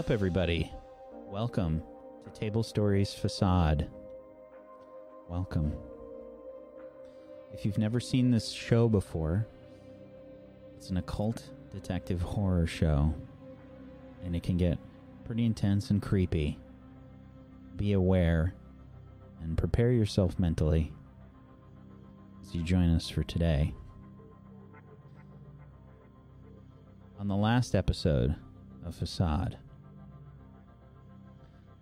Up, everybody? Welcome to Table Stories Facade. Welcome. If you've never seen this show before, it's an occult detective horror show, and it can get pretty intense and creepy. Be aware and prepare yourself mentally as you join us for today. On the last episode of Facade,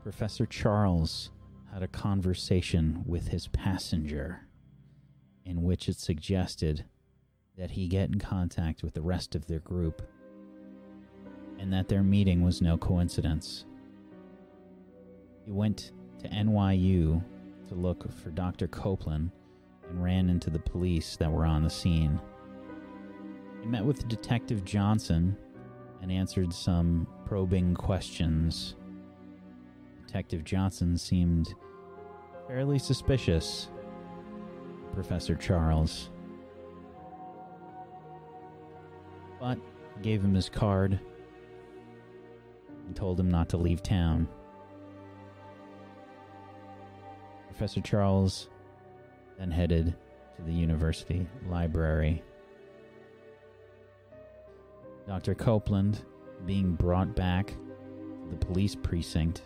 Professor Charles had a conversation with his passenger in which it suggested that he get in contact with the rest of their group and that their meeting was no coincidence. He went to NYU to look for Dr. Copeland and ran into the police that were on the scene. He met with Detective Johnson and answered some probing questions. Detective Johnson seemed fairly suspicious. Professor Charles. But gave him his card and told him not to leave town. Professor Charles then headed to the university library. Dr. Copeland, being brought back to the police precinct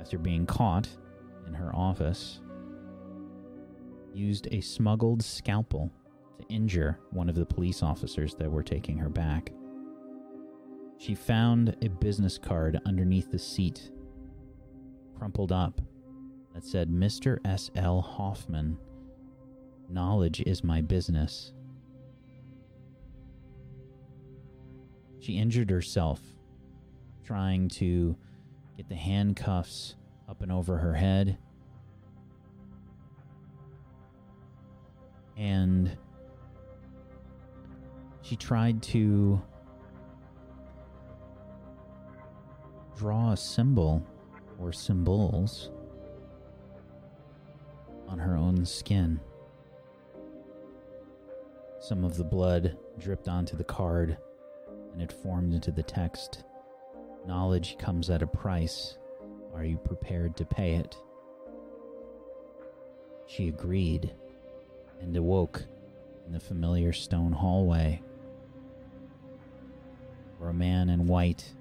after being caught in her office, used a smuggled scalpel to injure one of the police officers that were taking her back. She found a business card underneath the seat, crumpled up, that said, Mr. S. L. Hoffman, knowledge is my business. She injured herself trying to get the handcuffs up and over her head. And she tried to draw a symbol or symbols on her own skin. Some of the blood dripped onto the card and it formed into the text Knowledge comes at a price. Are you prepared to pay it? She agreed and awoke in the familiar stone hallway where a man in white,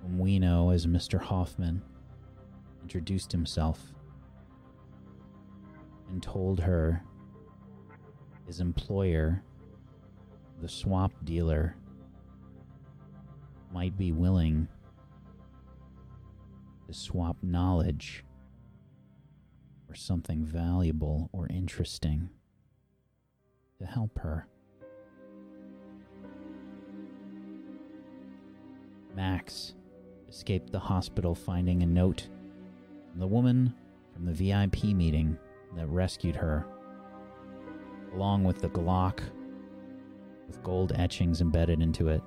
whom we know as Mr. Hoffman, introduced himself and told her his employer, the swap dealer, might be willing to swap knowledge or something valuable or interesting to help her. Max escaped the hospital finding a note from the woman from the VIP meeting that rescued her, along with the Glock with gold etchings embedded into it.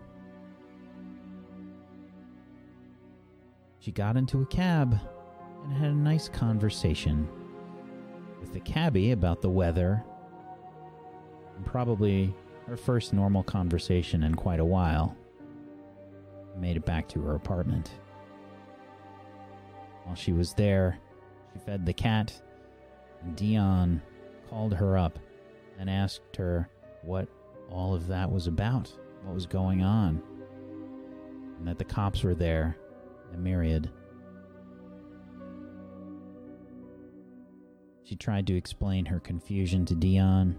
She got into a cab and had a nice conversation with the cabbie about the weather, and probably her first normal conversation in quite a while. Made it back to her apartment. While she was there, she fed the cat, and Dion called her up and asked her what all of that was about, what was going on, and that the cops were there a myriad. She tried to explain her confusion to Dion.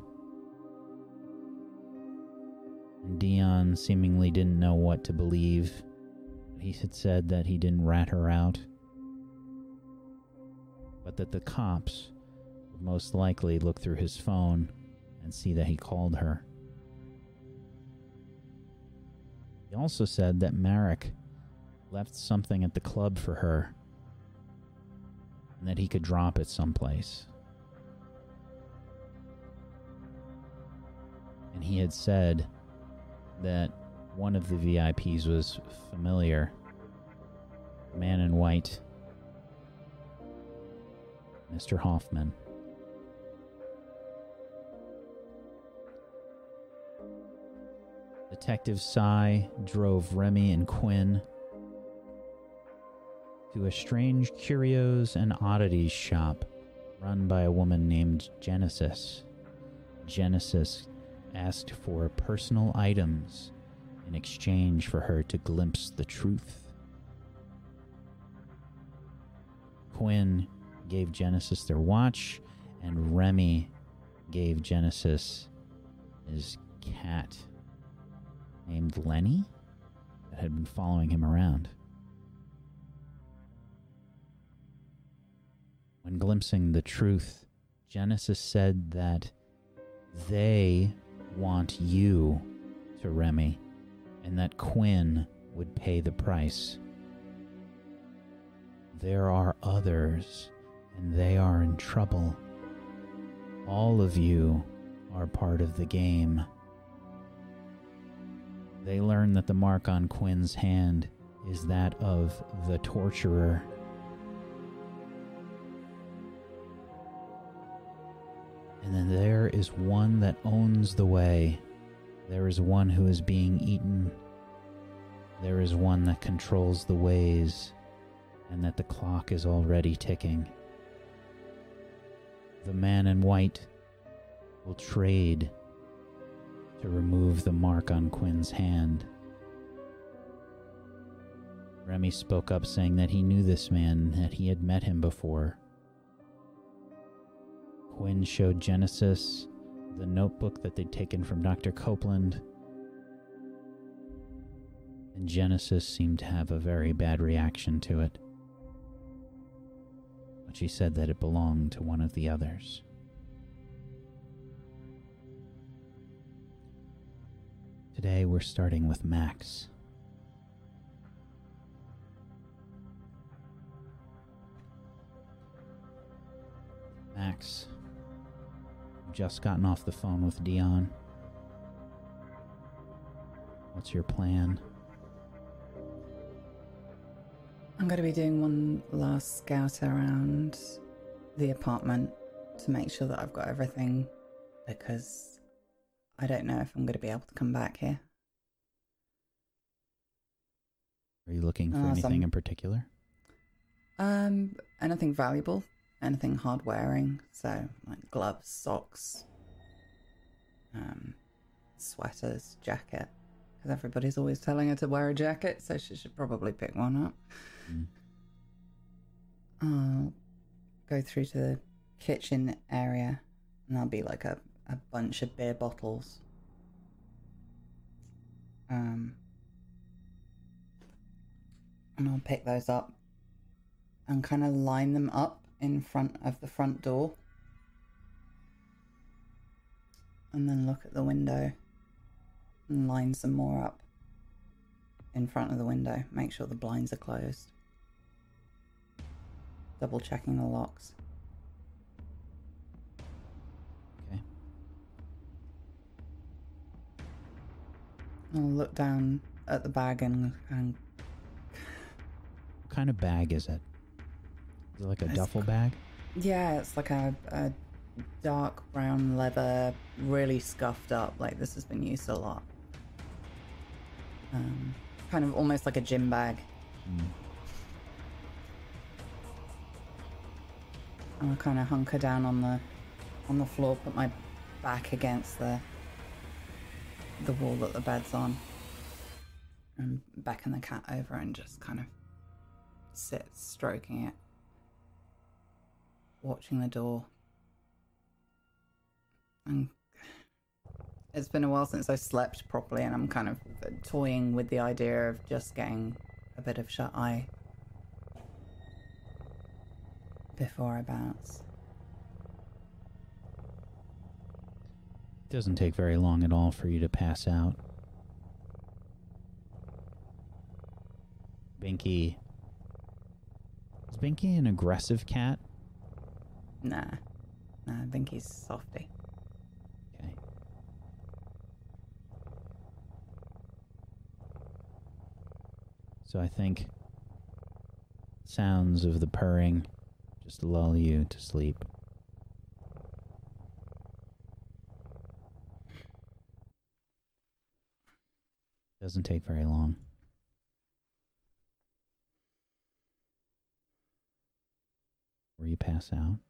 And Dion seemingly didn't know what to believe. He had said that he didn't rat her out, but that the cops would most likely look through his phone and see that he called her. He also said that Marek left something at the club for her and that he could drop it someplace. And he had said that one of the VIPs was familiar. Man in white. Mr. Hoffman. Detective Cy drove Remy and Quinn to a strange curios and oddities shop run by a woman named Genesis. Genesis asked for personal items in exchange for her to glimpse the truth. Quinn gave Genesis their watch, and Remy gave Genesis his cat named Lenny that had been following him around. When glimpsing the truth, Genesis said that they want you to Remy and that Quinn would pay the price. There are others, and they are in trouble. All of you are part of the game. They learn that the mark on Quinn's hand is that of the torturer. And then there is one that owns the way. There is one who is being eaten. There is one that controls the ways, and that the clock is already ticking. The man in white will trade to remove the mark on Quinn's hand. Remy spoke up, saying that he knew this man, that he had met him before. Quinn showed Genesis the notebook that they'd taken from Dr. Copeland, and Genesis seemed to have a very bad reaction to it. But she said that it belonged to one of the others. Today we're starting with Max. Max, just gotten off the phone with Dion. What's your plan? I'm going to be doing one last scout around the apartment to make sure that I've got everything because I don't know if I'm going to be able to come back here. Are you looking for Uh, anything some- in particular? Um, anything valuable, anything hard wearing, so like gloves, socks, um, sweaters, jacket. Because everybody's always telling her to wear a jacket, so she should probably pick one up. Mm. I'll go through to the kitchen area, and there'll be like a, a bunch of beer bottles. Um, and I'll pick those up and kind of line them up in front of the front door. And then look at the window and line some more up in front of the window. Make sure the blinds are closed. Double checking the locks. Okay. I'll look down at the bag and, and What kind of bag is it? Is it like a It's- duffel bag? yeah, it's like a, a dark brown leather, really scuffed up. Like this has been used a lot. Um, kind of almost like a gym bag. Mm. And I kind of hunker down on the on the floor, put my back against the the wall that the bed's on, and beckon the cat over and just kind of sit stroking it, watching the door. And it's been a while since I slept properly, and I'm kind of toying with the idea of just getting a bit of shut eye before I bounce. It doesn't take very long at all for you to pass out. Binky. Is Binky an aggressive cat? Nah. Nah, I think he's softy. Okay. So I think sounds of the purring just lull you to sleep. Doesn't take very long. before you pass out.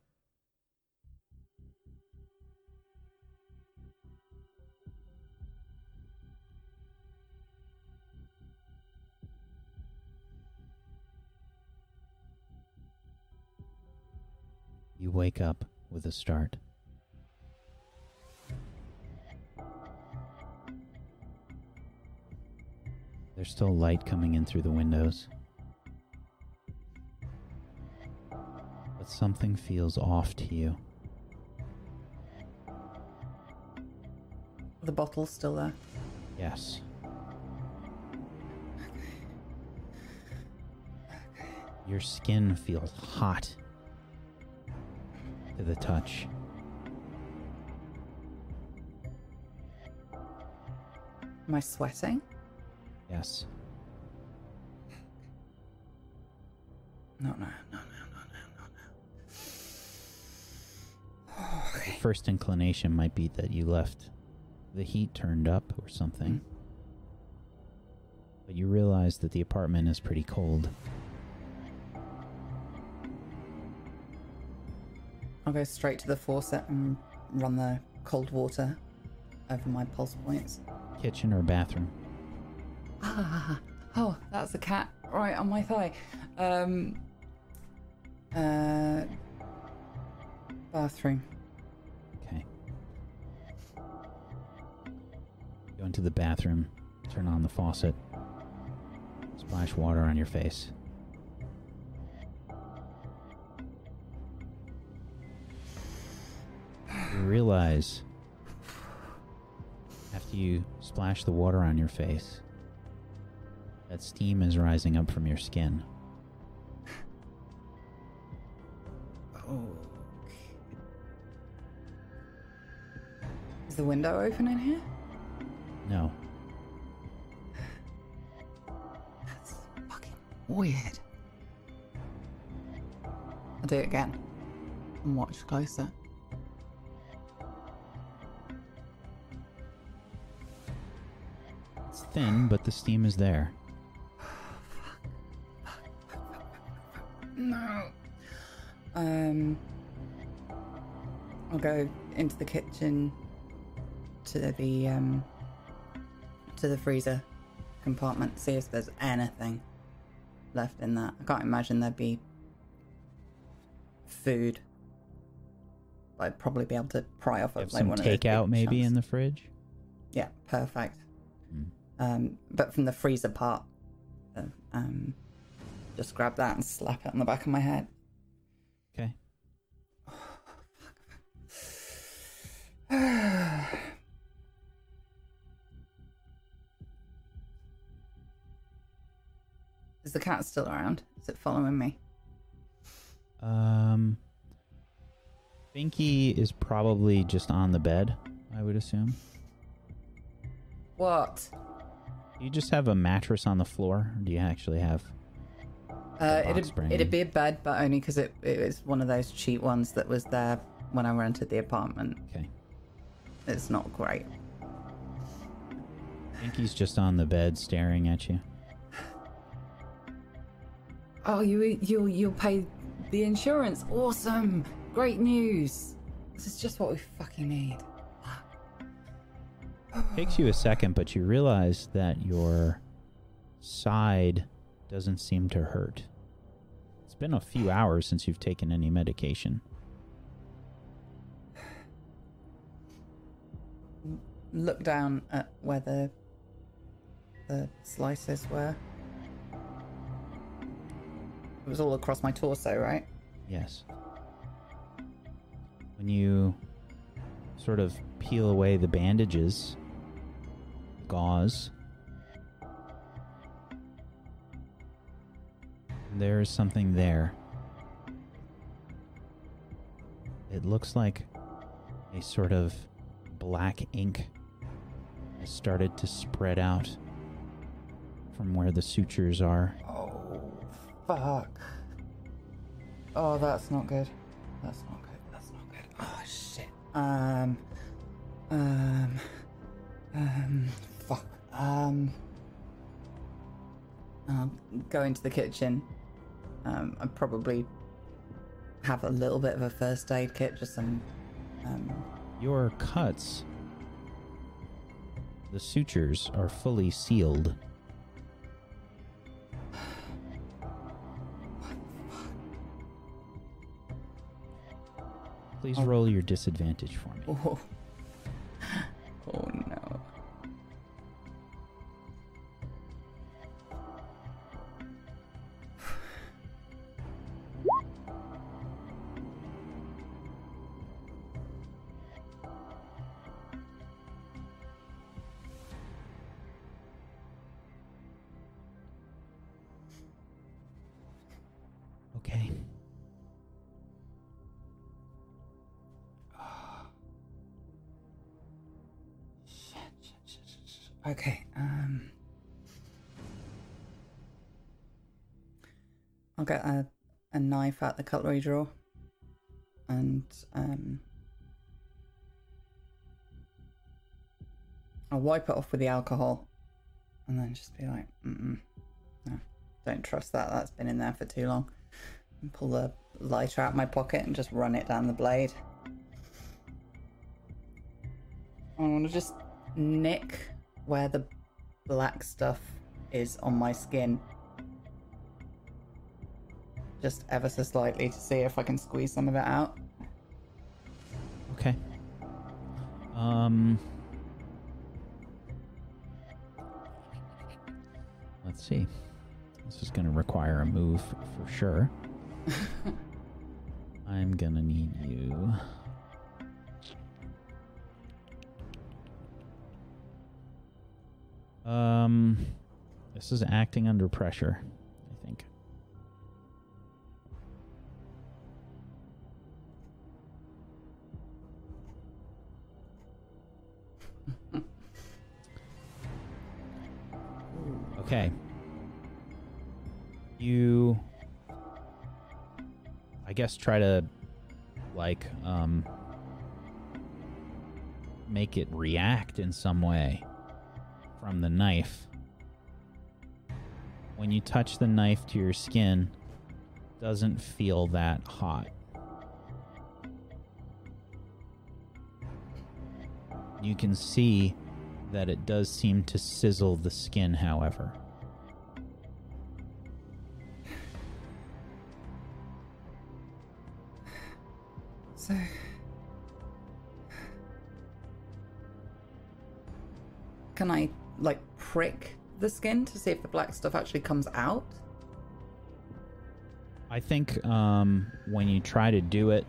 You wake up with a start. There's still light coming in through the windows. But something feels off to you. The bottle's still there. Yes. Your skin feels hot to the touch. Am I sweating? Yes. No, no, no, no, no, no, no, no. The first inclination might be that you left the heat turned up or something. Hmm. But you realize that the apartment is pretty cold. I'll go straight to the faucet and run the cold water over my pulse points. Kitchen or bathroom? Ah, oh, that's a cat right on my thigh. Um, uh, bathroom. Okay. Go into the bathroom, turn on the faucet, splash water on your face. Realize after you splash the water on your face that steam is rising up from your skin. Oh. Is the window open in here? No, That's fucking weird. I'll do it again. And watch closer. Thin, but the steam is there. No. Um, I'll go into the kitchen to the um to the freezer compartment, see if there's anything left in that. I can't imagine there'd be food. I'd probably be able to pry off of like some one of those takeout maybe chunks. in the fridge. Yeah, perfect. Mm. Um, but from the freezer part, uh, um, just grab that and slap it on the back of my head. Okay. Is the cat still around? Is it following me? Um, Binky is probably just on the bed, I would assume. What? Do you just have a mattress on the floor? Or do you actually have? Uh, it'd, it'd be a bed, but only because it, it was one of those cheap ones that was there when I rented the apartment. Okay. It's not great. Binky's just on the bed staring at you. Oh, you you'll you'll pay the insurance. Awesome! Great news. This is just what we fucking need. Takes you a second, but you realize that your side doesn't seem to hurt. It's been a few hours since you've taken any medication. Look down at where the the slices were. It was all across my torso, right? Yes. When you sort of peel away the bandages, gauze, there is something there. It looks like a sort of black ink has started to spread out from where the sutures are. Oh, fuck. Oh, that's not good. That's not good. That's not good. Oh, shit. Um, um, um. Um, I'll go into the kitchen. Um, I probably have a little bit of a first aid kit, just some. Um, Your cuts, the sutures are fully sealed. Please Oh. roll your disadvantage for me. oh. oh I'll get a, a knife out the cutlery drawer, and um. I'll wipe it off with the alcohol, and then just be like, Mm-mm, "No, don't trust that. That's been in there for too long." And pull the lighter out of my pocket and just run it down the blade. I want to just nick where the black stuff is on my skin. Just ever so slightly to see if I can squeeze some of it out. Okay. Um. Let's see. This is going to require a move for sure. I'm going to need you. Um. This is acting under pressure, Okay. You I guess try to like um make it react in some way from the knife. When you touch the knife to your skin, doesn't feel that hot. You can see that it does seem to sizzle the skin, however. So. Can I, like, prick the skin to see if the black stuff actually comes out? I think um, when you try to do it,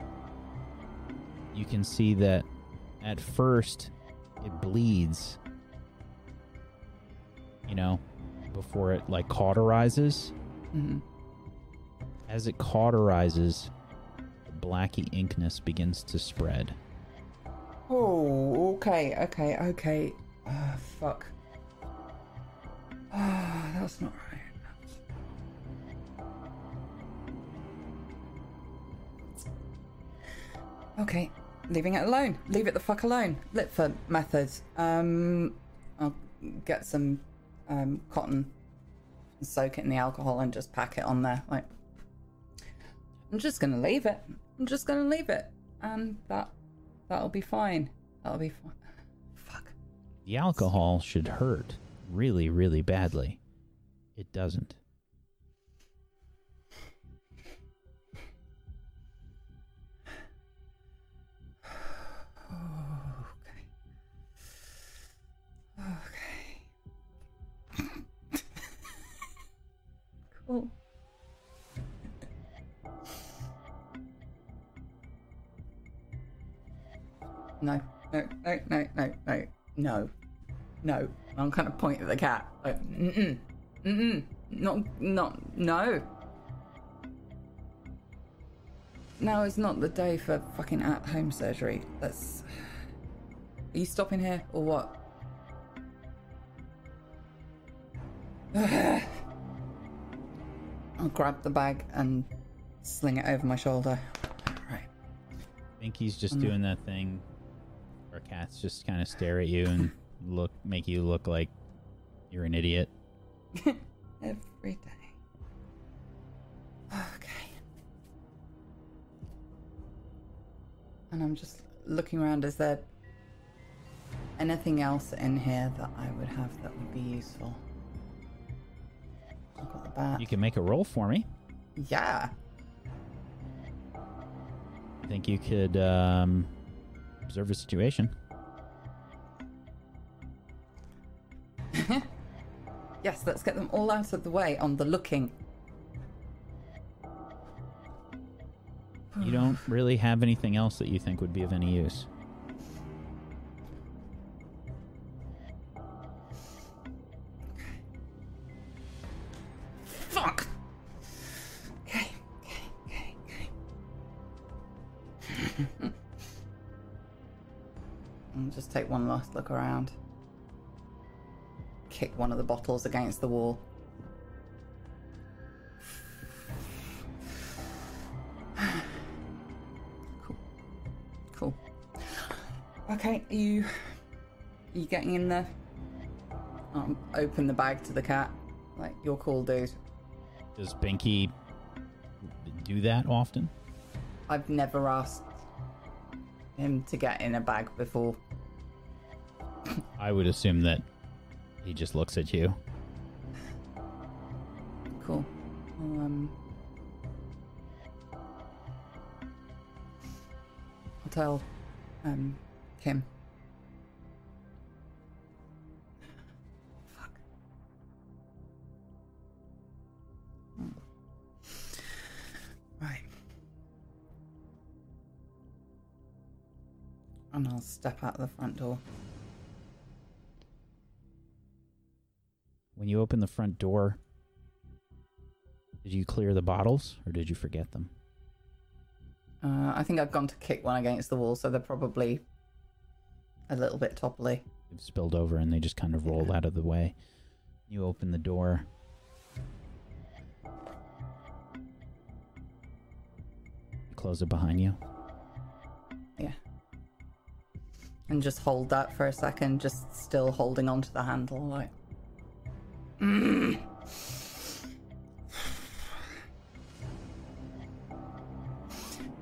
you can see that at first it bleeds, you know, before it like cauterizes. hmm As it cauterizes, the blacky inkness begins to spread. Oh, okay, okay, okay. Ah, fuck. Ah, that's not right. Okay, leaving it alone. Leave it the fuck alone. Lit for methods. Um, I'll get some um, cotton, soak it in the alcohol, and just pack it on there. Like, I'm just gonna leave it. I'm just gonna leave it, and that that'll be fine. That'll be fine. Fuck. The alcohol should hurt really, really badly. It doesn't. No, no, no, no, no, no, no, no. I'm kind of pointing at the cat. Like, mm-mm, mm-mm, not, not, no. Now is not the day for fucking at-home surgery. Let's. Are you stopping here or what? I'll grab the bag and sling it over my shoulder. Right. I think he's just Mm. doing that thing cats just kind of stare at you and look, make you look like you're an idiot. Every day. Okay. And I'm just looking around. Is there anything else in here that I would have that would be useful? I've got the bat. You can make a roll for me. Yeah. I think you could um, observe a situation. Yes, let's get them all out of the way on the looking. You don't really have anything else that you think would be of any use. Look around. Kick one of the bottles against the wall. cool. Cool. Okay, are you are you getting in there? Um, open the bag to the cat. Like, you're cool, dude. Does Binky do that often? I've never asked him to get in a bag before. I would assume that he just looks at you. Cool. Um, I'll tell um, Kim. Fuck. Right. And I'll step out the front door. When you open the front door, did you clear the bottles or did you forget them? Uh, I think I've gone to kick one against the wall, so they're probably a little bit topply. They've spilled over and they just kind of roll Yeah. out of the way. You open the door. You close it behind you. Yeah. And just hold that for a second, just still holding onto the handle, like. Mm.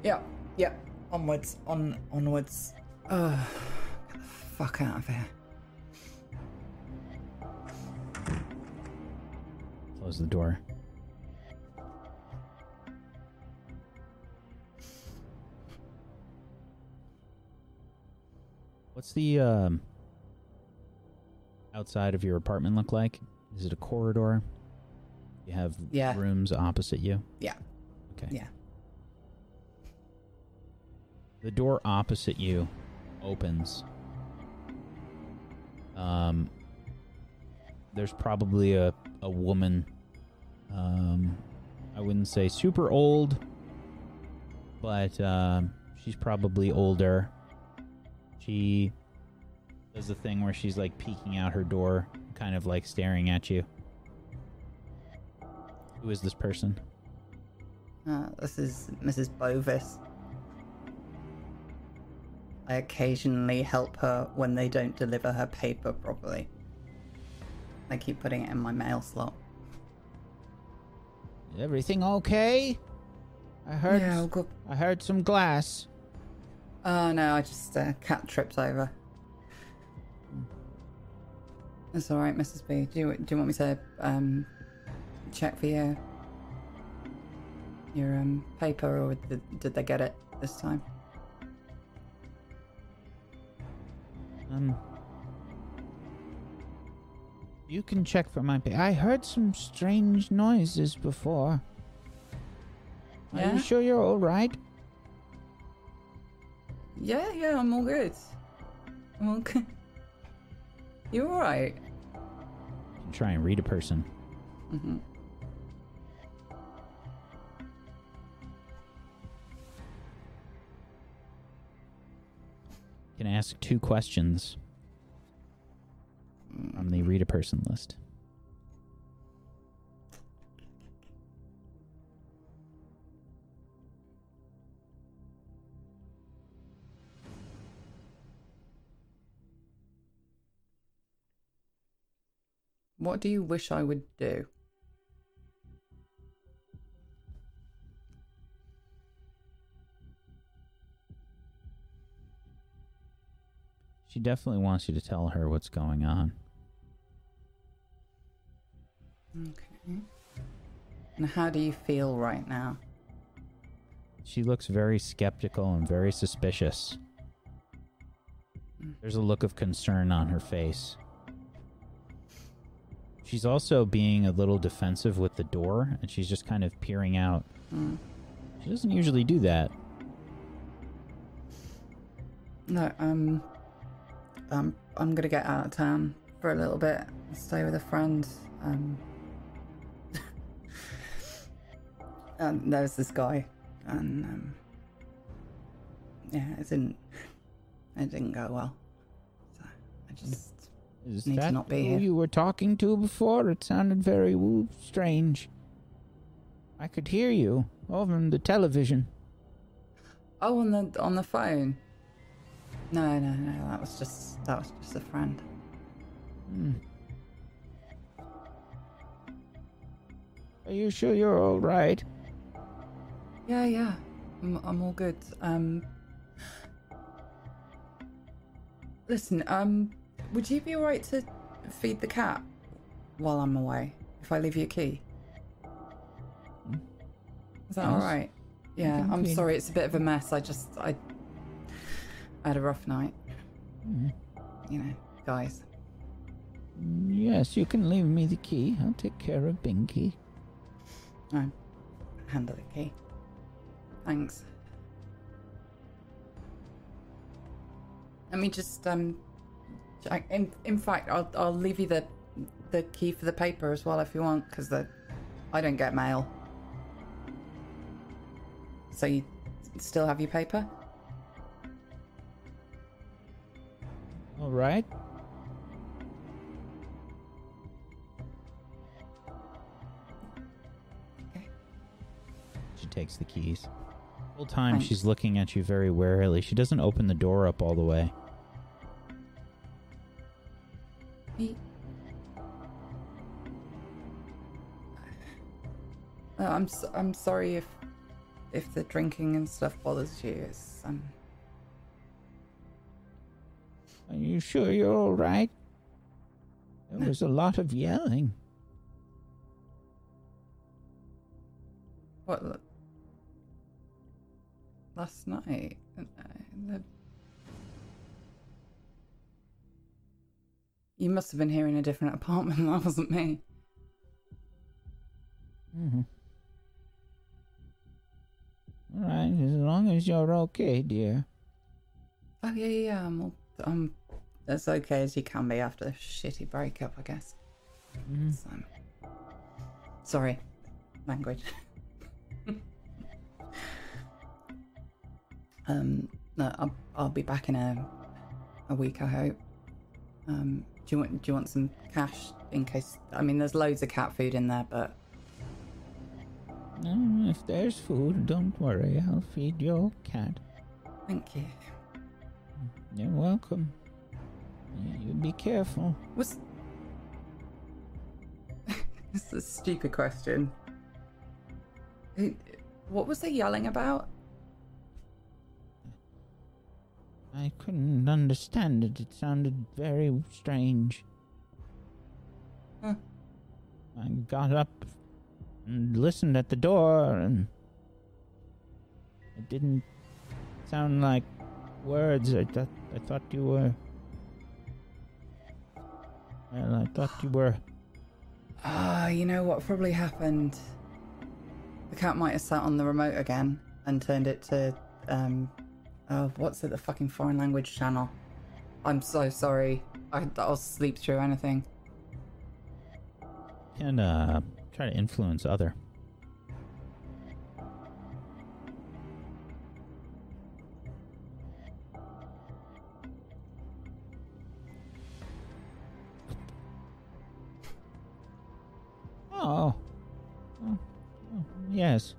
Yeah, yeah. Onwards, on, onwards. The fuck out of here. Close the door. What's the um, outside of your apartment look like? Is it a corridor? You have Yeah. rooms opposite you? Yeah. Okay. Yeah. The door opposite you opens. Um, there's probably a, a woman. Um, I wouldn't say super old, but um, she's probably older. She does the thing where she's like peeking out her door, kind of like staring at you. Who is this person? Uh, this is Mrs. Bovis. I occasionally help her when they don't deliver her paper properly. I keep putting it in my mail slot. Everything okay? I heard. Yeah. I heard some glass. Oh no, I just uh, cat tripped over. It's all right, Mrs. B. Do you do you want me to um check for your your um paper, or did, did they get it this time? Um. You can check for my. paper. I heard some strange noises before. Are Yeah? you sure you're all right? Yeah, yeah, I'm all good. I'm all good. You all right? Can try and read a person. Mm-hmm. You can ask two questions from the read a person list. What do you wish I would do? She definitely wants you to tell her what's going on. Okay. And how do you feel right now? She looks very skeptical and very suspicious. Mm. There's a look of concern on her face. She's also being a little defensive with the door, and she's just kind of peering out. Mm. She doesn't usually do that. No, um, um, I'm gonna get out of town for a little bit, stay with a friend. Um, and there's this guy, and um, yeah, it didn't, it didn't go well. So I just Is Need to that not be who here. you were talking to before? It sounded very woo, strange. I could hear you over the television. oh, on the on the phone. No, no, no, that was just that was just a friend. Hmm. Are you sure you're all right? Yeah, yeah, I'm, I'm all good. Um, listen, um, would you be alright to feed the cat while I'm away? If I leave you a key, is that Yes. alright? Yeah, I'm feed- sorry, it's a bit of a mess. I just I, I had a rough night. Hmm. You know, guys. Yes, you can leave me the key. I'll take care of Binky. I handle the key. Thanks. Let me just um. Jack, in in fact, I'll I'll leave you the the key for the paper as well if you want, because the I don't get mail. So you still have your paper? All right. Okay. She takes the keys. The whole time Thanks. she's looking at you very warily. She doesn't open the door up all the way. I'm s- I'm sorry if if the drinking and stuff bothers you. It's um. Are you sure you're all right? There was a lot of yelling. What? Last night? Uh, the- You must have been here in a different apartment. That wasn't me. Mm-hmm. All right, as long as you're okay, dear. Oh yeah, yeah, yeah. I'm all, I'm as okay as you can be after a shitty breakup, I guess. Mhm. So, sorry, language. um, no, I'll, I'll be back in a a week, I hope. Um, do you want do you want some cash in case? I mean, there's loads of cat food in there, but No, if there's food, don't worry. I'll feed your cat. thank you. You're welcome. Yeah, you be careful. Was this is a stupid question? What was they yelling about? I couldn't understand it. It sounded very strange. Huh. I got up and listened at the door, and it didn't sound like words. I thought I thought you were. Well, I thought you were. Ah, you know what probably happened? The cat might have sat on the remote again and turned it to, um, oh, what's it, the fucking foreign language channel? I'm so sorry. I, I'll sleep through anything. And uh, try to influence other. Oh. Oh, oh, yes.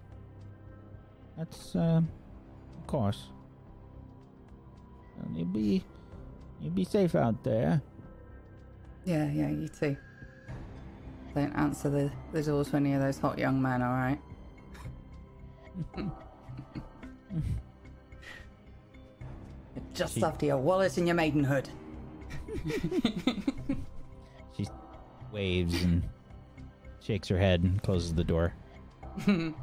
That's, um, of course. Well, you'll be, you'll be safe out there. Yeah, yeah, you too. Don't answer the, the doors to any of those hot young men, alright? Just She- after your wallet and your maidenhood. she waves and shakes her head and closes the door.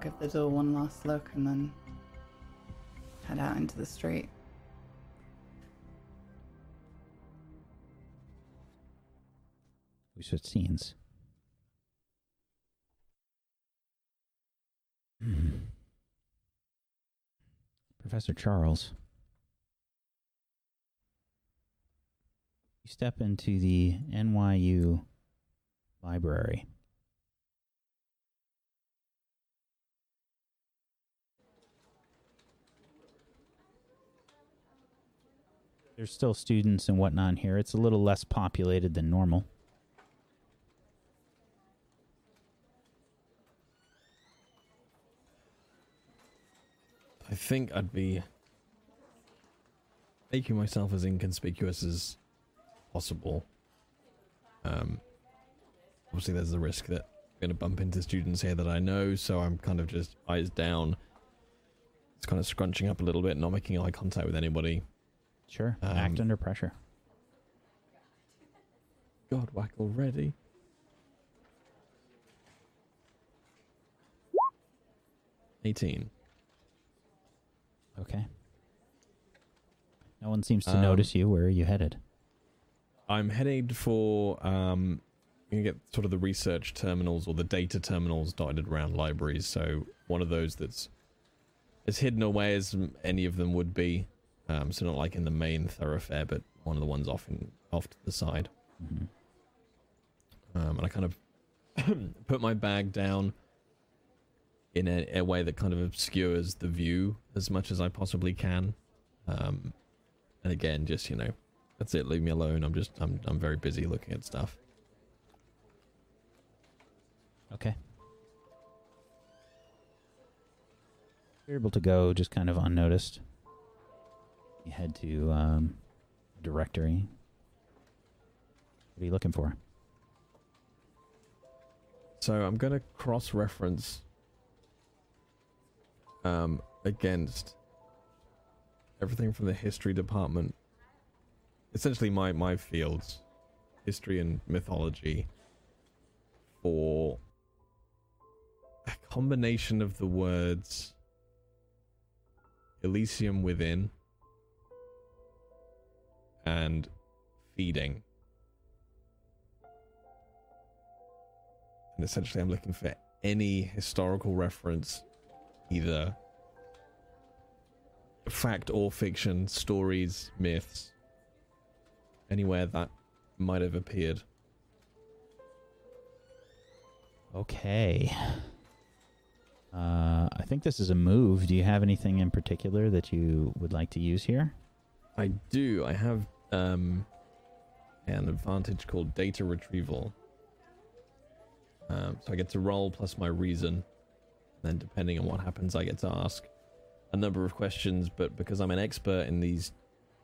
give the door one last look and then head out into the street. We switch scenes. Hmm. Professor Charles. You step into the NYU library. There's still students and whatnot here. It's a little less populated than normal. I think I'd be making myself as inconspicuous as possible. Um, obviously, there's the risk that I'm going to bump into students here that I know, so I'm kind of just eyes down. It's kind of scrunching up a little bit, not making eye contact with anybody. Sure. Act Um, under pressure. God, whack already. Eighteen. Okay. No one seems to Um, notice you. Where are you headed? I'm headed for um you can get sort of the research terminals or the data terminals dotted around libraries. So one of those that's as hidden away as any of them would be. Um, so not like in the main thoroughfare, but one of the ones off in off to the side. hmm Um, and I kind of put my bag down in a, a way that kind of obscures the view as much as I possibly can. Um, and again, just you know, that's it. Leave me alone. I'm just I'm I'm very busy looking at stuff. Okay. You're able to go just kind of unnoticed. You head to um, directory. What are you looking for? So I'm gonna cross-reference um, against everything from the history department. Essentially, my my fields, history and mythology, for a combination of the words Elysium within and feeding. And essentially, I'm looking for any historical reference, either fact or fiction, stories, myths, anywhere that might have appeared. Okay. Uh, I think this is a move. Do you have anything in particular that you would like to use here? I do. I have um, an advantage called data retrieval. Um, so I get to roll plus my reason. Then, depending on what happens, I get to ask a number of questions. But because I'm an expert in these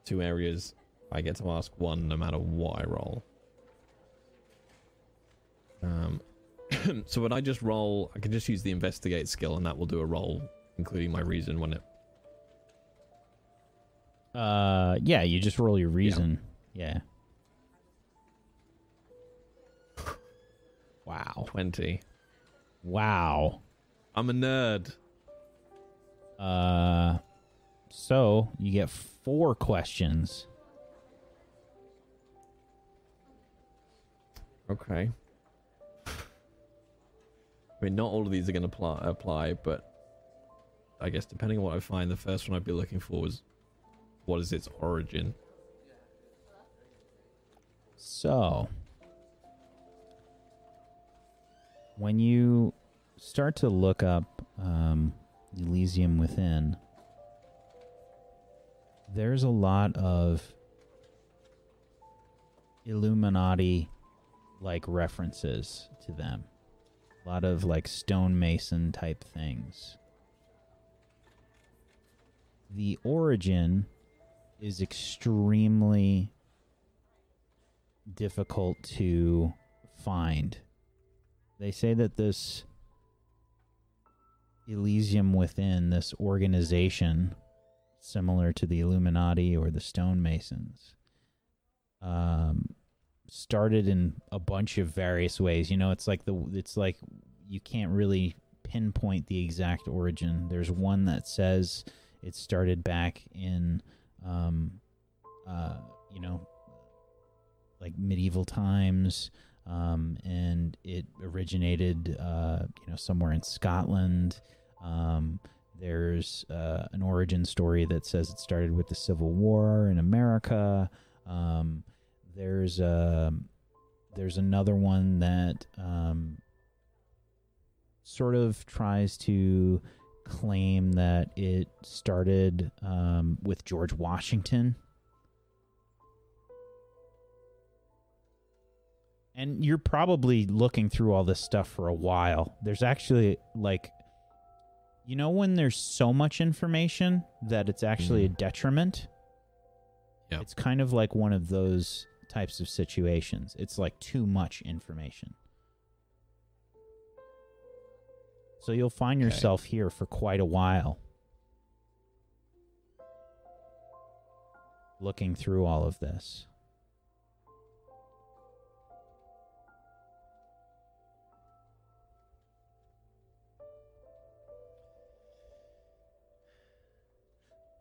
two areas, I get to ask one no matter what I roll. Um, so when I just roll, I can just use the investigate skill, and that will do a roll, including my reason when it Uh, yeah, you just roll your reason. Yeah. Wow. 20. Wow. I'm a nerd. Uh, so you get four questions. Okay. I mean, not all of these are going to apply, apply, but I guess depending on what I find, the first one I'd be looking for is what is its origin? So, when you start to look up um, Elysium Within, there's a lot of Illuminati like references to them. A lot of like stonemason type things. The origin is extremely difficult to find. They say that this Elysium within, this organization similar to the Illuminati or the stonemasons, um, started in a bunch of various ways. You know, it's like the it's like you can't really pinpoint the exact origin. There's one that says it started back in, um, uh, you know, like medieval times, um, and it originated, uh, you know, somewhere in Scotland. Um, there's uh, an origin story that says it started with the Civil War in America. Um, there's a um, there's another one that um, sort of tries to claim that it started um, with George Washington. And you're probably looking through all this stuff for a while. There's actually like you know when there's so much information that it's actually a detriment? Yep. It's kind of like one of those types of situations. It's like too much information. So you'll find Okay. yourself here for quite a while. Looking through all of this.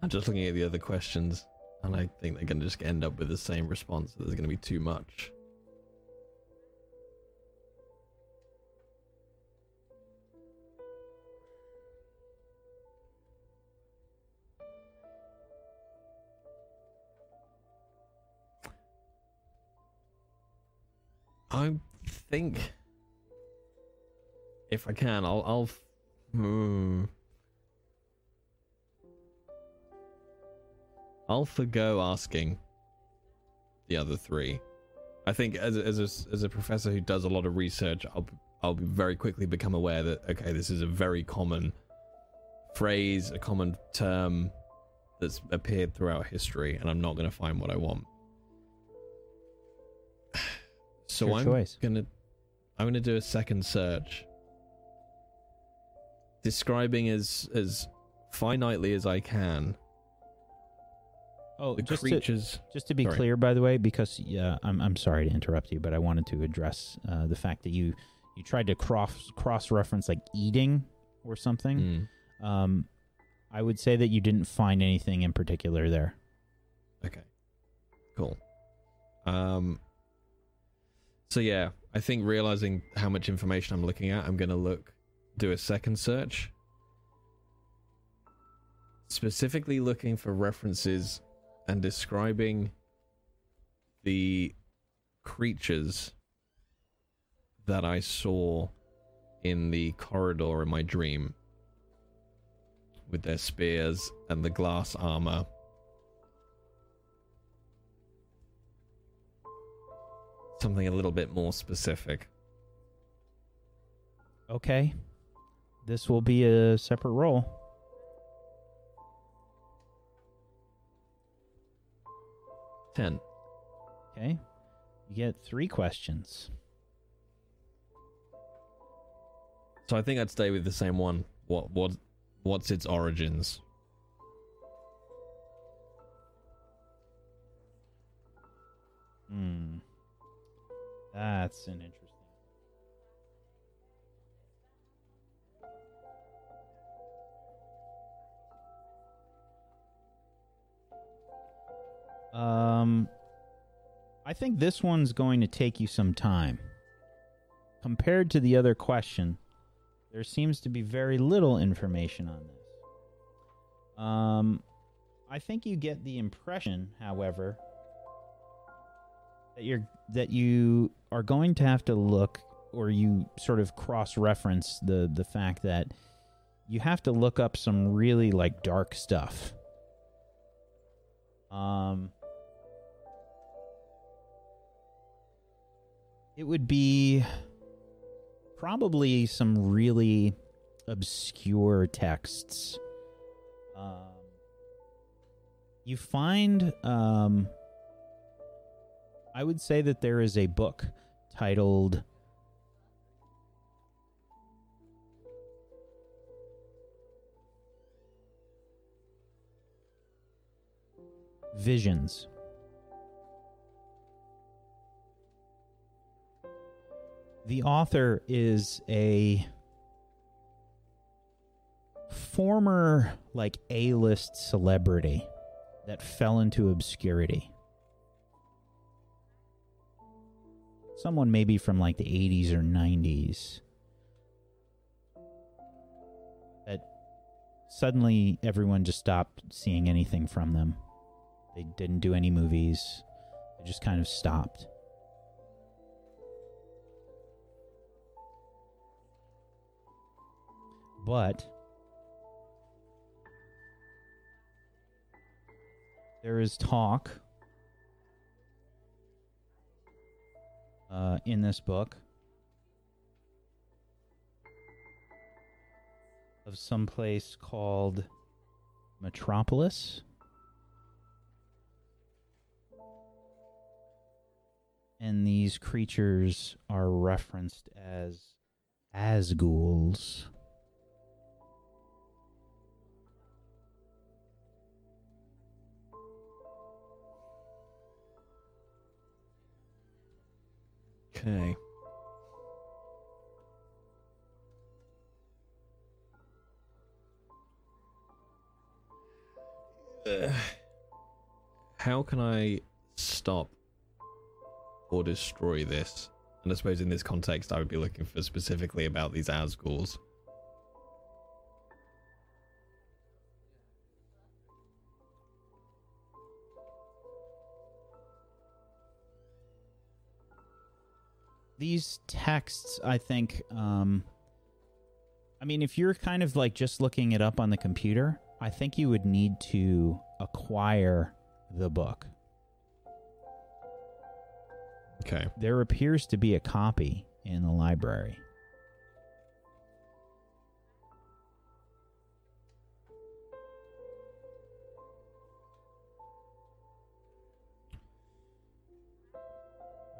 I'm just looking at the other questions, and I think they're going to just end up with the same response. That there's going to be too much. I think if I can, I'll I'll. Hmm. I'll forgo asking the other three. I think as a, as a, as a professor who does a lot of research, I'll I'll very quickly become aware that okay, this is a very common phrase, a common term that's appeared throughout history, and I'm not going to find what I want. So Your I'm choice. gonna I'm gonna do a second search, describing as as finitely as I can Oh, the just to, creatures. just to be Sorry. clear, by the way, because yeah, I'm I'm sorry to interrupt you, but I wanted to address uh, the fact that you you tried to cross cross reference like eating or something. Mm, Um, I would say that you didn't find anything in particular there. okay, cool. Um. So yeah, I think realizing how much information I'm looking at, I'm gonna look, do a second search. Specifically looking for references and describing the creatures that I saw in the corridor in my dream with their spears and the glass armor. Something a little bit more specific. Okay, this will be a separate roll. Ten. Okay, you get three questions. So I think I'd stay with the same one. What what what's its origins? Hmm, that's an interesting. Um, I think this one's going to take you some time. Compared to the other question, there seems to be very little information on this. Um, I think you get the impression, however, that you're that you are going to have to look or you sort of cross reference the the fact that you have to look up some really like dark stuff. Um it would be probably some really obscure texts. Um you find um I would say that there is a book titled Visions. The author is a former like A-list celebrity that fell into obscurity. Someone maybe from like the 80s or 90s. That suddenly everyone just stopped seeing anything from them. They didn't do any movies. They just kind of stopped. But there is talk uh, in this book of some place called Metropolis. And these creatures are referenced as Azghouls. Okay. Uh, how can I stop or destroy this? And I suppose in this context, I would be looking for specifically about these Azghouls. These texts, I think, um, I mean, if you're kind of like just looking it up on the computer, I think you would need to acquire the book. Okay. There appears to be a copy in the library.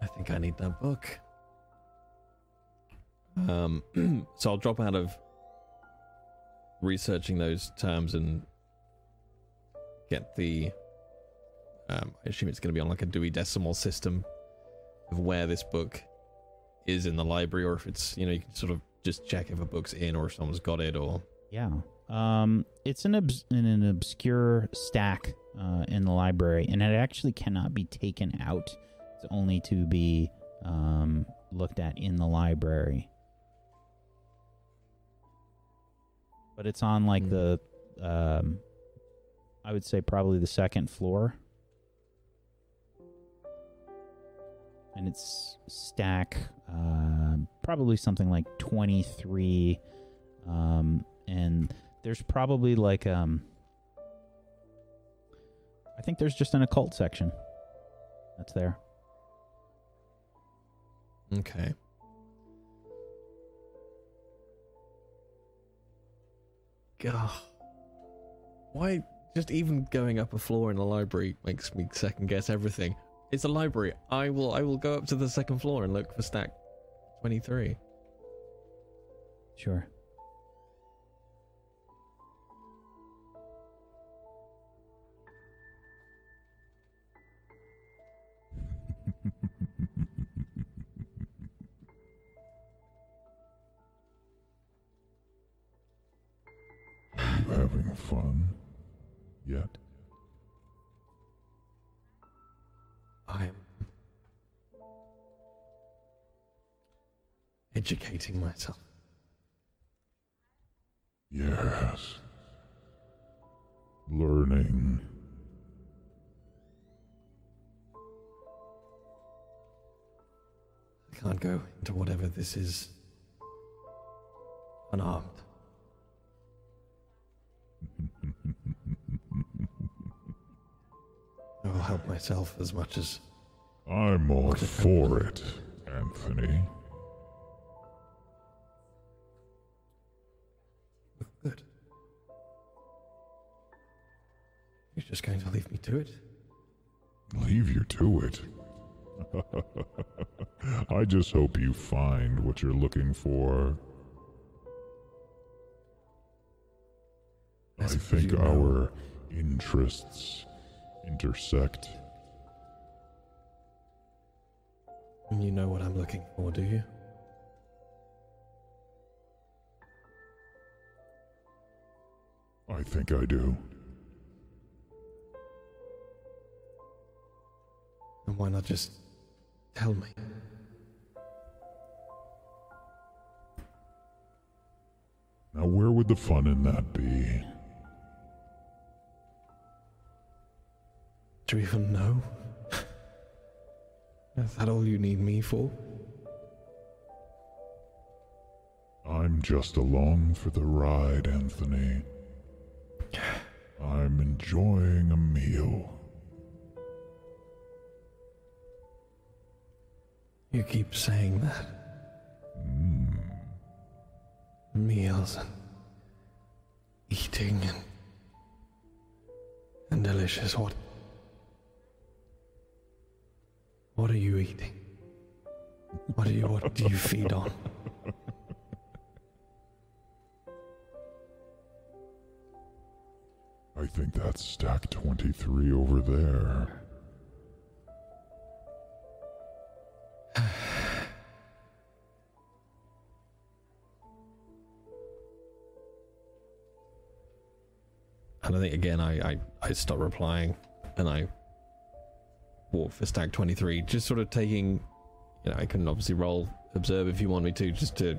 I think I need that book. Um, so I'll drop out of researching those terms and get the. Um, I assume it's going to be on like a Dewey Decimal system of where this book is in the library, or if it's you know you can sort of just check if a book's in or if someone's got it, or Yeah. Um, it's an obs- in an obscure stack uh, in the library, and it actually cannot be taken out. It's only to be um, looked at in the library. But it's on like Hmm. the, um, I would say probably the second floor, and it's stack uh, probably something like twenty three, um, and there's probably like um I think there's just an occult section that's there. okay. God, why just even going up a floor in a library makes me second guess everything. It's a library. I will I will go up to the second floor and look for stack twenty three. Sure. Having fun yet? I'm educating myself. Yes. Learning. I can't go into whatever this is unarmed. I will help myself as much as I'm all for it, Anthony. good. You're just going to leave me to it? Leave you to it. I just hope you find what you're looking for. I think know. our interests intersect. You know what I'm looking for, do you? I think I do. And why not just tell me? Now, where would the fun in that be? Do you even know? Is that all you need me for? I'm just along for the ride, Anthony. I'm enjoying a meal. You keep saying that. Hmm. Meals and eating and and delicious. What? What are you eating? What do you what do you feed on? I think that's stack 23 over there. And I think again I I, I stop replying and I walk for stag twenty three, just sort of taking you know, I can obviously roll observe if you want me to, just to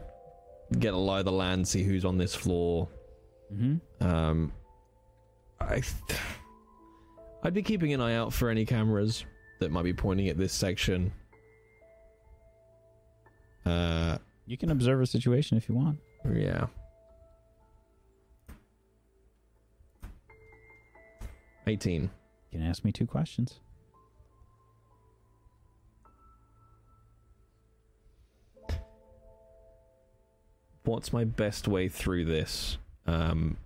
get a lie of the land, see who's on this floor. Mm-hmm. Um, I, I'd be keeping an eye out for any cameras that might be pointing at this section. Uh, You can observe a situation if you want. yeah. Eighteen. You can ask me two questions. What's my best way through this? Um,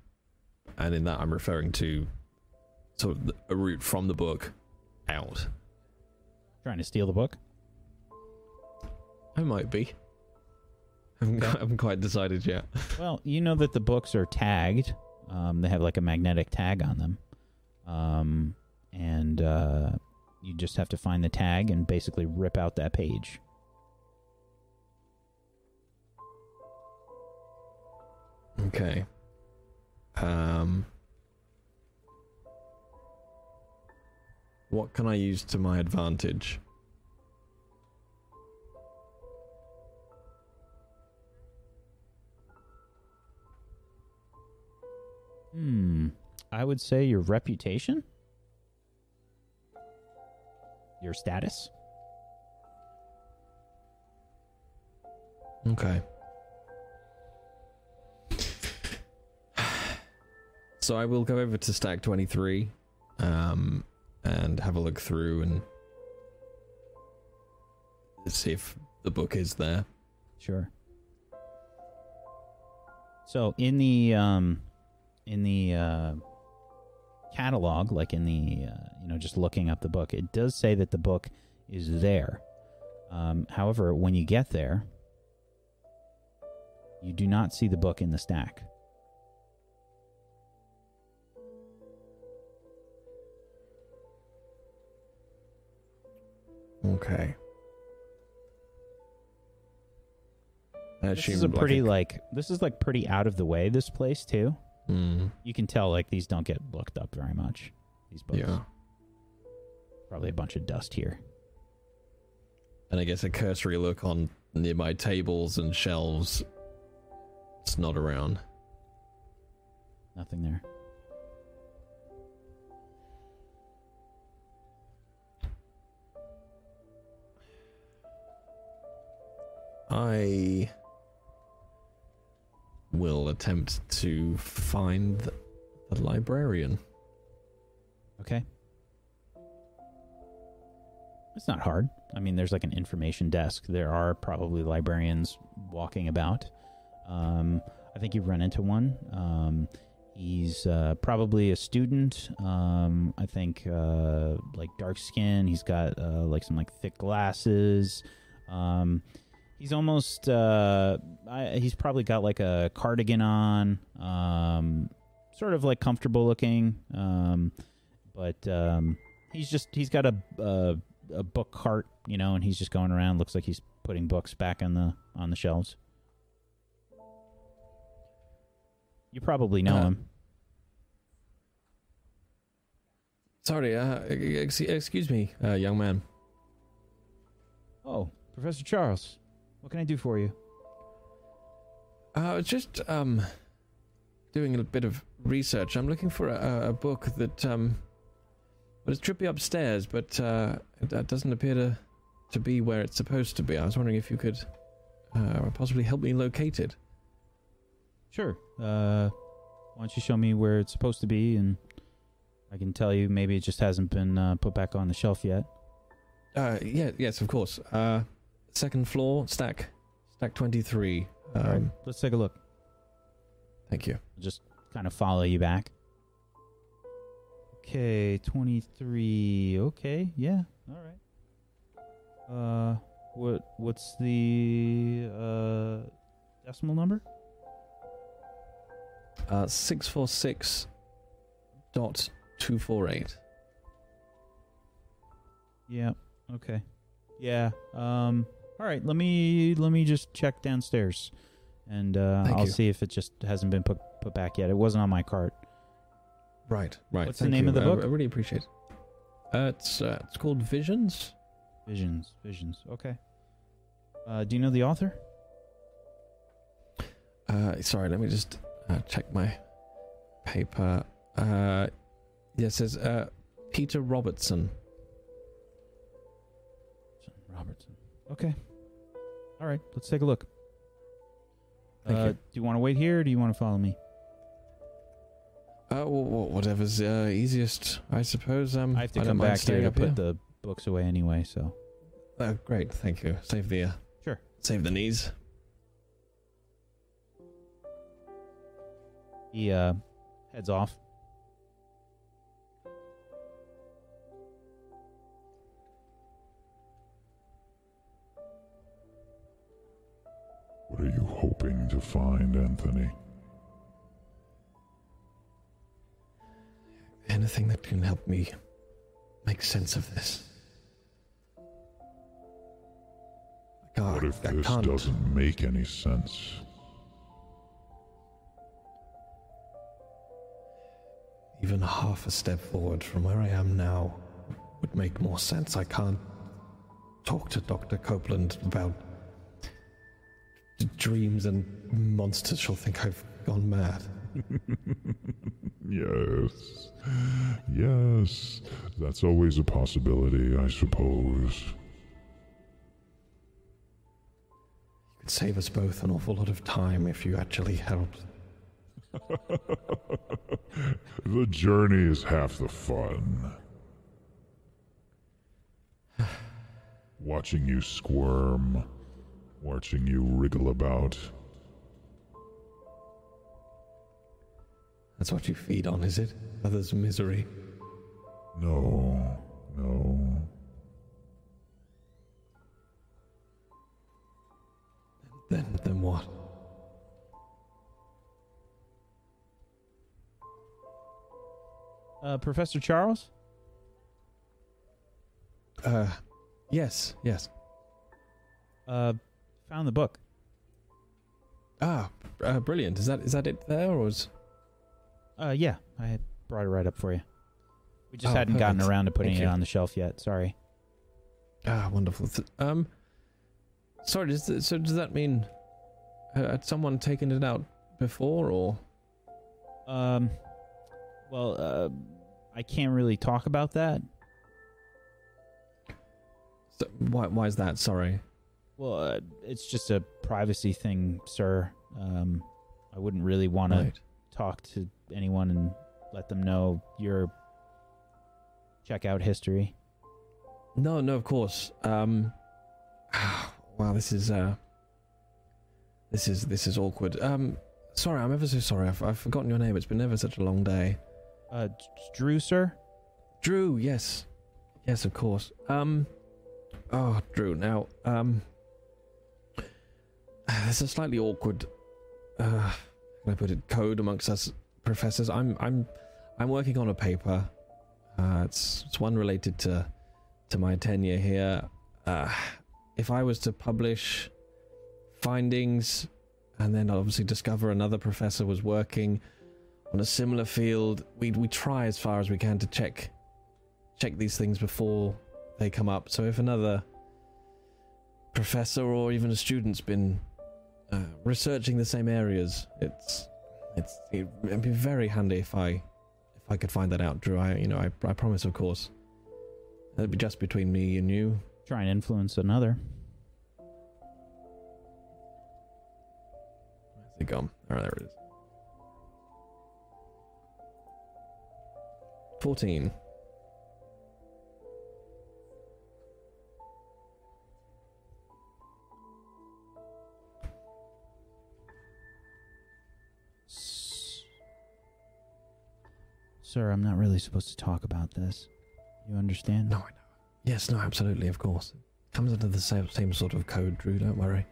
and in that, I'm referring to sort of a route from the book out. Trying to steal the book? I might be. I haven't, I haven't quite decided yet. Well, you know that the books are tagged. Um, they have like a magnetic tag on them. Um, and uh, you just have to find the tag and basically rip out that page. Okay. Um. What can I use to my advantage? Hmm. I would say your reputation, your status. Okay. So I will go over to stack 23 um, and have a look through and see if the book is there. Sure. So in the um, in the uh, catalog, like in the uh, you know just looking up the book, it does say that the book is there. Um, however, when you get there, you do not see the book in the stack. Okay. I This is a pretty a- like this is like pretty out of the way. This place too. Hmm, You can tell like these don't get looked up very much. These books. yeah. Probably a bunch of dust here. And I guess a cursory look on nearby tables and shelves. It's not around. Nothing there. I will attempt to find the, librarian. Okay. It's not hard. I mean, there's like an information desk. There are probably librarians walking about. Um, I think you've run into one. Um, He's uh, probably a student. Um, I think uh, like dark skin. He's got uh, like some like thick glasses. Um, he's almost. Uh, I, he's probably got like a cardigan on. Um, sort of like comfortable looking. Um, but um, he's just he's got a, a a book cart, you know, and he's just going around. Looks like he's putting books back on the on the shelves. You probably know Uh, him. Sorry, uh, ex- excuse me, uh, young man. Oh, Professor Charles, what can I do for you? Uh, I was just um, doing a bit of research. I'm looking for a, a book that um, well, it's trippy upstairs, but uh, it, it doesn't appear to to be where it's supposed to be. I was wondering if you could uh, possibly help me locate it. Sure. Uh, why don't you show me where it's supposed to be, and I can tell you maybe it just hasn't been uh, put back on the shelf yet. Uh, yeah, yes, of course. Uh, second floor, stack, stack twenty three. Um, All right, let's take a look. Thank you. Just kind of follow you back. Okay, 23. Okay, yeah. All right. Uh what what's the uh decimal number? Uh, six four six dot two four eight. Yeah. Okay. Yeah. Um all right, let me let me just check downstairs and uh Thank I'll you. see if it just hasn't been put put back yet. It wasn't on my cart. Right, right. What's the thank name you. of the I- book? I, really appreciate. it. Uh, it's uh, it's called Visions. Visions, visions. Okay. Uh do you know the author? Uh, sorry, let me just uh, check my paper. Uh, yeah, it says uh, Peter Robertson. Robertson. Okay. All right, let's take a look. Thank uh, you. Do you want to wait here or do you want to follow me? Uh, wh- wh- whatever's uh, easiest, I suppose. Um, I have to don't come back here staying to up put the books away anyway, so. Oh, great, thank you. Save the. Uh, Sure. Save the knees. He uh, heads off. What are you hoping to find, Anthony? Anything that can help me make sense of this. I can't. Ah, what if I this can't. doesn't make any sense? Even half a step forward from where I am now would make more sense. I can't talk to Dr. Copeland about dreams and monsters. She'll think I've gone mad. Yes. Yes. That's always a possibility, I suppose. You could save us both an awful lot of time if you actually helped. The journey is half the fun. Watching you squirm, watching you wriggle about. That's what you feed on, is it? Others' misery. No, no. Then, then what? Uh, Professor Charles? Uh, yes, yes. Uh, found the book. Ah, uh, brilliant. Is that is that it there, or is? Uh, yeah, I brought it right up for you. We just Oh, hadn't gotten around to putting Thank it you. on the shelf yet. Sorry. Ah, wonderful. Um, sorry. Does so does that mean uh, had someone taken it out before, or? Um, well, uh, I can't really talk about that. So, why why is that? Sorry. Well, uh, it's just a privacy thing, sir. Um, I wouldn't really want to talk to anyone and let them know your checkout history. No, no, of course. Um, wow, this is uh, this is this is awkward. Um, sorry, I'm ever so sorry. I've, I've forgotten your name. It's been ever such a long day. Uh, Drew, sir? Drew, yes. Yes, of course. Um, oh, Drew, now, um, there's a slightly awkward, uh, I put it, code amongst us professors. I'm, I'm, I'm working on a paper. Uh, it's, it's one related to, to my tenure here. Uh, if I was to publish findings and then obviously discover another professor was working on a similar field, we we try as far as we can to check check these things before they come up. So if another professor or even a student's been uh, researching the same areas, it's it's it'd be very handy if I if I could find that out, Drew. I you know I I promise, of course. It'd be just between me and you. Try and influence another. Where's it gone? Oh, there it is. 14. Sir, I'm not really supposed to talk about this. You understand? No, I know. Yes, no, absolutely, of course. Comes under the same, same sort of code, Drew, don't worry.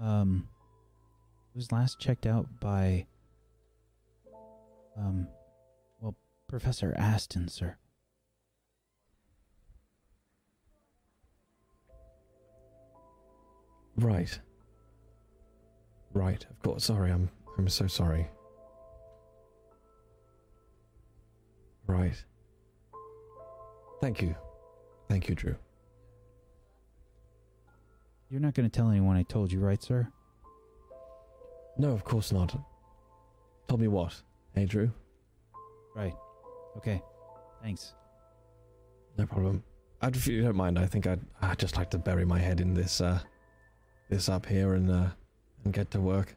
Um, it was last checked out by, um, well, Professor Aston, sir. Right. Right, of course. Sorry, I'm I'm so sorry. Right. Thank you. Thank you, Drew. You're not going to tell anyone I told you, right, sir? No, of course not. Tell me what? Hey, Drew? Right. Okay. Thanks. No problem. I'd, if you don't mind, I think I'd, I'd just like to bury my head in this, uh, this up here and, uh, and get to work.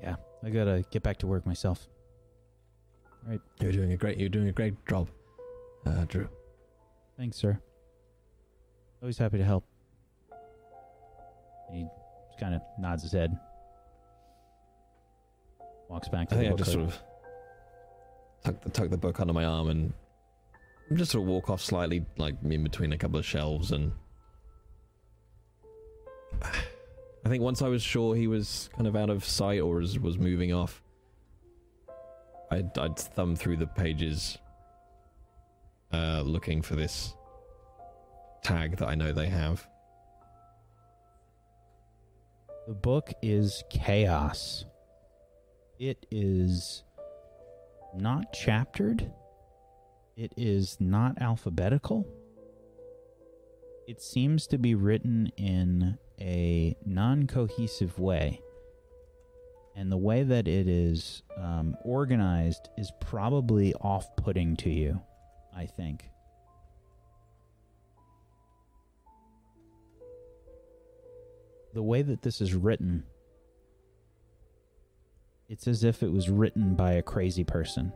Yeah, I gotta get back to work myself. You're doing a great, you're doing a great job, uh, Drew. Thanks, sir. Always happy to help. He just kind of nods his head. Walks back to I the think I just sort of tuck the, tuck the book under my arm and just sort of walk off slightly, like in between a couple of shelves. And I think once I was sure he was kind of out of sight or was, was moving off, I'd, I'd thumb through the pages, uh, looking for this tag that I know they have. The book is Chaos. It is not chaptered. It is not alphabetical. It seems to be written in a non cohesive way. And the way that it is um, organized is probably off putting to you, I think. the way that this is written, it's as if it was written by a crazy person.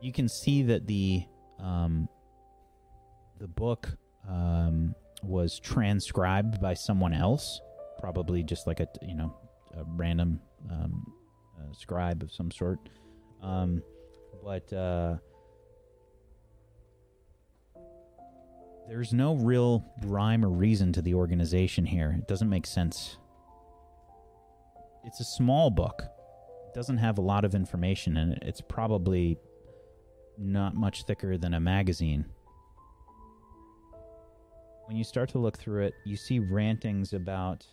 You can see that the um, the book um, was transcribed by someone else, probably just like a you know a random um, uh, scribe of some sort. Um, but uh, there's no real rhyme or reason to the organization here. It doesn't make sense. It's a small book. It doesn't have a lot of information in it. It's probably not much thicker than a magazine. When you start to look through it, you see rantings about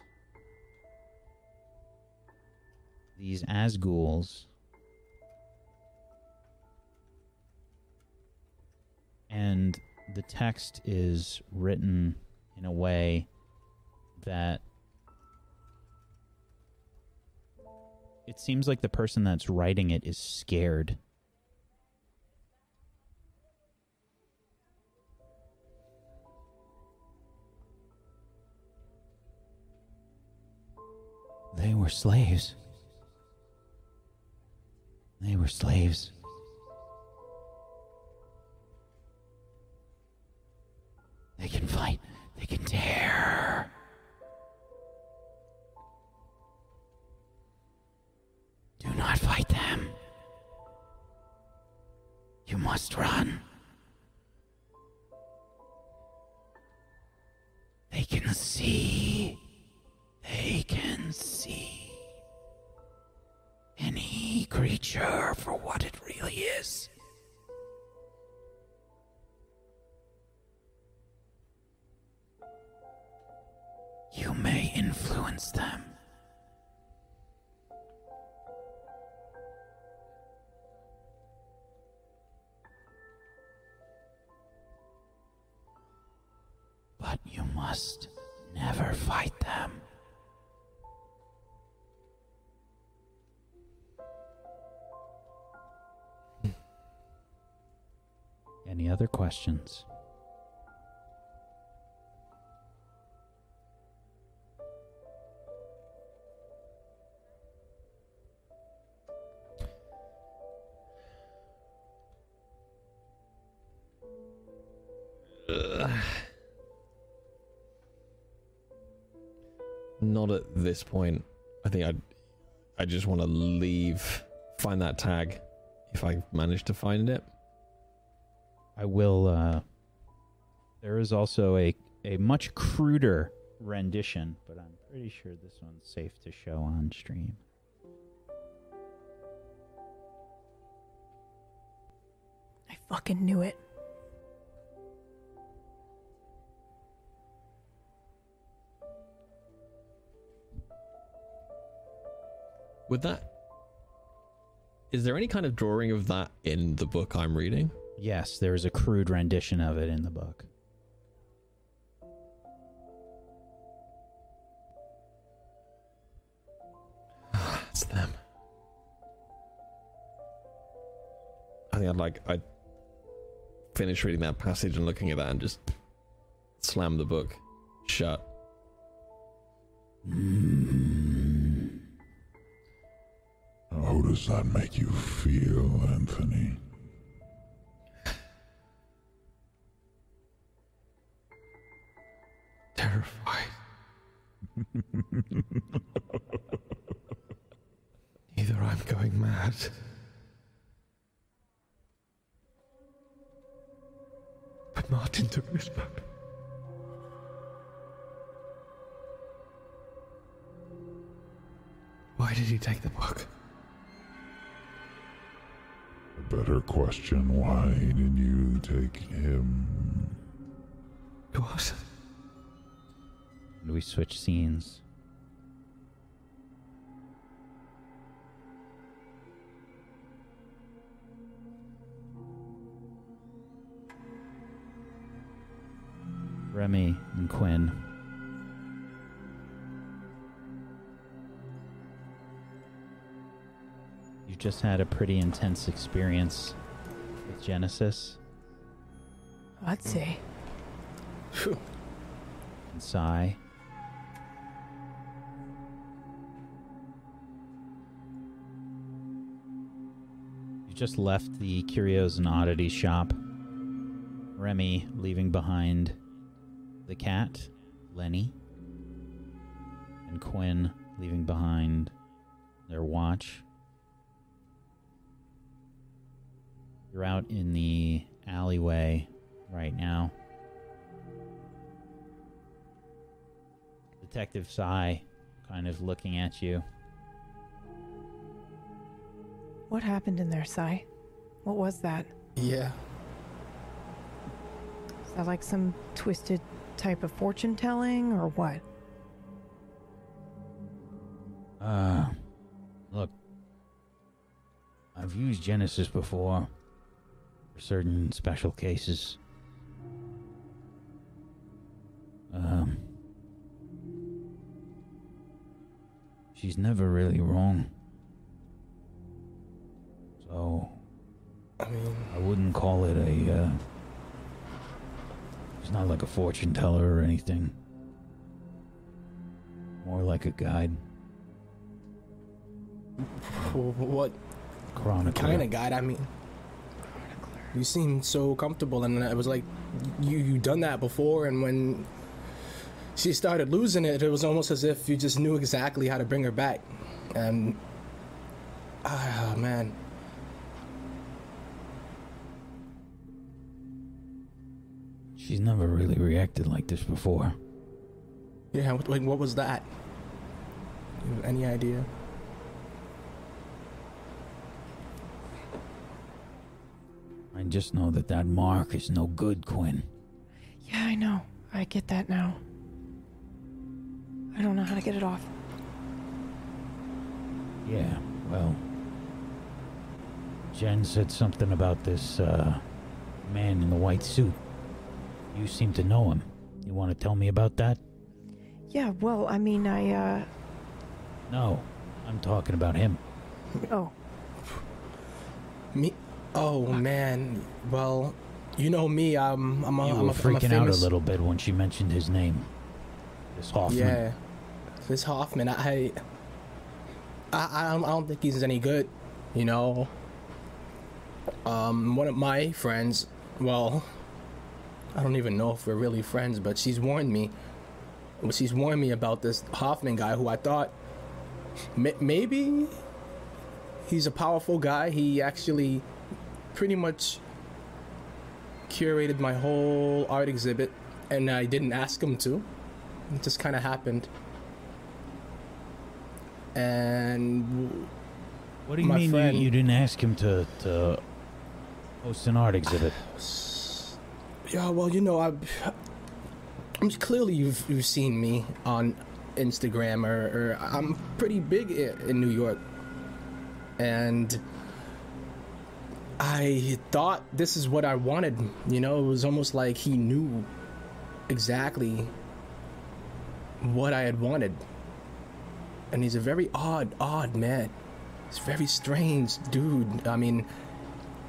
these Azghouls and the text is written in a way that it seems like the person that's writing it is scared. They were slaves. They were slaves. They can fight, they can tear. Do not fight them. You must run. Must never fight them. Hmm. Any other questions? This point. I think I I just want to leave, find that tag if I manage to find it. I will. Uh, there is also a a much cruder rendition, but I'm pretty sure this one's safe to show on stream. I fucking knew it. Would that is there any kind of drawing of that in the book I'm reading? Yes, there is a crude rendition of it in the book. It's them. I think I'd like I'd finish reading that passage and looking at that and just slam the book shut. How does that make you feel, Anthony? Terrified. Either I'm going mad. But Martin took this book. Why did he take the book? Better question why did you take him? What? And we switch scenes. Remy and Quinn. Just had a pretty intense experience with Genesis I'd say. and Psy. You just left the Curios and Oddities shop. Remy leaving behind the cat, Lenny, and Quinn leaving behind their watch. You're out in the alleyway right now. Detective Psy kind of looking at you. What happened in there, Sai? What was that? Yeah. Is that like some twisted type of fortune telling or what? Uh, look, I've used Genesis before for certain special cases. Um, she's never really wrong. So, I mean, I wouldn't call it a, uh, it's not like a fortune teller or anything. More like a guide, what chronicler. kind of guide? I mean, you seem so comfortable and i was like you you done that before? And when she started losing it it was almost as if you just knew exactly how to bring her back. And oh man. She's never really reacted like this before. Yeah like what was that? Any idea? I just know that that mark is no good, Quinn. Yeah, I know. I get that now. I don't know how to get it off. Yeah, well. Jen said something about this, uh, man in the white suit. You seem to know him. You want to tell me about that? Yeah, well, I mean, I, uh. No, I'm talking about him. Oh, Me? Oh man. Well, you know me. I'm. I'm a, you I'm were a, I'm a freaking out a little bit when she mentioned his name. This Hoffman. Yeah, this Hoffman. I. I, I don't, I don't think he's any good. You know. Um, one of my friends. Well, I don't even know if we're really friends, but she's warned me. She's warned me about this Hoffman guy who I thought may- maybe he's a powerful guy. He actually pretty much curated my whole art exhibit, and I didn't ask him to. It just kind of happened. And What do you mean you, friend- you didn't ask him to, to host an art exhibit? yeah, well, you know, I, I'm clearly you've you've seen me on Instagram, or, or I'm pretty big in New York, and I thought this is what I wanted. You know, it was almost like he knew exactly what I had wanted. And he's a very odd, odd man. He's very strange dude. I mean,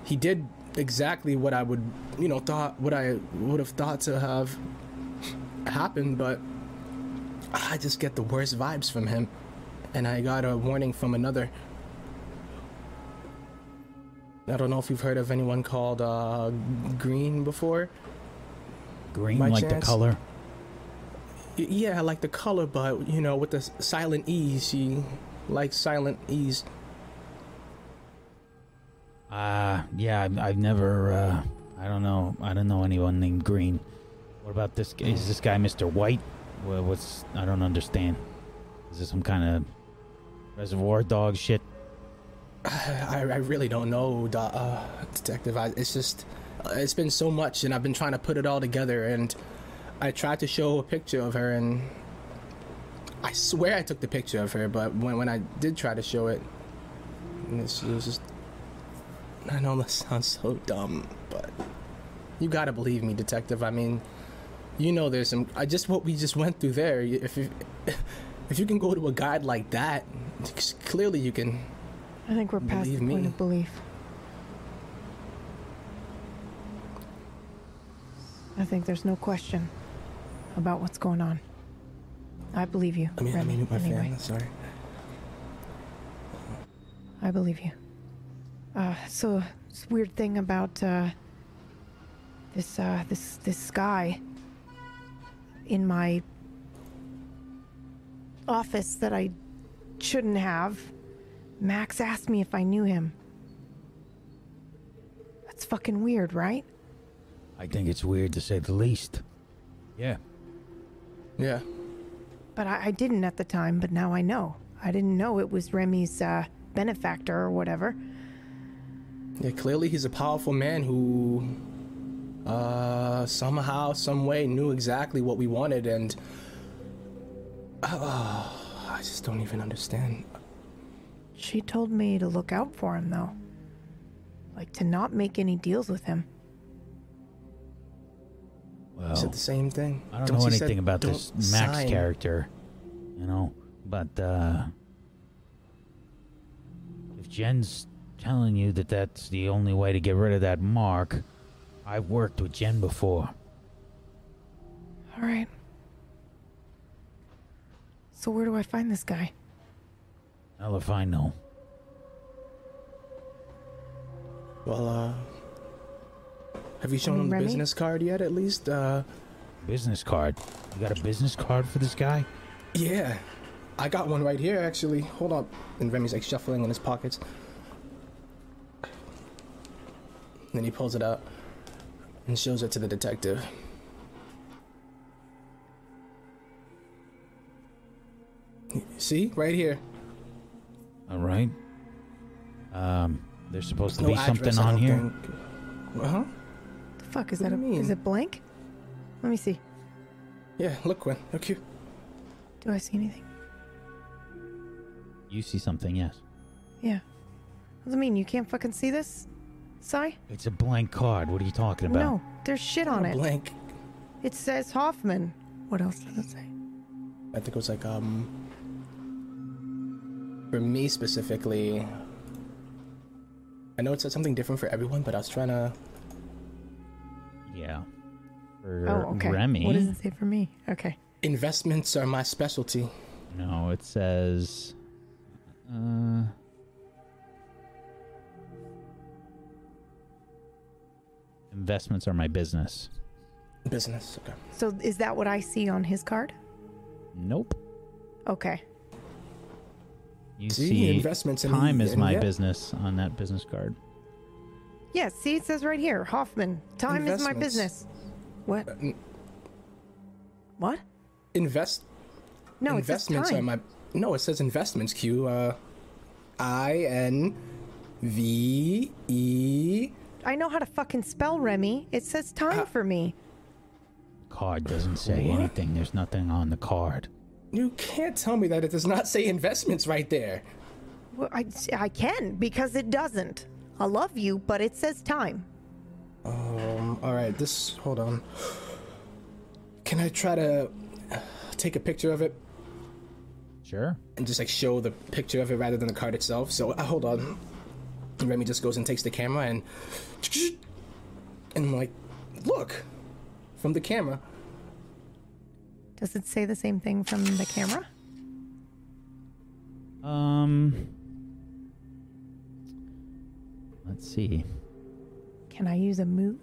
he did exactly what I would, you know, thought what I would have thought to have happened, but I just get the worst vibes from him. And I got a warning from another. I don't know if you've heard of anyone called uh, Green before. Green, By like the color? Yeah, I like the color, but you know, with the silent E's, she likes silent E's. Uh, yeah, I've, I've never, uh, I don't know. I don't know anyone named Green. What about this? guy? Is this guy Mr. White? What's, I don't understand. Is this some kind of reservoir dog shit? I, I really don't know, uh, detective. I, it's just, it's been so much, and I've been trying to put it all together. And I tried to show a picture of her, and I swear I took the picture of her, but when when I did try to show it, it was just. I know this sounds so dumb, but you gotta believe me, detective. I mean, you know, there's some. I just what we just went through there. If you, if you can go to a guide like that, clearly you can I think we're past Believe the point me. of belief. I think there's no question about what's going on. I believe you. I mean, I mean, my anyway. fan. Sorry. I believe you. Uh, so this weird thing about uh, this uh, this this guy in my office that I shouldn't have. Max asked me if I knew him. That's fucking weird, right? I think it's weird to say the least. Yeah. Yeah. But I, I didn't at the time. But now I know. I didn't know it was Remy's uh, benefactor or whatever. Yeah. Clearly, he's a powerful man who, uh, somehow, some way, knew exactly what we wanted, and uh, I just don't even understand. She told me to look out for him, though. Like to not make any deals with him. Well, He said the same thing. I don't know you said anything about don't this Max sign. character, you know, but uh if Jen's telling you that that's the only way to get rid of that mark, I've worked with Jen before. All right. So where do I find this guy? Hell if I know. Well, uh, have you shown him the business card yet? At least, uh, Business card. You got a business card for this guy? yeah, I got one right here actually. Hold up, and Remy's like shuffling in his pockets. Then he pulls it out and shows it to the detective. See, right here. All right. Um, there's supposed to No be something on here. think. Uh huh. The fuck is What that? do A, you is it blank? Let me see. Yeah, look, Gwen. Look you. Do I see anything? You see something? Yes. Yeah. What does it mean? You can't fucking see this? Sai? It's a blank card. What are you talking about? No, there's shit on it. Blank. It says Hoffman. What else does it say? I think it was like um. For me specifically, I know it said something different for everyone, but I was trying to. Yeah. For Oh, okay. Remy. What does it say for me? Okay. Investments are my specialty. No, it says. Uh. Investments are my business. Business. Okay. So is that what I see on his card? Nope. Okay. You See, see, investments time the- is in- my yeah. business on that business card. Yeah, see, it says right here Hoffman. Time is my business. What? Uh, n- What? invest. No, it says investments time. are my. No, it says investments. Q. Uh, I N V E. I know how to fucking spell Remy. It says time Uh, for me. Card doesn't say What? anything. There's nothing on the card. You can't tell me that it does not say investments right there. Well, I, I can because it doesn't. I love you, but it says time. Um. All right. This. Hold on. Can I try to take a picture of it Sure. and just like show the picture of it rather than the card itself? So uh, hold on. Remy just goes and takes the camera and and I'm like, look, from the camera. Does it say the same thing from the camera? Um. Let's see. Can I use a move?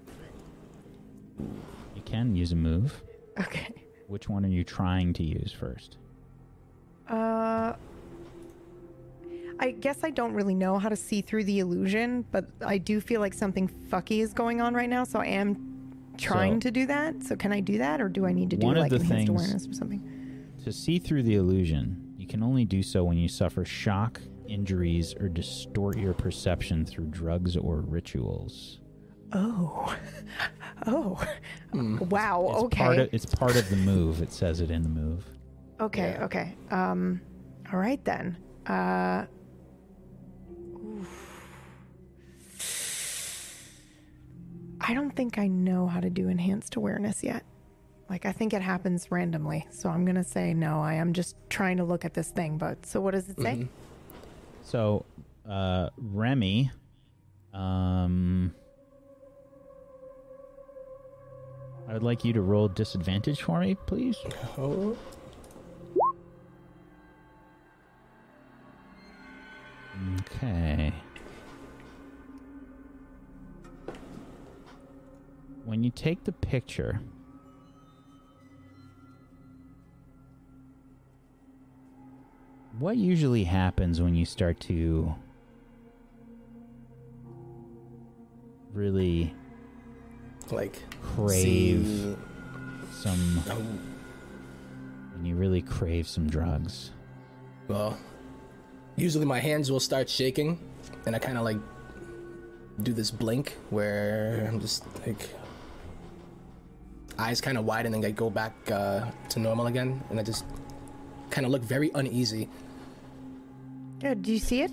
You can use a move. Okay. Which one are you trying to use first? Uh. I guess I don't really know how to see through the illusion, but I do feel like something fucky is going on right now, so I am trying So- to do that. So can I do that, or do I need to do One of like the enhanced things- awareness or something? To see through the illusion, you can only do so when you suffer shock, injuries, or distort your perception through drugs or rituals. Oh, oh, wow. It's okay, Part of, it's part of the move. It says it in the move. okay, Yeah. okay. Um, all right then. Uh, I don't think I know how to do enhanced awareness yet. Like, I think it happens randomly. So I'm going to say no. I am just trying to look at this thing. But so what does it say? So, uh, Remy, um, I would like you to roll disadvantage for me, please. Oh. Okay. When you take the picture, what usually happens when you start to really Like crave see- some Oh, when you really crave some drugs? well, usually my hands will start shaking, and I kind of like do this blink where I'm just like eyes kind of wide and then I go back uh, to normal again, and I just kind of look very uneasy. Yeah, do you see it?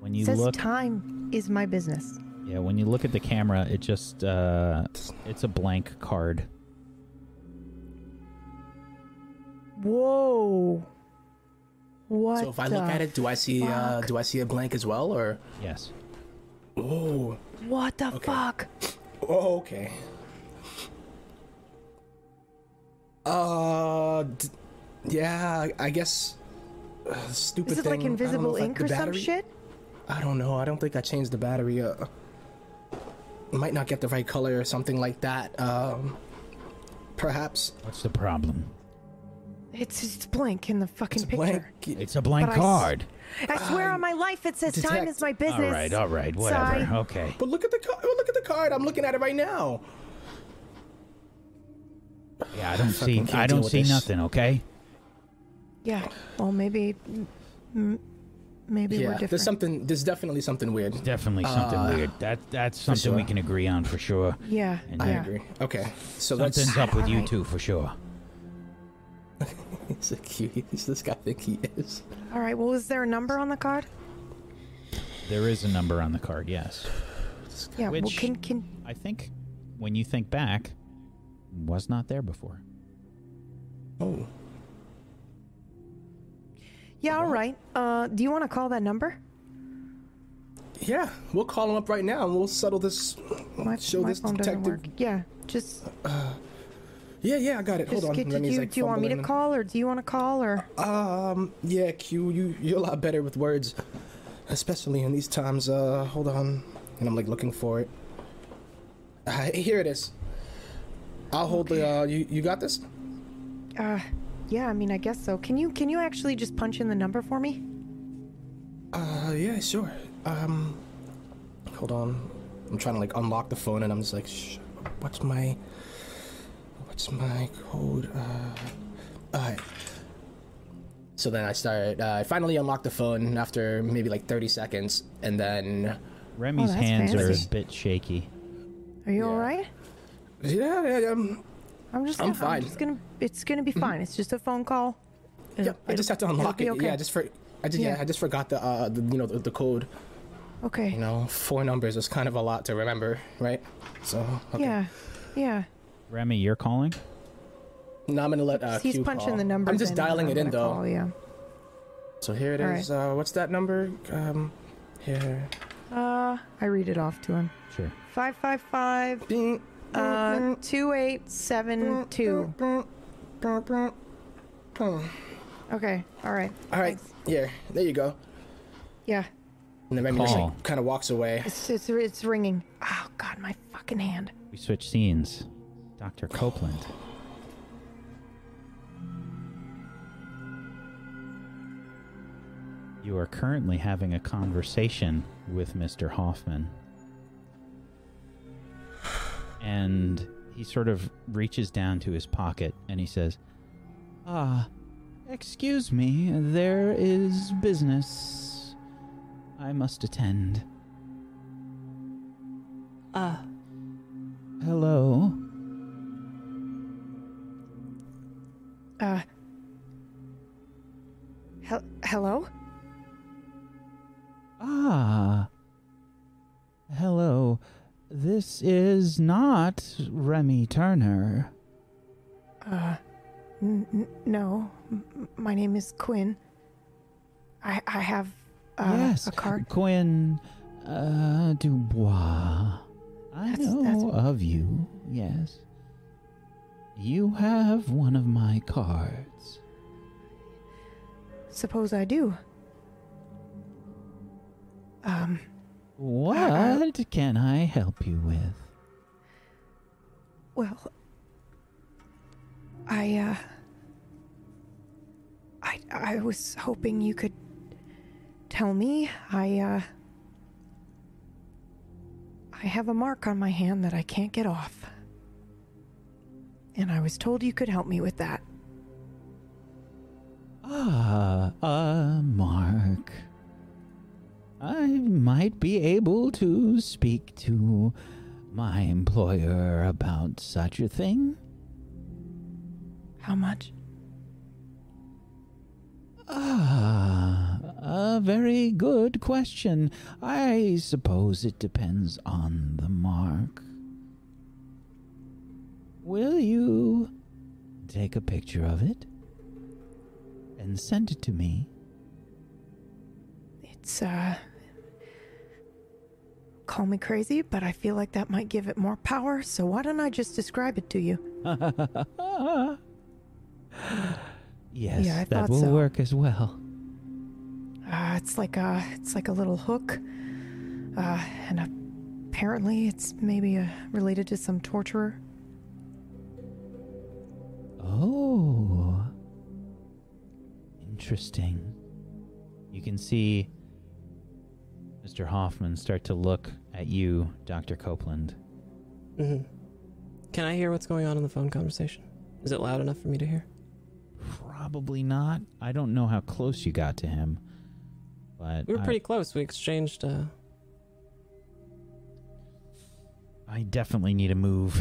When It you says look time is my business. Yeah, when you look at the camera, it just uh it's a blank card. Whoa. What? so if I look at it, do I see uh, do I see a blank as well, or Yes. oh What the Okay. fuck? oh okay. Uh, d- yeah, I- I guess. Uh, stupid Is it thing. like I don't know invisible if I- ink the or some shit? I don't know. I don't think I changed the battery. Uh, might not get the right color or something like that. Um, perhaps What's the problem? It's just blank in the fucking it's picture. blank. It's a blank But card. I swear on my life, it says time is my business. All right, all right, whatever. Sigh. Okay. But look at the card. Look at the card. I'm looking at it right now. Yeah, I don't see fucking I don't see this. nothing, okay? Yeah. Well, maybe. m- Maybe we're yeah, different. there's something. There's definitely something weird. Definitely something Uh, weird. That that's something we can agree on for sure. Yeah. And I yeah. agree. Okay, so Something's let's. up with you Alright. two for sure. He's a cute. Who's this guy think he is? All right. Well, is there a number on the card? There is a number on the card, yes. Yeah. well, can can I think when you think back, was not there before. Oh, Yeah, all right. Uh, do you want to call that number? yeah. We'll call him up right now and we'll settle this. My, Show my this phone doesn't detective. work. Yeah, just, Yeah, yeah. I got it. just Hold on. get, Remy's, do, you, like, do you want me to call or do you want to call or? Um, yeah, Q, you you're a lot better with words, especially in these times. Uh, hold on, and I'm like looking for it. Uh, here it is. I'll hold the. Uh, you you got this? Uh, yeah. I mean, I guess so. Can you can you actually just punch in the number for me? Uh, yeah, sure. Um, hold on. I'm trying to like unlock the phone, and I'm just like, Shh, what's my, what's my code? Uh, alright. So then I start. Uh, I finally unlock the phone after maybe like 30 seconds, and then. Remy's Oh, that's hands are a bit shaky. Are you Yeah. all right? Yeah, yeah, yeah. Um, I'm just. I'm gonna, fine. just gonna. It's gonna be fine. It's just a phone call. yeah, It'll- I just have to unlock it. it'll Yeah, okay. just for. I just yeah. Yeah. I just forgot the uh the, you know the, the code. Okay. You know, four numbers is kind of a lot to remember, right? So okay. Yeah. Yeah. Remy, you're calling? Now I'm gonna let uh, He's Q punching call. the number. I'm just dialing it in though. Call, yeah. So here it All is. Uh, what's that number? Um, here. Uh, I read it off to him. Sure. Five five five. Bing. Uh, two eight seven two. Okay. alright. All right, Thanks. Here. There you go. Yeah. And then Remy just Call. like, kind of walks away. It's it's it's ringing. Oh God, my fucking hand. We switch scenes. Dr. Copeland. You are currently having a conversation with Mr. Hoffman. And he sort of reaches down to his pocket and he says, Ah, excuse me, there is business I must attend. Uh, Hello. Uh. Hel- hello. Ah. Hello. This is not Remy Turner. Uh. N- no. M- my name is Quinn. I I have uh, yes, a card. Quinn uh, Dubois. I That's- know that's- of you, yes. You have one of my cards. Suppose I do. Um. What can I help you with? Well, I, uh. I, I was hoping you could tell me. I, uh. I have a mark on my hand that I can't get off. And I was told you could help me with that. Ah, uh, Mark. I might be able to speak to my employer about such a thing. How much? Ah, a very good question. I suppose it depends on the mark. Will you take a picture of it and send it to me? It's, uh. Call me crazy, but I feel like that might give it more power, so why don't I just describe it to you? yes, Yeah, that will so. work as well. Uh, it's like a, it's like a little hook, uh, and apparently it's maybe uh, related to some torturer. Oh. Interesting. You can see Mr. Hoffman start to look at you, Dr. Copeland. hmm Can I hear what's going on in the phone conversation? Is it loud enough for me to hear? Probably not. I don't know how close you got to him, but We were I- pretty close. We exchanged. Uh, I definitely need a move.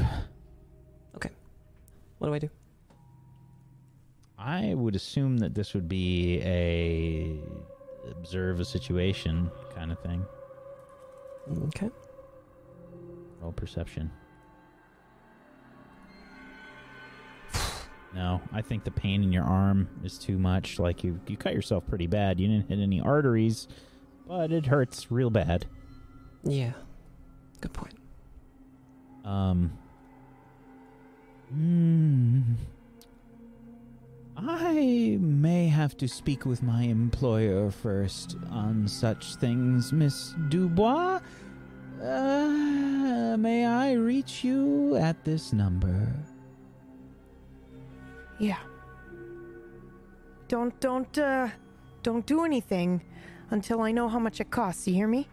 Okay. What do I do? I would assume that this would be a observe a situation kind of thing. Okay. Roll perception. No, I think the pain in your arm is too much. Like you, you cut yourself pretty bad. You didn't hit any arteries, but it hurts real bad. Yeah. Good point. Um. Hmm. I may have to speak with my employer first on such things, Miss Dubois. Uh, may I reach you at this number? Yeah. Don't don't uh don't do anything until I know how much it costs. You hear me?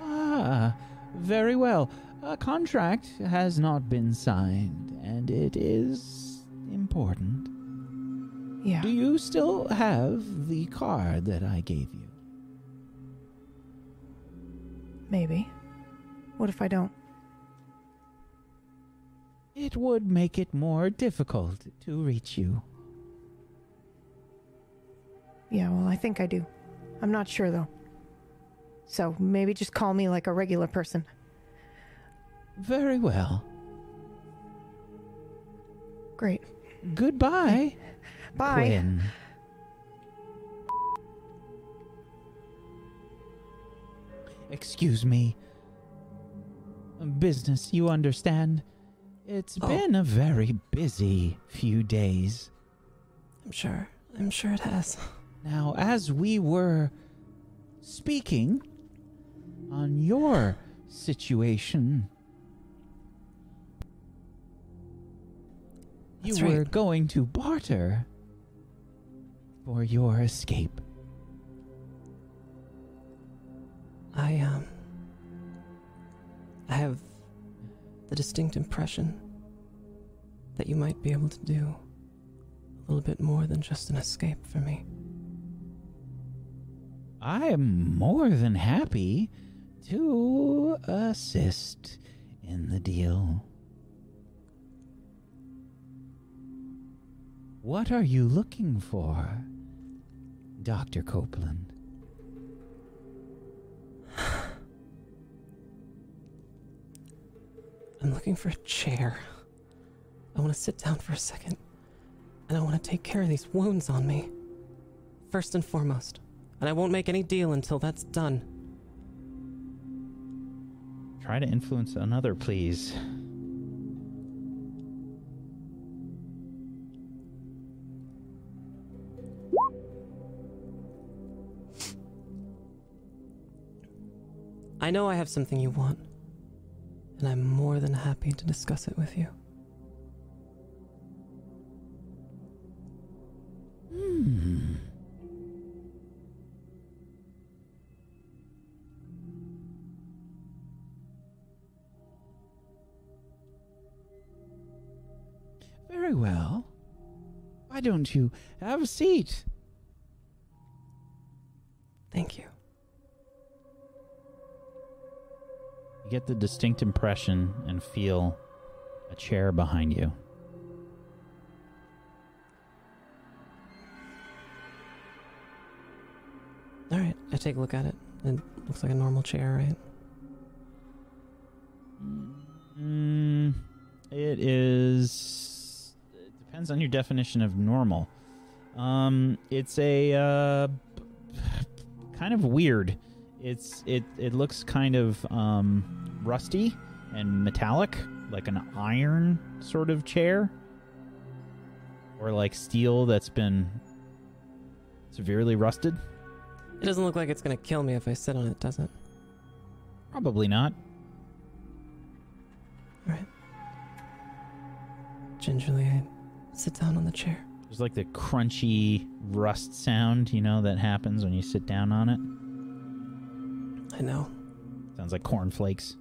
Ah, very well. A contract has not been signed, and it is important. Yeah. Do you still have the card that I gave you? Maybe. What if I don't? It would make it more difficult to reach you. Yeah, well, I think I do. I'm not sure though. So maybe just call me like a regular person. Very well. Great. Goodbye, Bye. Quinn. Excuse me. Business, you understand? It's Oh. been a very busy few days. I'm sure. I'm sure it has. Now, as we were speaking on your situation, you That's were going to barter for your escape. I um. I have the distinct impression that you might be able to do a little bit more than just an escape for me. I am more than happy to assist in the deal. What are you looking for, Dr. Copeland? I'm looking for a chair. I want to sit down for a second, and I want to take care of these wounds on me. First and foremost. And I won't make any deal until that's done. Try to influence another, please. I know I have something you want, and I'm more than happy to discuss it with you. Hmm. Very well. Why don't you have a seat? Thank you. Get the distinct impression and feel a chair behind you. All right, I take a look at it. It looks like a normal chair, right? Mm, it is. It depends on your definition of normal. Um, it's a uh, kind of weird. It's it it looks kind of um rusty and metallic, like an iron sort of chair, or like steel that's been severely rusted. It doesn't look like it's gonna kill me if I sit on it, does it? Probably not. All right. Gingerly, I sit down on the chair. There's like the crunchy rust sound, you know, that happens when you sit down on it. I know. Sounds like cornflakes.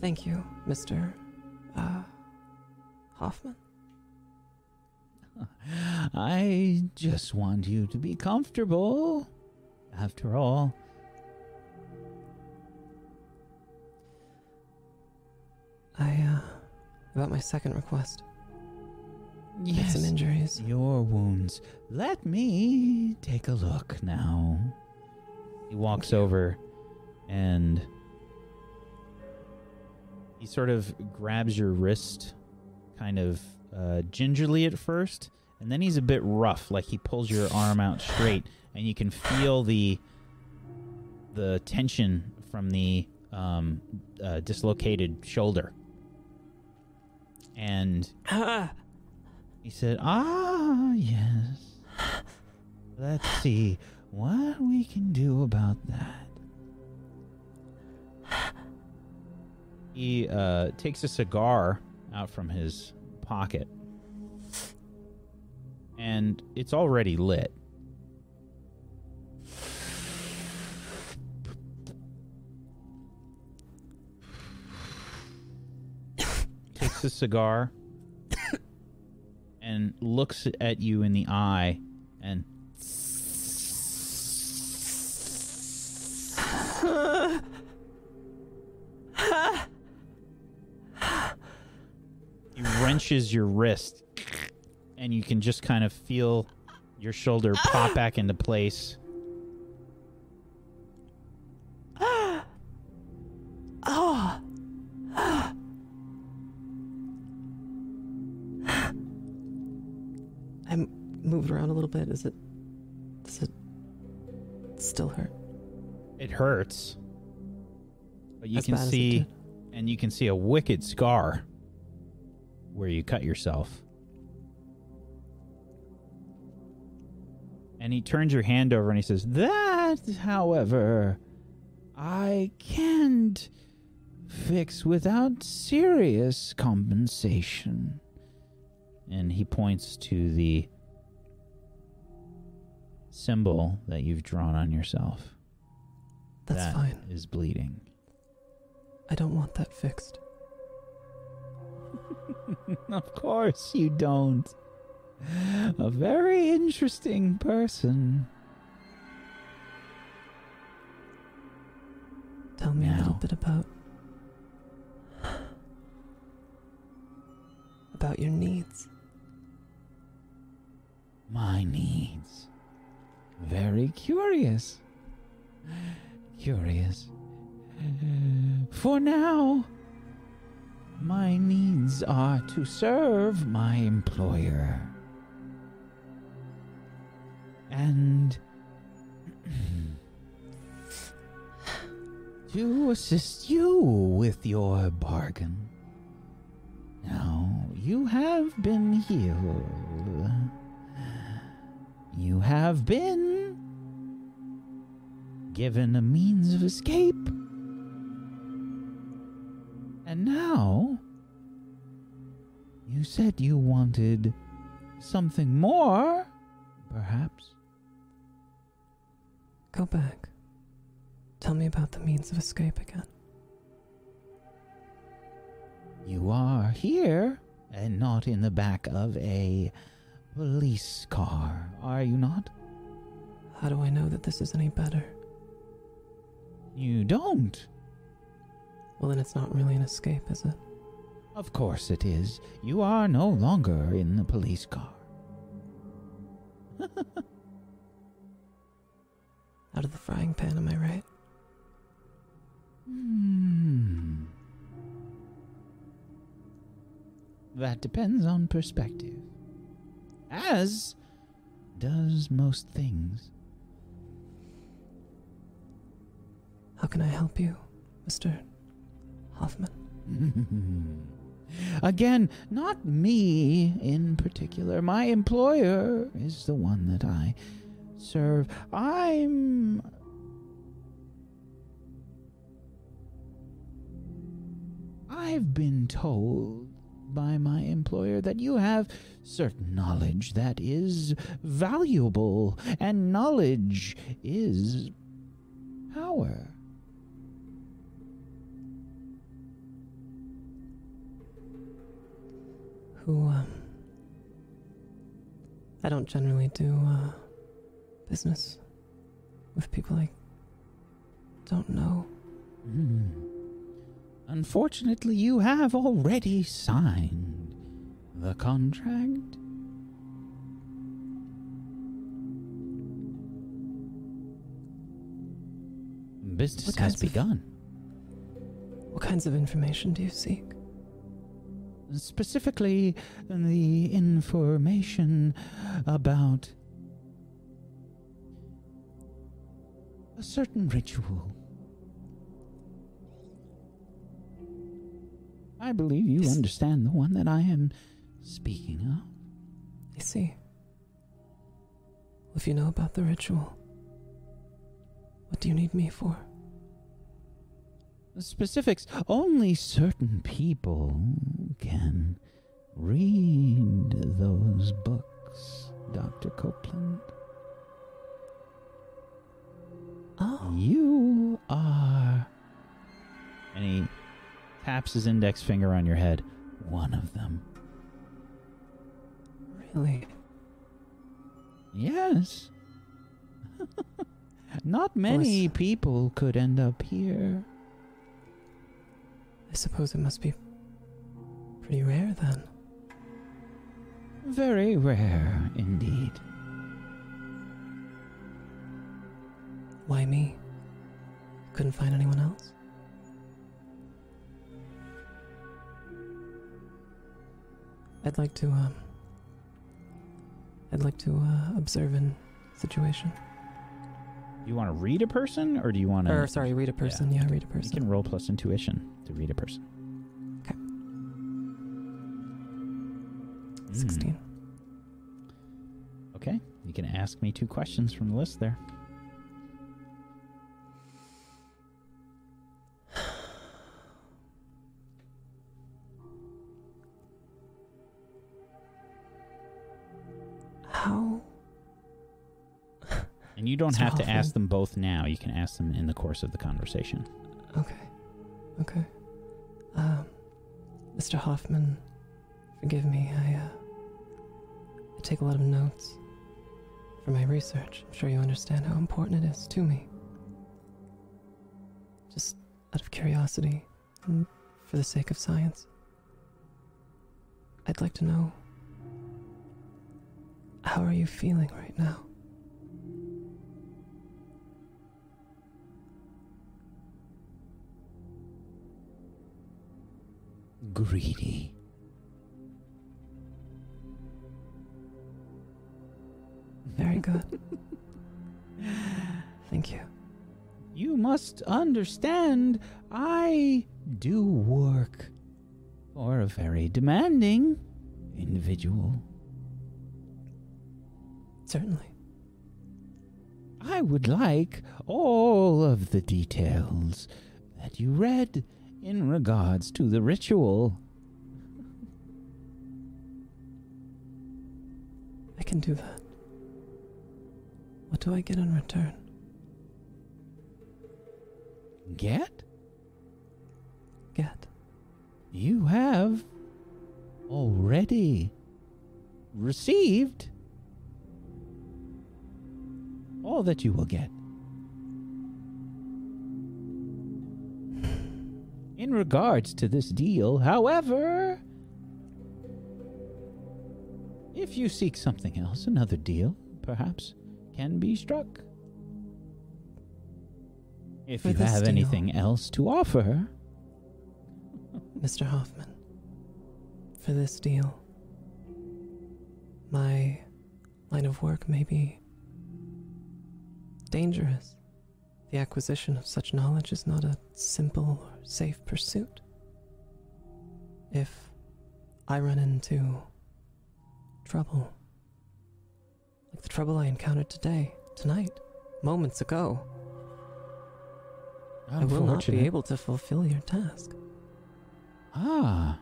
Thank you, Mr. Uh, Hoffman. I just want you to be comfortable. After all, I, uh, about my second request. Have some yes, injuries. your wounds. Let me take a look now. He walks over and he sort of grabs your wrist kind of uh, gingerly at first and then he's a bit rough like he pulls your arm out straight and you can feel the the tension from the um, uh, dislocated shoulder. And he said, Ah, yes. Let's see what we can do about that. He uh, takes a cigar out from his pocket, and it's already lit. takes a cigar and looks at you in the eye and he wrenches your wrist and you can just kind of feel your shoulder pop back into place oh, I moved around a little bit. Is it? Does it still hurt? It hurts but you As can bad as it see and you can see a wicked scar where you cut yourself. And he turns your hand over and he says that however i can't fix without serious compensation. And he points to the symbol that you've drawn on yourself That's That fine. is bleeding I don't want that fixed. of course you don't. A very interesting person. Tell me a little bit about about your needs. My needs. Very curious. Curious. For now, my needs are to serve my employer. And to assist you with your bargain. Now, you have been healed. You have been given a means of escape. And now, you said you wanted something more, perhaps? Go back. Tell me about the means of escape again. You are here and not in the back of a police car, are you not? How do I know that this is any better? You don't. Well, then it's not really an escape, is it? Of course it is. You are no longer in the police car. Out of the frying pan, am I right? Hmm. That depends on perspective. As does most things. How can I help you, Mr. Hoffman? Again, not me in particular. My employer is the one that I serve. I'm. I've been told by my employer that you have certain knowledge that is valuable, and knowledge is power. Who, um. I don't generally do uh, business with people I don't know. Hmm. Unfortunately, you have already signed the contract. Business has kinds of- begun. What kinds of information do you seek? Specifically, the information about a certain ritual. I believe you Yes. understand the one that I am speaking of. I see. Well, if you know about the ritual, what do you need me for? Specifics only certain people can read those books, Dr. Copeland. Oh, You are. And he taps his index finger on your head. One of them. really? Yes. Not many people could end up here. I suppose it must be pretty rare then. Very rare indeed. Why me? Couldn't find anyone else? I'd like to, um. I'd like to, uh, observe an situation. You want to read a person, or do you want to? Or, sorry, read a person. Yeah, read a person. You can roll plus intuition to read a person. Okay. Mm, 16. Okay, you can ask me two questions from the list there. How? And you don't Mr. have to ask them both now. You can ask them in the course of the conversation. Okay. Okay. Um, Mr. Hoffman, forgive me. I, uh, I take a lot of notes for my research. I'm sure you understand how important it is to me. Just out of curiosity and for the sake of science. I'd like to know how are you feeling right now? Greedy. Very good. Thank you. You must understand, I do work for a very demanding individual. Certainly. I would like all of the details that you read in regards to the ritual. I can do that. What do I get in return? Get? Get. You have already received all that you will get. In regards to this deal, however, if you seek something else, another deal, perhaps, can be struck. If For you have deal. anything else to offer, Mr. Hoffman, for this deal, my line of work may be dangerous. The acquisition of such knowledge is not a simple or safe pursuit. If I run into trouble, like the trouble I encountered today, tonight, moments ago, I will not be able to fulfill your task. Ah.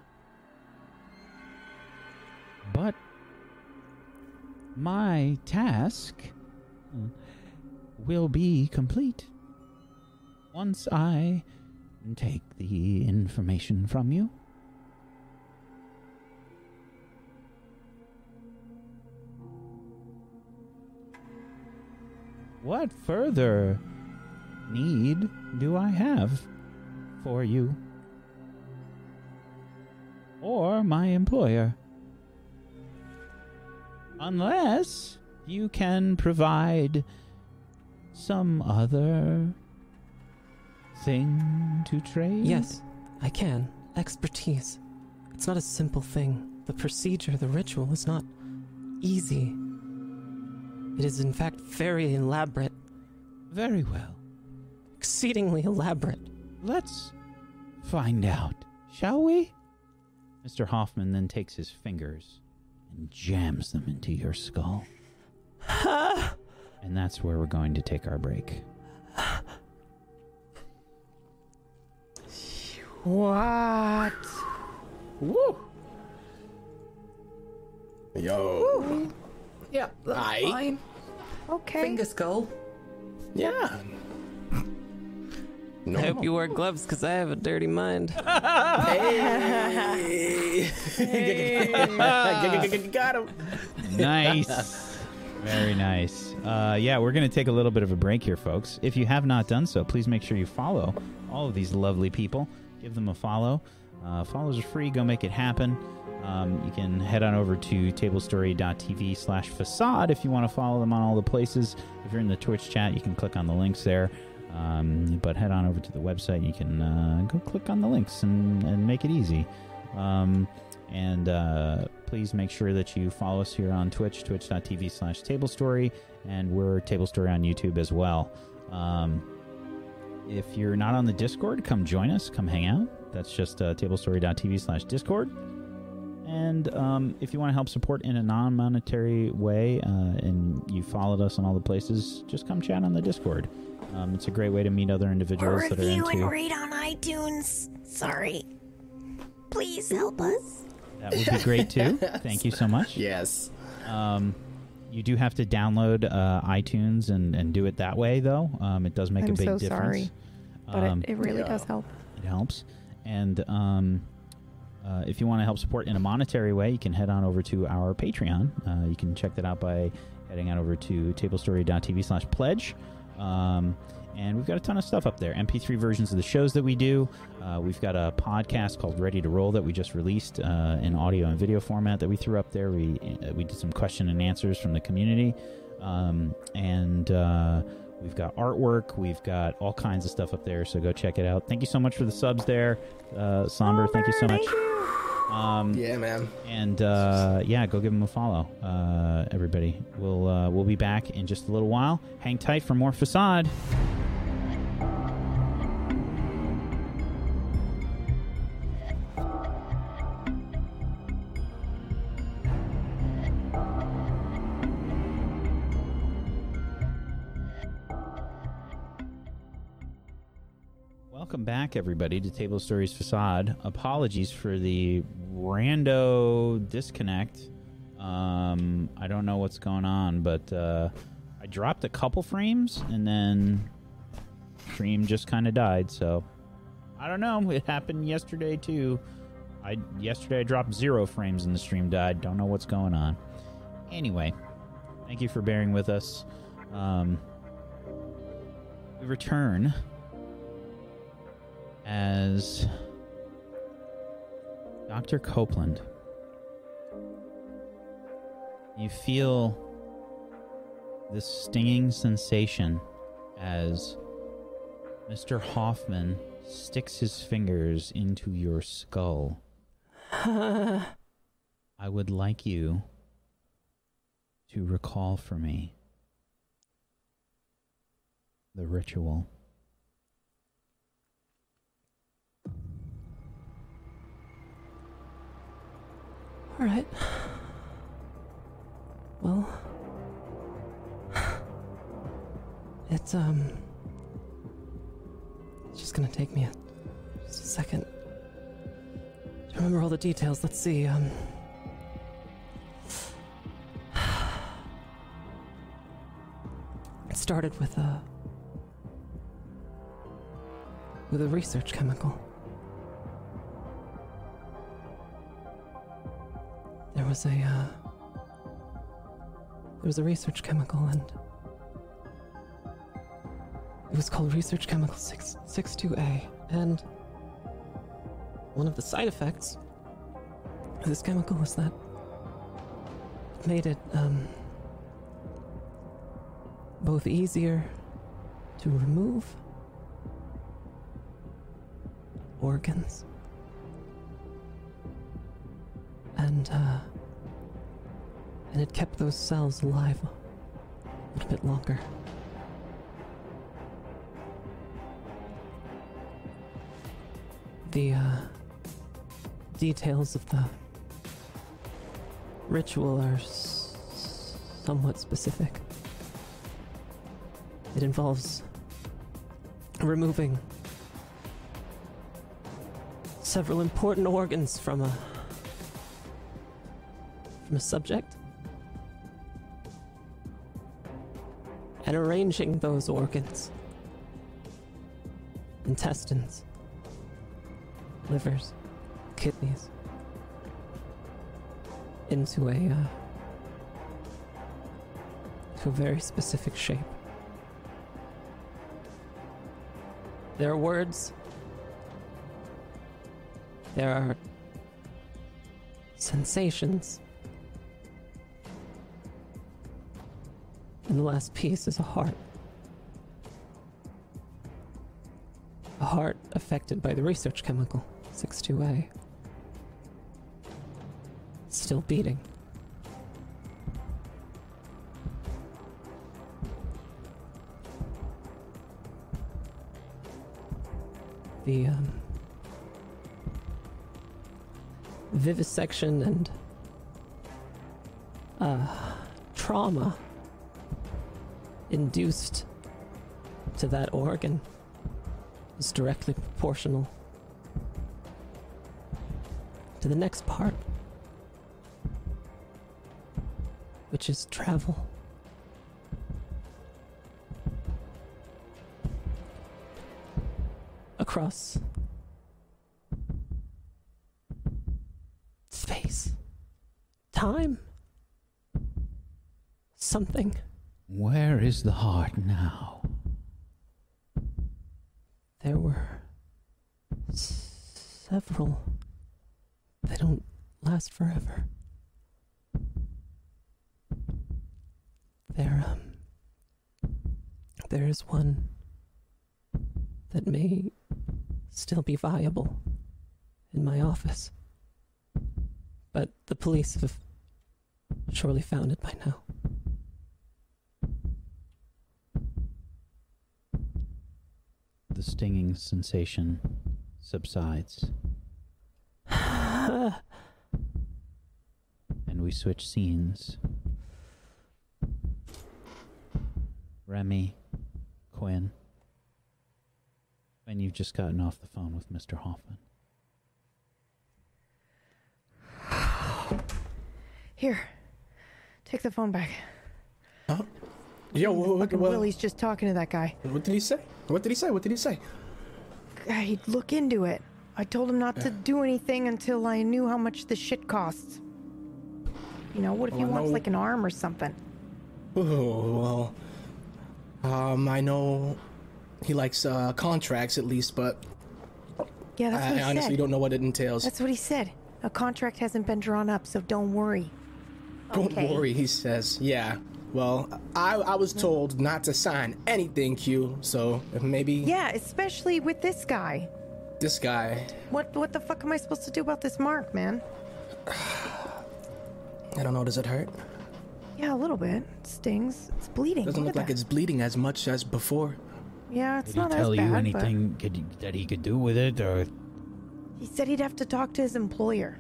But my task uh, will be complete once I take the information from you. What further need do I have for you? Or my employer? Unless you can provide some other thing to trade? Yes, I can. Expertise. It's not a simple thing. The procedure, the ritual is not easy. It is, in fact, very elaborate, Very well. exceedingly elaborate. Let's find out, shall we? Mr. Hoffman then takes his fingers and jams them into your skull. and that's where we're going to take our break. What? Woo! Yo. Yeah, that's Aye. fine. Okay. Finger skull. Yeah. No. I hope you wear gloves because I have a dirty mind. Hey. Got him. Nice. Very nice. Uh, yeah, we're going to take a little bit of a break here, folks. If you have not done so, please make sure you follow all of these lovely people. Give them a follow. Uh, follows are free. Go make it happen. Um, you can head on over to tablestory.tv slash facade if you want to follow them on all the places. If you're in the Twitch chat, you can click on the links there. Um, but head on over to the website. You can uh, go click on the links and, and make it easy. Um, and uh, please make sure that you follow us here on Twitch, twitch.tv slash tablestory. And we're Tablestory on YouTube as well. Um, if you're not on the Discord, come join us. Come hang out. That's just uh, tablestory.tv slash Discord. And um, if you want to help support in a non monetary way uh, and you followed us on all the places, just come chat on the Discord. Um, it's a great way to meet other individuals that are review into. and rate on iTunes. Sorry. Please help us. That would be great too. Thank you so much. Yes. Um, you do have to download uh, iTunes and, and do it that way, though. Um, it does make I'm a big so difference. sorry, But Um, it, it really yeah. does help. it helps. And um, uh, if you want to help support in a monetary way, you can head on over to our Patreon. Uh, you can check that out by heading on over to tablestory.tv slash pledge. Um, and we've got a ton of stuff up there. MP3 versions of the shows that we do. Uh, we've got a podcast called Ready to Roll that we just released uh, in audio and video format that we threw up there. We uh, we did some question and answers from the community, um, and uh, we've got artwork. We've got all kinds of stuff up there. So go check it out. Thank you so much for the subs there, uh, Somber. Thank you so much. Um, Yeah, man. and uh, yeah, go give them a follow, uh, everybody. We'll uh, we'll be back in just a little while. Hang tight for more facade. Welcome back, everybody, to Tablestory's Facade. Apologies for the rando disconnect. Um, I don't know what's going on, but uh, I dropped a couple frames and then stream just kind of died. So I don't know. It happened yesterday too. I yesterday I dropped zero frames and the stream died. Don't know what's going on. Anyway, thank you for bearing with us. Um, we return as Dr. Copeland. You feel this stinging sensation as Mr. Hoffman sticks his fingers into your skull. I would like you to recall for me the ritual. All right. Well, it's um, it's just gonna take me a, just a second to remember all the details. Let's see. Um, it started with a with a research chemical. Was a, uh, there was a research chemical, and It was called Research Chemical 662A, and one of the side effects of this chemical was that it made it um, both easier to remove organs and uh, and it kept those cells alive a little bit longer. The uh, details of the ritual are s- somewhat specific. It involves removing several important organs from a from a subject and arranging those organs. Intestines. Livers. Kidneys. Into a uh, to a very specific shape. There are words. There are sensations and the last piece is a heart. A heart affected by the research chemical 62a still beating. The um, vivisection and uh, trauma induced to that organ is directly proportional to the next part, which is travel. Across space, time, something. Is the heart now? There were several. They don't last forever. There, um, there is one that may still be viable in my office. But the police have surely found it by now. The stinging sensation subsides, and we switch scenes. Remy, Quinn, and you've just gotten off the phone with Mr. Hoffman. Here, take the phone back. Yo, what, what, what, Willie's just talking to that guy. what did he say? What did he say? What did he say? I'd look into it. I told him not to do anything until I knew how much the shit costs. You know, what if he Well, I wants know- like an arm or something? Oh, well, um, I know he likes uh, contracts at least, but Yeah, that's I, what he said. I honestly said. don't know what it entails. That's what he said. A contract hasn't been drawn up, so don't worry. Don't Okay. worry, he says. Yeah. Well, I, I was told not to sign anything, Q. So maybe Yeah, especially with this guy. this guy. What what the fuck am I supposed to do about this mark, man? I don't know. Does it hurt? Yeah, a little bit. It stings. It's bleeding. Doesn't look at like that. it's bleeding as much as before. Yeah, it's Did he not tell as you bad, anything could, that he could do with it, or he said he'd have to talk to his employer.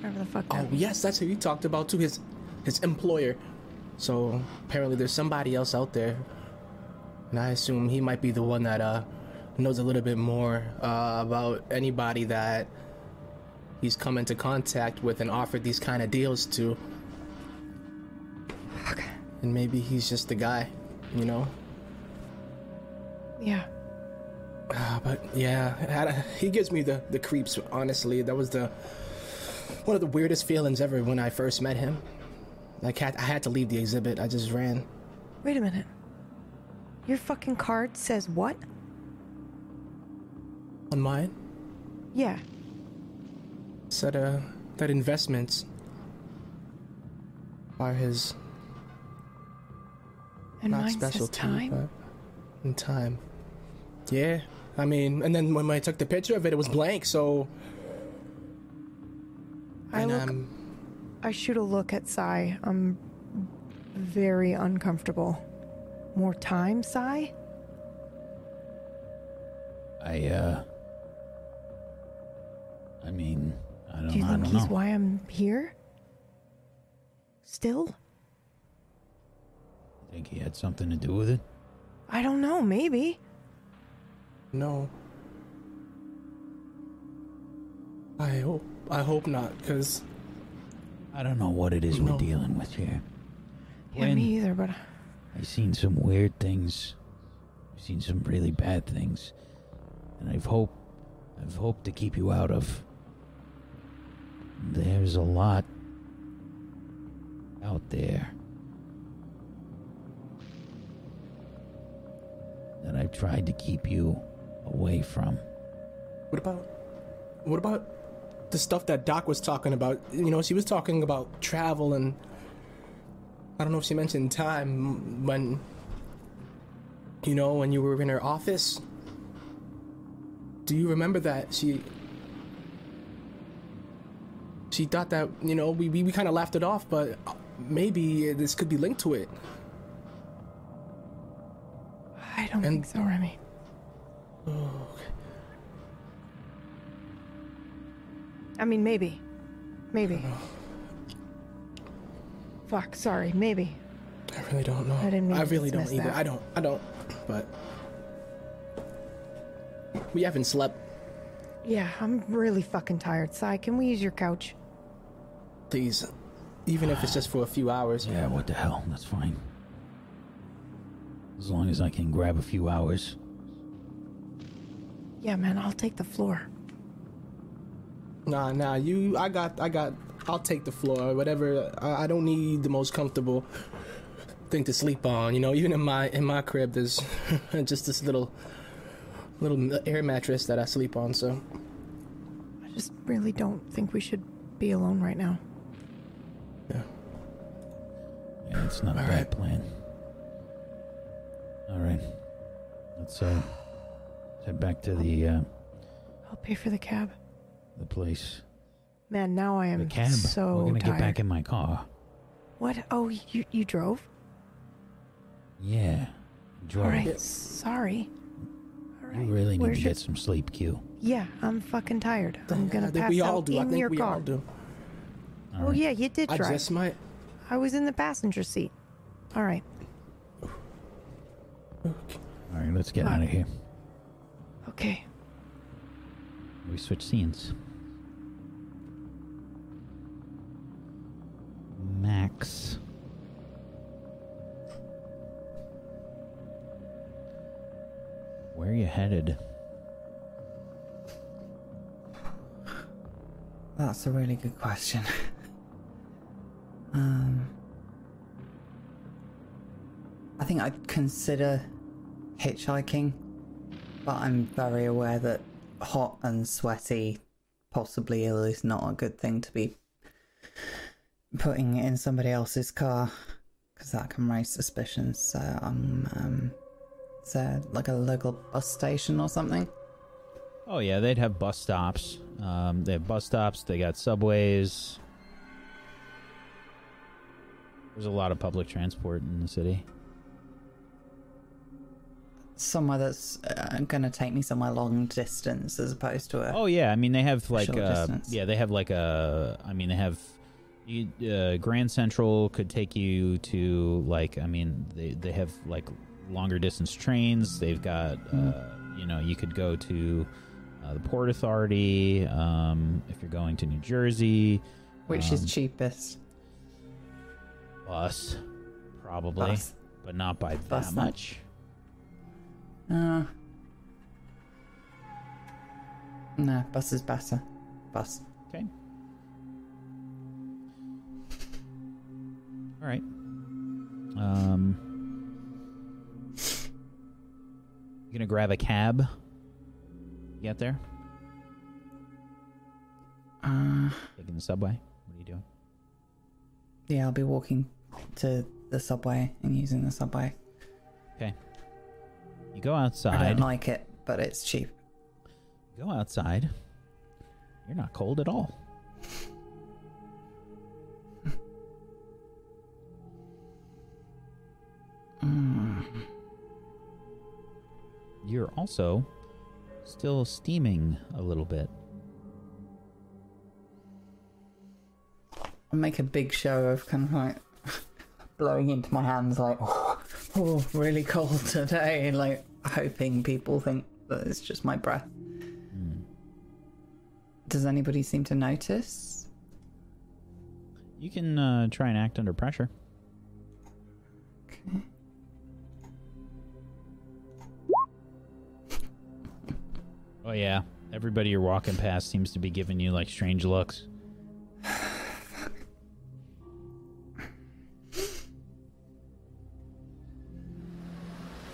Whatever the fuck oh, that Oh yes, that's who he talked about too. His his employer. So apparently there's somebody else out there, and I assume he might be the one that uh knows a little bit more uh, about anybody that he's come into contact with and offered these kind of deals to. And maybe he's just the guy, you know. Yeah. Uh, but yeah, he gives me the the creeps. Honestly, that was the one of the weirdest feelings ever when I first met him. Like, had, I had to leave the exhibit. I just ran. Wait a minute. Your fucking card says what? On mine, Yeah. said uh, that investments are his And not specialty, time. but in time. Yeah, I mean, and then when I took the picture of it, it was blank. So, I and look. um, I shoot a look at Sai. I'm very uncomfortable. More time, Sai? I, uh. I mean, I don't, Do you I think he's know. why I'm here? Still? Think he had something to do with it? I don't know. Maybe. no. I hope I hope not, because I don't know what it is No. we're dealing with here. Yeah, When- me either. But I've seen some weird things. I've seen some really bad things. And I've hoped I've hoped to keep you out of. There's a lot out there that I've tried to keep you away from. what about what about the stuff that Doc was talking about? You know, she was talking about travel and I don't know if she mentioned time when you know when you were in her office. Do you remember that she she thought that you know we we, we kind of laughed it off, but maybe this could be linked to it. I don't And- think so, Remy. Oh, I mean, maybe. Maybe. Fuck, sorry, maybe. I really don't know. I didn't mean I to really don't either. that. I don't. I don't. But we haven't slept. Yeah, I'm really fucking tired. Sai, can we use your couch? Please, even if it's just for a few hours. Yeah, what the hell? That's fine. As long as I can grab a few hours. Yeah, man, I'll take the floor. Nah, nah. You, I got, I got. I'll take the floor, whatever. I, I don't need the most comfortable thing to sleep on. You know, even in my in my crib, there's just this little little air mattress that I sleep on. So I just really don't think we should be alone right now. yeah. Yeah, it's not a bad right. plan. All right. Let's uh head back to the uh I'll pay for the cab. The place. Man, now I am The am cab. so We're gonna tired. get back in my car. What? Oh, you you drove? Yeah. Drove. All right. Sorry. All You really need Where's to your- get some sleep, Q. Yeah, I'm fucking tired. I'm gonna I think pass we out all do. I in think your we car. all do. All Oh yeah, you did drive. I just might. I was in the passenger seat. All right. All right, let's get Come out on. of here. Okay. We switch scenes. Max. Where are you headed? That's a really good question. um, I think I'd consider hitchhiking, but I'm very aware that hot and sweaty, possibly ill, is not a good thing to be putting in somebody else's car because that can raise suspicions. So I'm, um, is there like a local bus station or something? Oh yeah, they'd have bus stops. Um, they have bus stops. They got subways. There's a lot of public transport in the city. Somewhere that's uh, going to take me somewhere long distance as opposed to a. Oh yeah, I mean they have like uh, yeah they have like a I mean they have you, uh, Grand Central could take you to like I mean they they have like longer distance trains. They've got Hmm. uh, you know you could go to uh, the Port Authority um, if you're going to New Jersey. Which um, is cheapest? Bus, probably, Bus. but not by Bus that much. Uh, no, bus is better. Bus. Okay. All right. Um. You gonna grab a cab? Get there? Uh, Taking the subway? What are you doing? yeah, I'll be walking to the subway and using the subway. Okay. You go outside I outside. don't like it, but it's cheap. Go outside. You're not cold at all. Mm. You're also still steaming a little bit. I'll make a big show of kind of like blowing into my hands, like, oh, oh, really cold today, like hoping people think that it's just my breath. Hmm. Does anybody seem to notice? You can uh, try and act under pressure. Okay. Oh yeah, everybody you're walking past seems to be giving you like strange looks.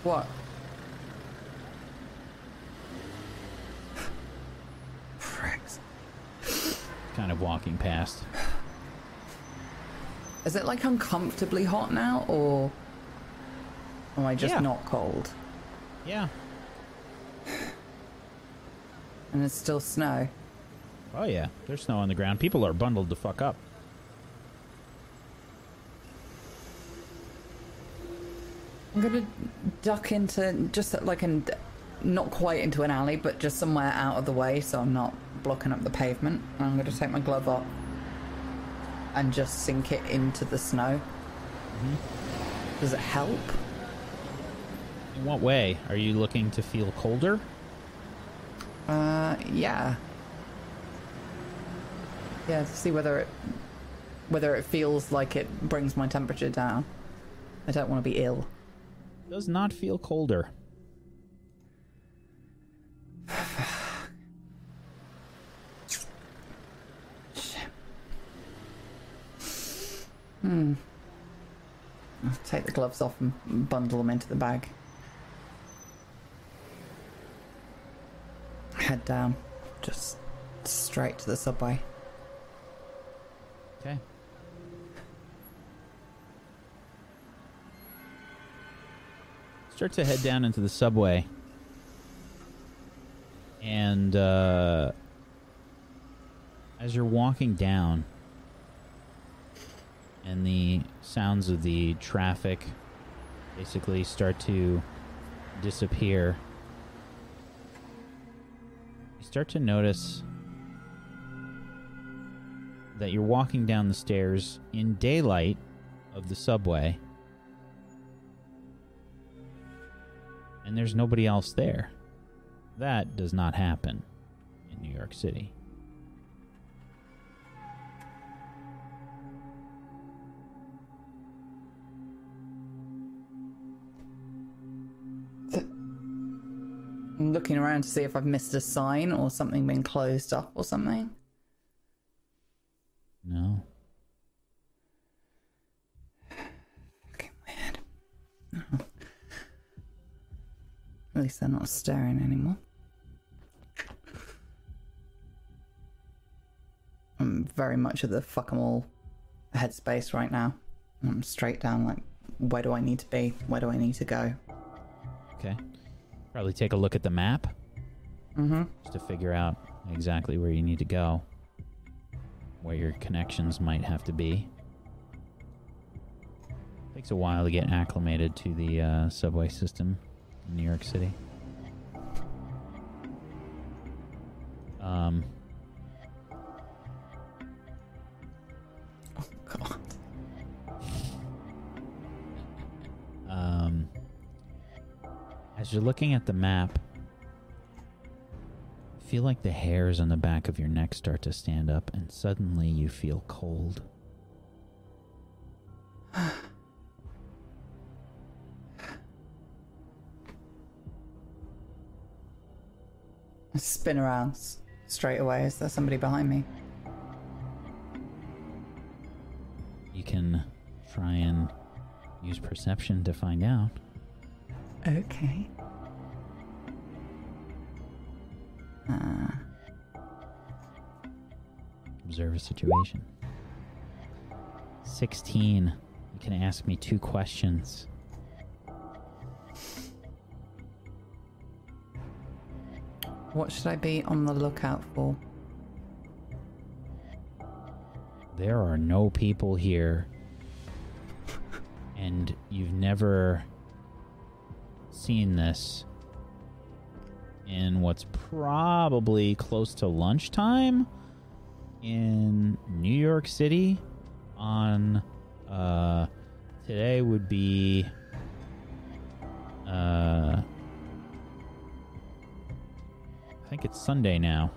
What? Pricks. Kind of walking past. Is it like uncomfortably hot now, or am I just Yeah. not cold? Yeah. And it's still snow. Oh yeah. There's snow on the ground. People are bundled the fuck up. I'm gonna duck into just like in, not quite into an alley, but just somewhere out of the way, so I'm not blocking up the pavement. I'm gonna take my glove off and just sink it into the snow. Mm-hmm. Does it help? In what way? Are you looking to feel colder? Uh, yeah. Yeah, to see whether it whether it feels like it brings my temperature down. I don't want to be ill. Does not feel colder. Hmm. I'll take the gloves off and bundle them into the bag. Head down. Just straight to the subway. Okay. Start to head down into the subway. And uh, as you're walking down, and the sounds of the traffic basically start to disappear, start to notice that you're walking down the stairs in daylight of the subway and there's nobody else there. That does not happen in New York City. I'm looking around to see if I've missed a sign or something been closed up or something. No. Fucking weird. Oh. At least they're not staring anymore. I'm very much at the fuck 'em all headspace right now. I'm straight down like, where do I need to be? Where do I need to go? Okay. Probably take a look at the map Mm-hmm. just to figure out exactly where you need to go, where your connections might have to be. Takes a while to get acclimated to the uh, subway system in New York City. Um, as you're looking at the map, feel like the hairs on the back of your neck start to stand up, and suddenly you feel cold. I spin around straight away. Is there somebody behind me? You can try and use perception to find out. Okay. Uh. Observe a situation. 16. You can ask me two questions. What should I be on the lookout for? There are no people here. and you've never seen this in what's probably close to lunchtime in New York City on uh today would be uh I think it's Sunday now.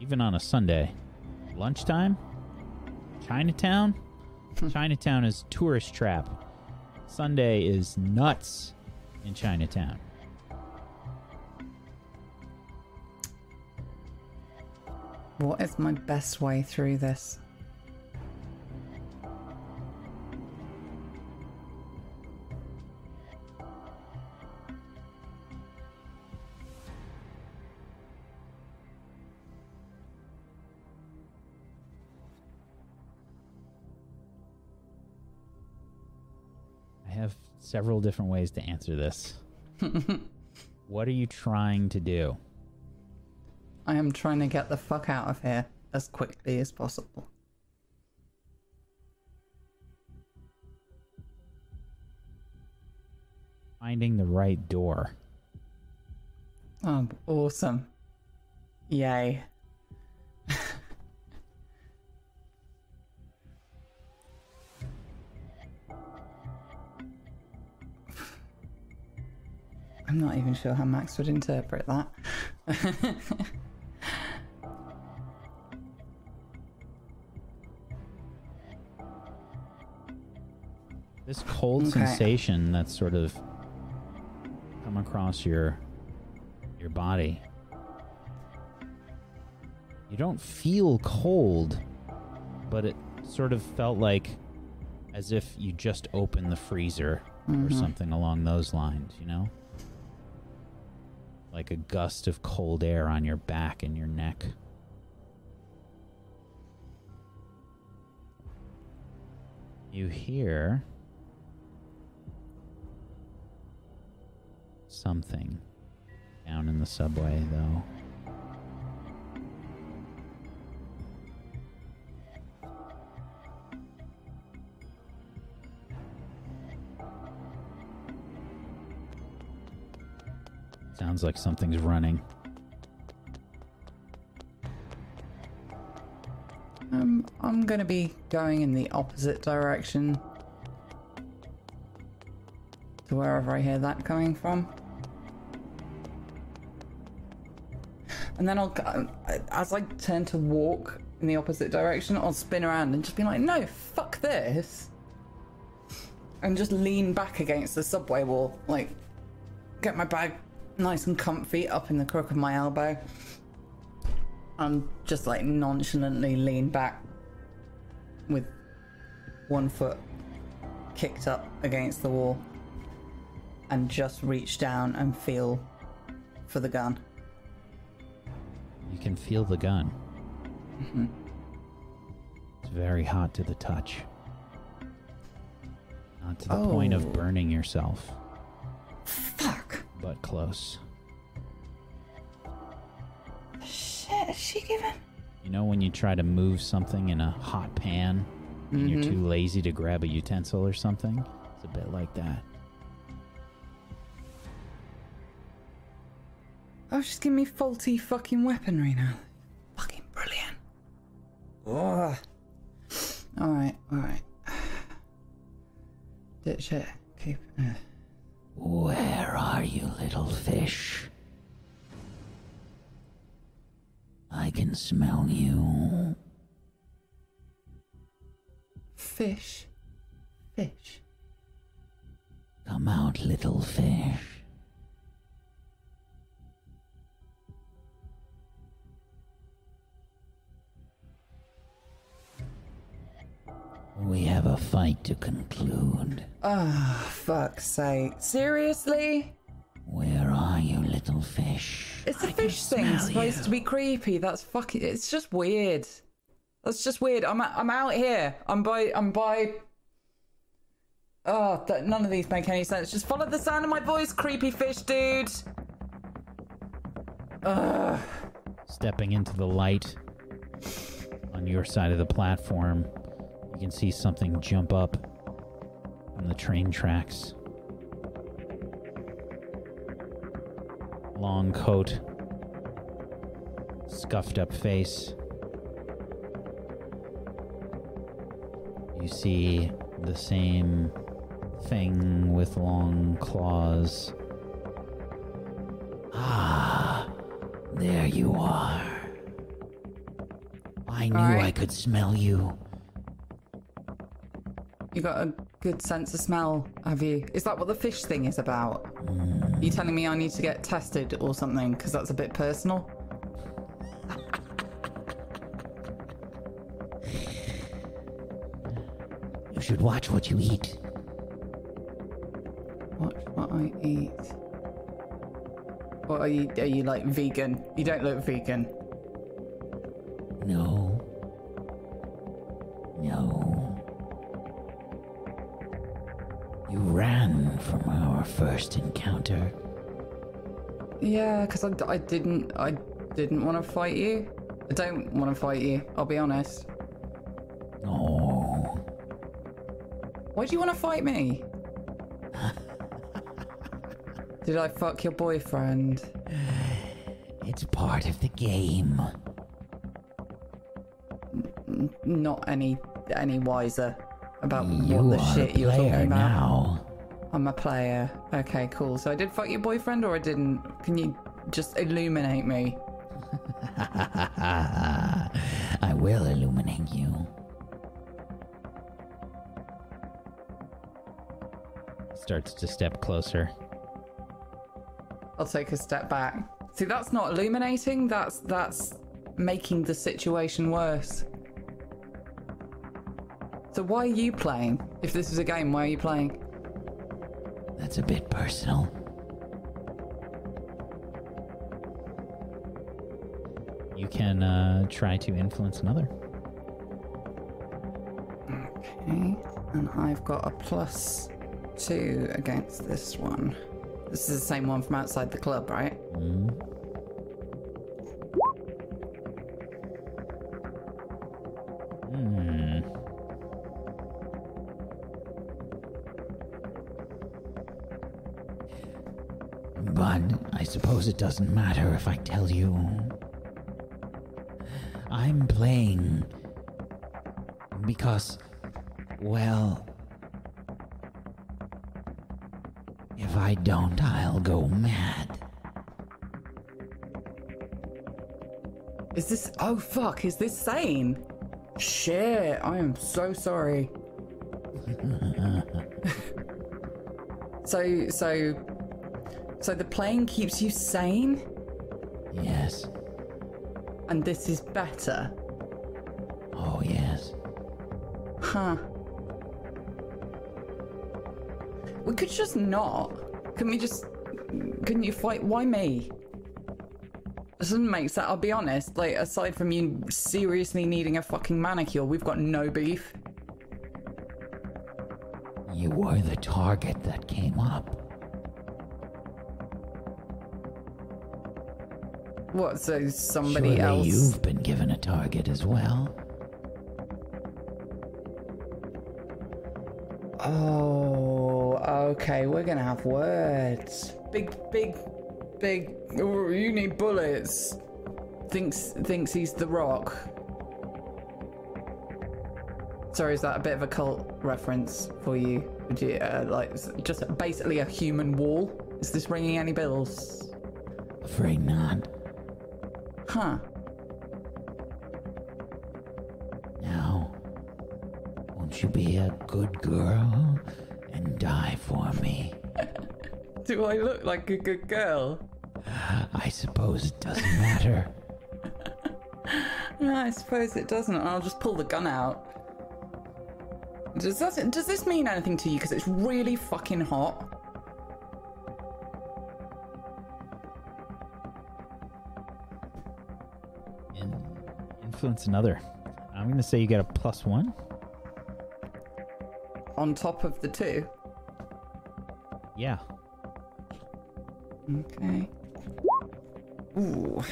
Even on a Sunday. Lunchtime? Chinatown? Chinatown is tourist trap. Sunday is nuts in Chinatown. What is my best way through this? Several different ways to answer this. what are you trying to do? I am trying to get the fuck out of here as quickly as possible. Finding the right door. Oh, awesome. Yay. I'm not even sure how Max would interpret that. This cold Okay. sensation that's sort of come across your your body. You don't feel cold, but it sort of felt like as if you just opened the freezer or Mhm. something along those lines, you know? Like a gust of cold air on your back and your neck. You hear something down in the subway, though. Sounds like something's running. Um, I'm gonna be going in the opposite direction to wherever I hear that coming from. And then I'll, as I turn to walk in the opposite direction, I'll spin around and just be like, no, fuck this. And just lean back against the subway wall, like, get my bag nice and comfy up in the crook of my elbow. I'm just like nonchalantly lean back with one foot kicked up against the wall and just reach down and feel for the gun. You can feel the gun. Mm-hmm. It's very hot to the touch. Not to the point of Oh. burning yourself. But close. Shit, is she giving? You know when you try to move something in a hot pan and you're Mhm. too lazy to grab a utensil or something? It's a bit like that. Oh, she's giving me faulty fucking weaponry now. Fucking brilliant. Ugh. Alright, alright. Ditch it. Keep. Uh. Where are you, little fish? I can smell you. Fish. Fish. Come out, little fish. We have a fight to conclude. Ah, fuck's sake. Seriously? Where are you, little fish? it's a I fish thing. Supposed you. to be creepy. That's fucking. It's just weird. That's just weird. I'm I'm out here. I'm by I'm by. Oh, th- none of these make any sense. Just follow the sound of my voice, creepy fish dude. Ugh. Stepping into the light on your side of the platform, you can see something jump up on the train tracks. Long coat, scuffed up face. You see the same thing with long claws. Ah, there you are. I knew I could smell you. You got a good sense of smell, have you? Is that what the fish thing is about? Are you telling me I need to get tested or something? Because that's a bit personal. You should watch what you eat. Watch what I eat. What are you? Are you like vegan? You don't look vegan. Our first encounter. Yeah, because I, I didn't I didn't want to fight you. I don't want to fight you. I'll be honest. Oh. Why do you want to fight me? Did I fuck your boyfriend? It's part of the game. Not any any wiser about You what the shit you're talking about. now. I'm a player. Okay, cool. So I did fuck your boyfriend, or I didn't? Can you just illuminate me? I will illuminate you. Starts to step closer. I'll take a step back. See, that's not illuminating. That's that's making the situation worse. So why are you playing? If this is a game, why are you playing? That's a bit personal. You can uh, try to influence another. Okay, and I've got a plus two against this one. This is the same one from outside the club, right? Mm. I suppose it doesn't matter if I tell you. I'm playing because, well, if I don't, I'll go mad. Is this? Oh fuck! Is this sane? Shit! I am so sorry. so so so the plane keeps you sane, Yes. and this is better, Oh, yes. huh? We could just not. Can we just? Can you fight? Why me? This doesn't make sense. I'll be honest. Like, aside from you seriously needing a fucking manicure, we've got no beef. You were the target that came up. What? So somebody Surely else? you've been given a target as well. Oh, okay. We're gonna have words. Big, big, big. You need bullets. Thinks thinks he's the Rock. Sorry, is that a bit of a cult reference for you? Would you uh, like s- just basically a human wall? Is this ringing any bells? Afraid not. Huh? Now, won't you be a good girl and die for me? Do I look like a good girl? I suppose it doesn't matter. No, I suppose it doesn't. I'll just pull the gun out. Does that, does this mean anything to you? Because it's really fucking hot. Influence another. I'm going to say you get a plus one. On top of the two. Yeah. Okay. Ooh.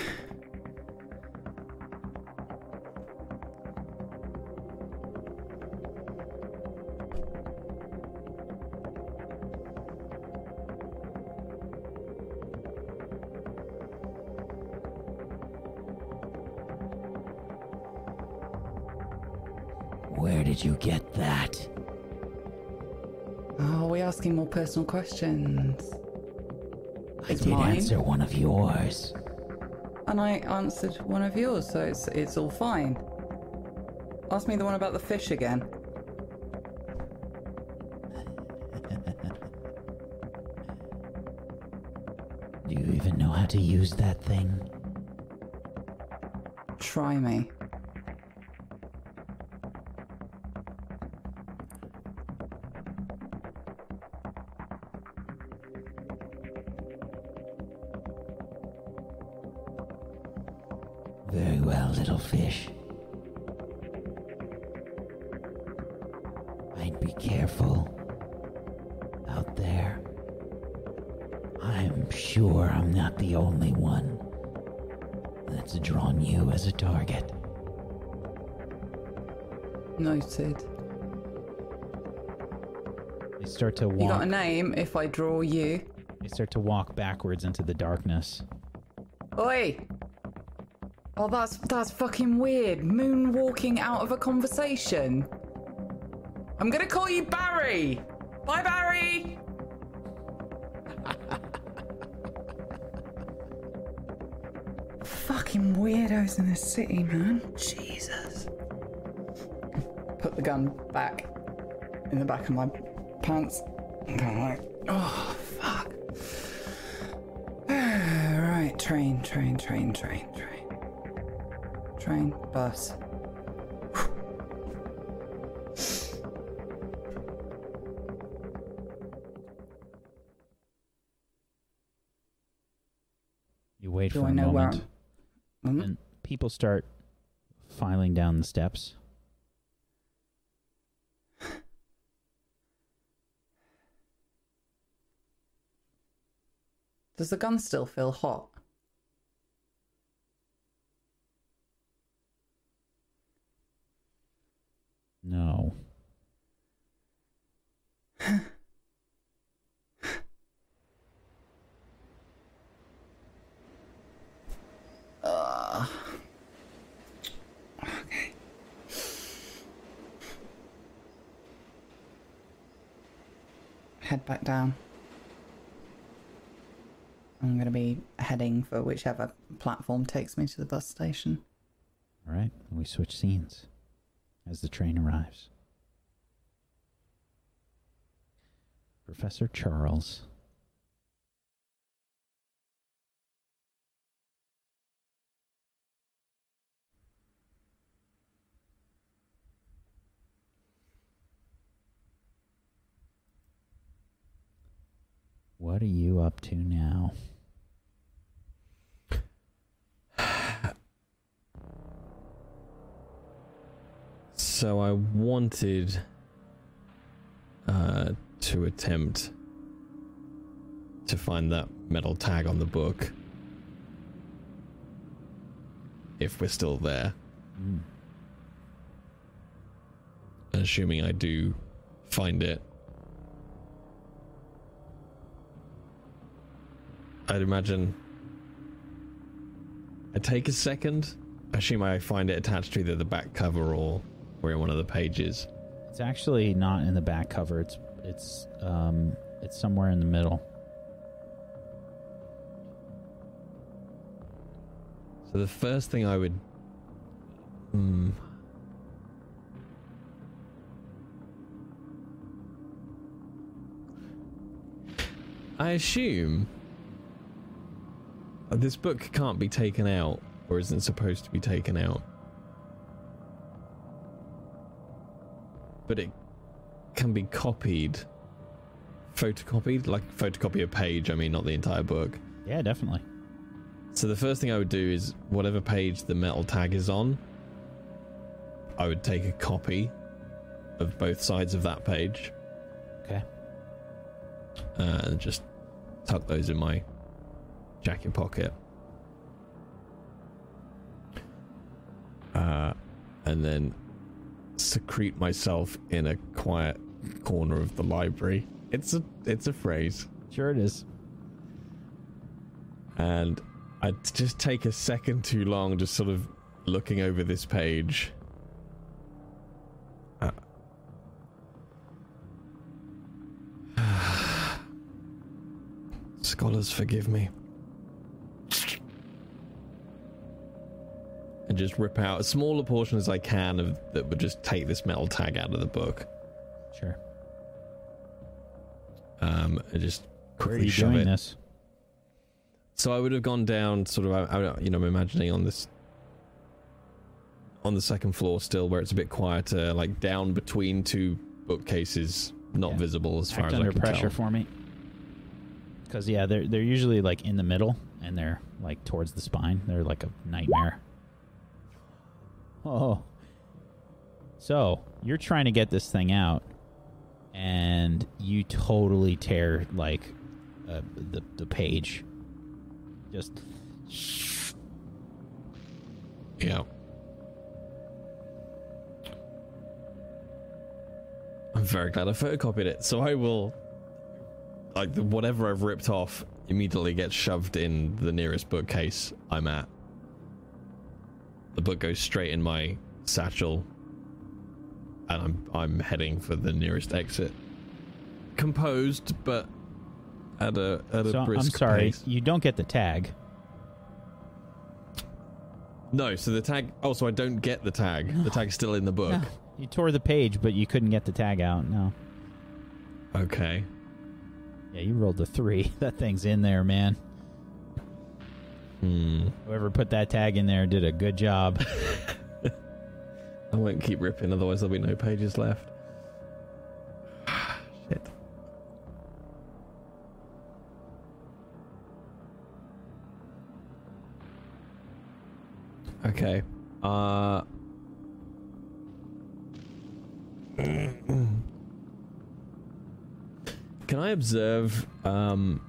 Did you get that? Oh, are we asking more personal questions? I It's did mine. answer one of yours. And I answered one of yours, so it's it's all fine. Ask me the one about the fish again. Do you even know how to use that thing? Try me. Start to You got a name if I draw you. They start to walk backwards into the darkness. Oi! Oh, that's that's fucking weird. Moonwalking out of a conversation. I'm gonna call you Barry. Bye, Barry. fucking weirdos in this city, man. Jesus. Put the gun back in the back of my pants. Alright. Oh, fuck. right, train, train, train, train, train. Train, bus. You wait Do for I a know where moment, Hmm? and people start filing down the steps. Does the gun still feel hot? No. Okay. Head back down. I'm going to be heading for whichever platform takes me to the bus station. All right, we switch scenes as the train arrives. Professor Charles. What are you up to now? So I wanted uh, to attempt to find that metal tag on the book. If we're still there. Mm. Assuming I do find it. I'd imagine. I take a second. I assume I find it attached to either the back cover or, or in one of the pages. It's actually not in the back cover. It's it's um it's somewhere in the middle. So the first thing I would. Hmm. I assume this book can't be taken out, or isn't supposed to be taken out. But it can be copied, photocopied, like photocopy a page. I mean, not the entire book. Yeah, definitely. So the first thing I would do is whatever page the metal tag is on, I would take a copy of both sides of that page Okay. uh, and just tuck those in my jacket pocket. Uh, and then secrete myself in a quiet corner of the library. It's a it's a phrase. Sure it is. and I just take a second too long, just sort of looking over this page. Uh, Scholars, forgive me. And just rip out as small a portion as I can of that would just take this metal tag out of the book. Sure. Um, and just Where are you shove doing it. this? So I would have gone down, sort of, I, I, you know, I'm imagining on this, on the second floor still, where it's a bit quieter, like down between two bookcases, not Yeah. visible as far as under I can pressure tell. for me. Because yeah, they're they're usually like in the middle and they're like towards the spine. They're like a nightmare. Oh. So you're trying to get this thing out, and you totally tear like uh, the the page. Just Yeah. I'm very glad I photocopied it. So I will, like, whatever I've ripped off immediately gets shoved in the nearest bookcase I'm at. The book goes straight in my satchel, and I'm I'm heading for the nearest exit. Composed, but at a at a so I'm sorry, pace. you don't get the tag. No, so the tag. Oh, so I don't get the tag. The tag's still in the book. No. You tore the page, but you couldn't get the tag out. No. Okay. Yeah, you rolled a three. That thing's in there, man. Hmm. Whoever put that tag in there did a good job. I won't keep ripping, otherwise there'll be no pages left. Shit. Okay. Uh. Can I observe um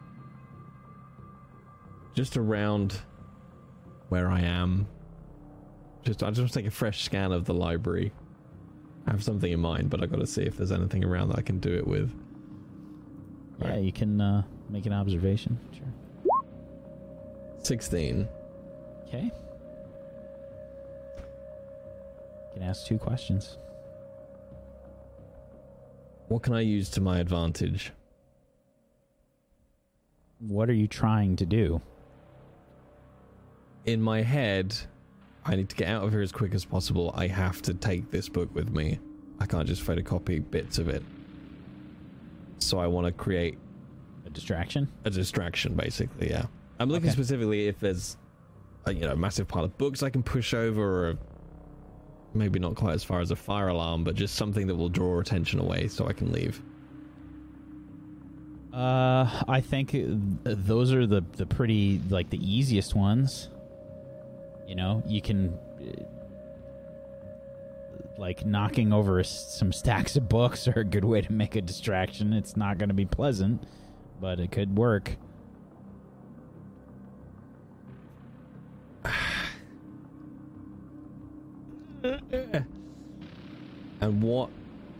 just around where I am just I just want to take a fresh scan of the library. I have something in mind, but I got to see if there's anything around that I can do it with. yeah, Right. you can uh, make an observation. Sure. Sixteen. Okay. You can ask two questions. What can I use to my advantage? What are you trying to do? In my head, I need to get out of here as quick as possible. I have to take this book with me. I can't just photocopy bits of it. So I want to create A distraction? a distraction, basically. Yeah, I'm looking Okay. specifically if there's, a, you know, a massive pile of books I can push over, or maybe not quite as far as a fire alarm, but just something that will draw attention away so I can leave. Uh, I think uh, those are the the pretty like the easiest ones. You know, you can uh, like knocking over some stacks of books are a good way to make a distraction. It's not going to be pleasant, but it could work. And what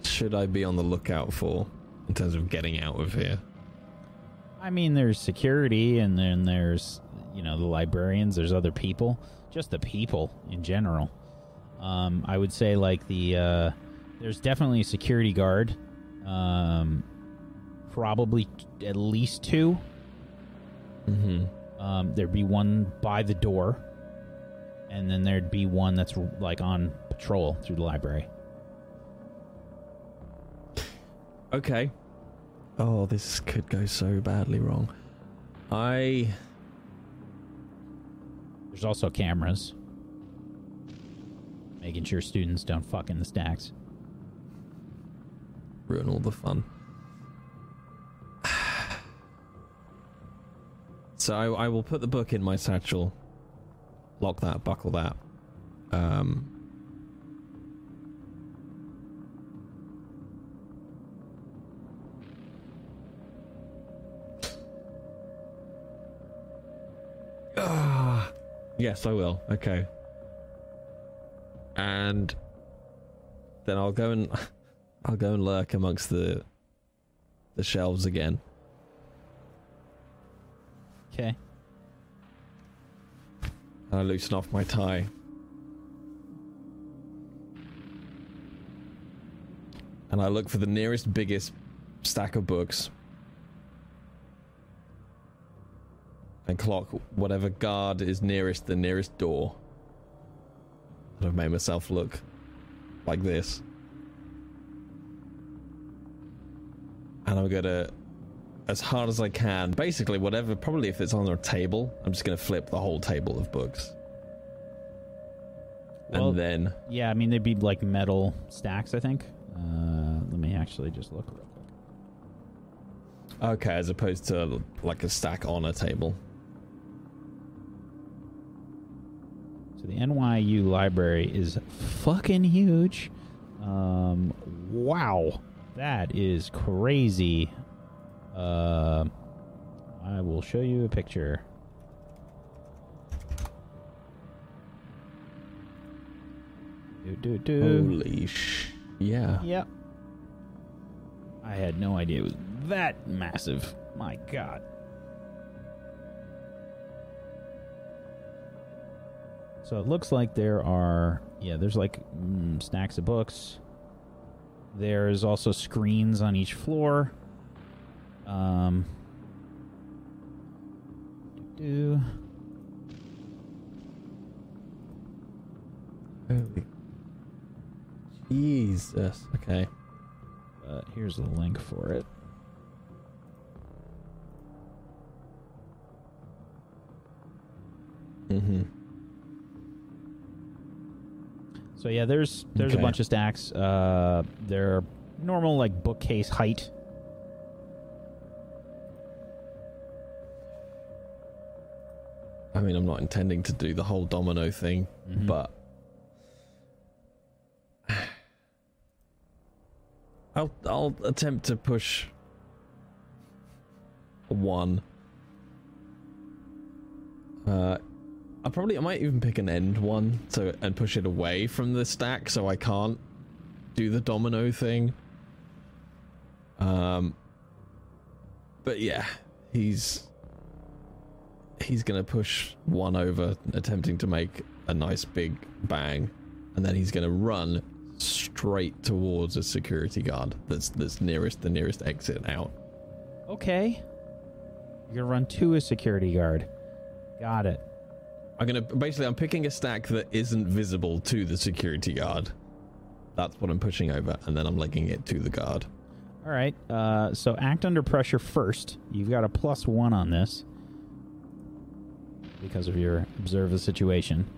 should I be on the lookout for in terms of getting out of here? I mean, there's security, and then there's you know the librarians. There's other people, just the people in general. Um, I would say like the uh, there's definitely a security guard. Um, probably t- at least two. Mm-hmm. Um, there'd be one by the door, and then there'd be one that's like on patrol through the library. Okay. Oh, this could go so badly wrong. I There's also cameras, making sure students don't fuck in the stacks. ruin all the fun. So I, I will put the book in my satchel, lock that, buckle that, um, Yes, I will. Okay. And then I'll go and I'll go and lurk amongst the the shelves again. Okay. And I loosen off my tie. And I look for the nearest biggest stack of books. And clock whatever guard is nearest the nearest door. And I've made myself look like this. And I'm gonna, as hard as I can, basically whatever, probably if it's on a table, I'm just gonna flip the whole table of books. Well- and then Yeah, I mean they'd be like metal stacks. I think. Uh, let me actually just look real quick. Okay, as opposed to like a stack on a table. So the NYU library is fucking huge. Um, wow, that is crazy. Uh, I will show you a picture. Do do do. Holy sh! Yeah. Yep. I had no idea it was that massive. My god. So it looks like there are, yeah, there's like mm, stacks of books. There's also screens on each floor. Um. Do. Holy Jesus. Okay. Uh, here's the link for it. Mm-hmm. So yeah, there's there's a bunch of stacks. Uh, they're normal like bookcase height. I mean, I'm not intending to do the whole domino thing, Mhm. but I'll I'll attempt to push one. Uh, I probably I might even pick an end one so and push it away from the stack so I can't do the domino thing. Um, but yeah, he's he's gonna push one over, attempting to make a nice big bang, and then he's gonna run straight towards a security guard that's that's nearest the nearest exit out. Okay. You're gonna run to a security guard. Got it. I'm gonna basically I'm picking a stack that isn't visible to the security guard. That's what I'm pushing over, and then I'm legging it to the guard. All right. Uh, so act under pressure first. You've got a plus one on this because of your observe the situation.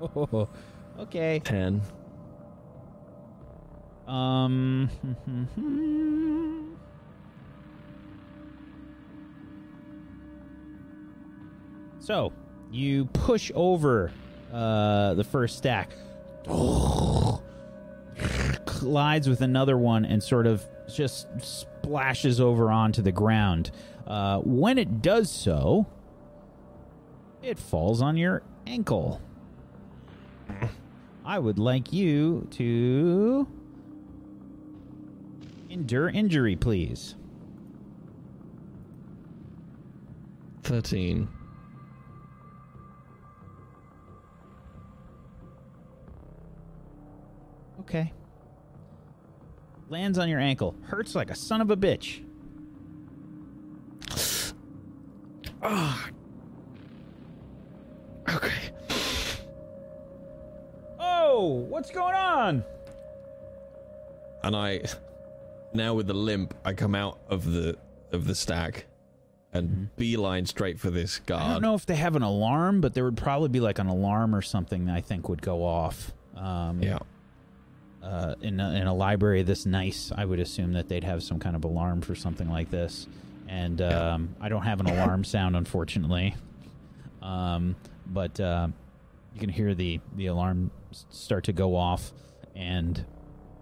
Oh, okay. Ten. Um. so you push over uh, the first stack, collides with another one, and sort of just splashes over onto the ground. Uh, when it does so, it falls on your ankle. I would like you to endure injury, please. Thirteen. Okay. Lands on your ankle. Hurts like a son of a bitch. Ah. Okay. Oh, what's going on? and I now with the limp I come out of the of the stack and beeline straight for this guard. I don't know if they have an alarm, but there would probably be like an alarm or something that I think would go off. Um, Yeah. Uh, in a, in a library this nice, I would assume that they'd have some kind of alarm for something like this. And um, I don't have an alarm sound, unfortunately. Um, but uh, you can hear the the alarm start to go off, and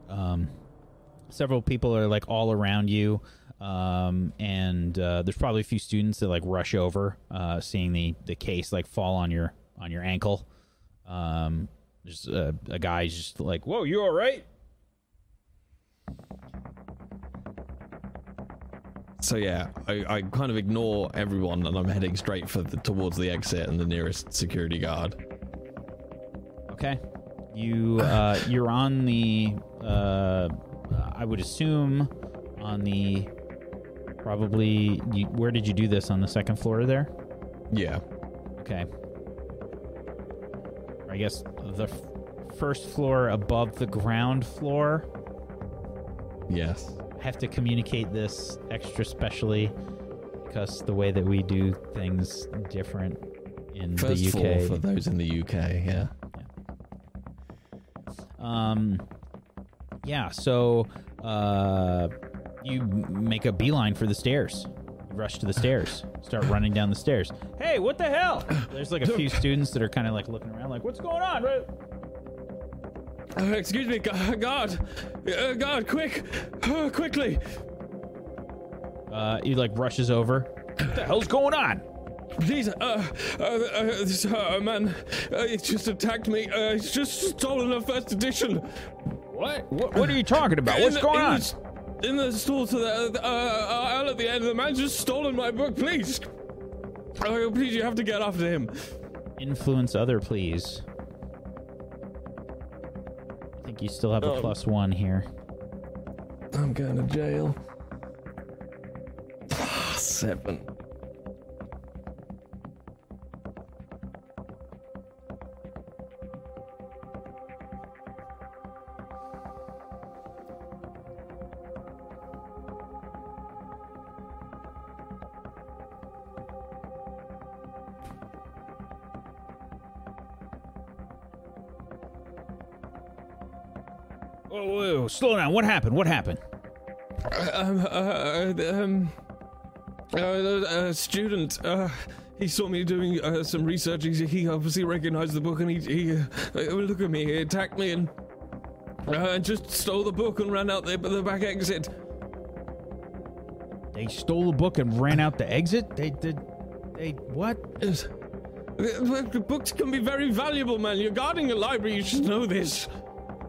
um, several people are like all around you. Um, and uh, there's probably a few students that like rush over, uh, seeing the the case like fall on your on your ankle. Um, there's a, a guy just like, "Whoa, you all right?" So yeah, I, I kind of ignore everyone and I'm heading straight for the, towards the exit and the nearest security guard. Okay. You uh, you're on the uh, I would assume on the probably you, where did you do this on the second floor there? Yeah. Okay. I guess the f- first floor above the ground floor. Yes. I have to communicate this extra specially because the way that we do things different in First the floor UK. for those in the UK. Yeah. Um, yeah. So, uh, you make a beeline for the stairs. Rush to the stairs. Start running down the stairs. Hey, what the hell? There's like a few students that are kind of like looking around, like, "What's going on?" Right? Uh, excuse me, God, guard. Uh, guard, quick, uh, quickly. Uh, he like rushes over. What the hell's going on? Please, uh, uh, uh this uh, man, uh, he just attacked me. Uh, he's just stolen a first edition. What? What, what are you talking about? What's going in on? The, in the store to the uh, uh, aisle at the end, the man just stolen my book. Please, uh, please, you have to get after him. Influence other, please. I think you still have a Um, plus one here. I'm going to jail. Seven. Slow down. What happened? What happened? Um, uh, uh, um, uh, a student, uh, he saw me doing uh, some research. He, he obviously recognized the book and he, he uh, uh, look at me, he attacked me and uh, just stole the book and ran out the, the back exit. They stole the book and ran out the exit. They did. They what? Yes. Uh, uh, Books can be very valuable, man. You're guarding a library, you should know this.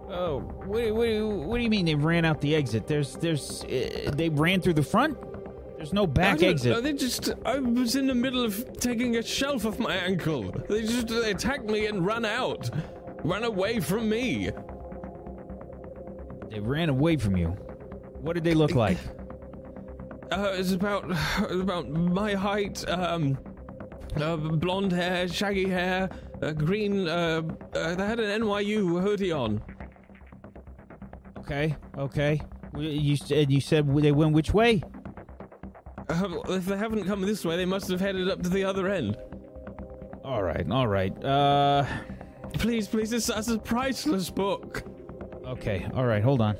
Oh, what, what, what do you mean they ran out the exit? There's, there's, uh, they ran through the front. There's no back exit. they just, I was in the middle of taking a shelf off my ankle. They just they attacked me and ran out. Ran away from me. They ran away from you. What did they look like? Uh, it's about about my height. Um, uh, blonde hair, shaggy hair, uh, green. Uh, uh, they had an NYU hoodie on. Okay, okay. You said you said they went which way? Uh, if they haven't come this way, they must have headed up to the other end. All right, all right. Uh, Please, please, this that's a priceless book. okay, all right. Hold on.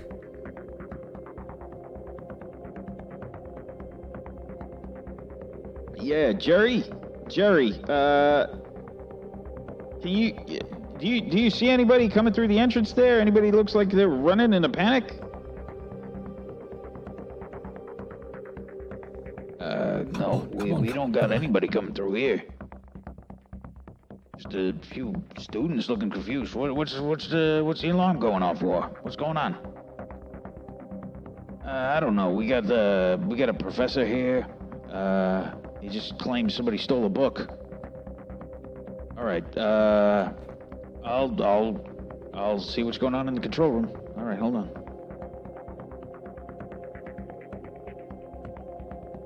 Yeah, Jerry, Jerry. Uh, can you do you do you see anybody coming through the entrance there? Anybody looks like they're running in a panic? Uh, no, we, we don't got anybody coming through here. Just a few students looking confused. What, what's what's the what's the alarm going off for? What's going on? Uh, I don't know. We got the we got a professor here. Uh, he just claimed somebody stole a book. All right. Uh, I'll I'll I'll see what's going on in the control room. All right, hold on.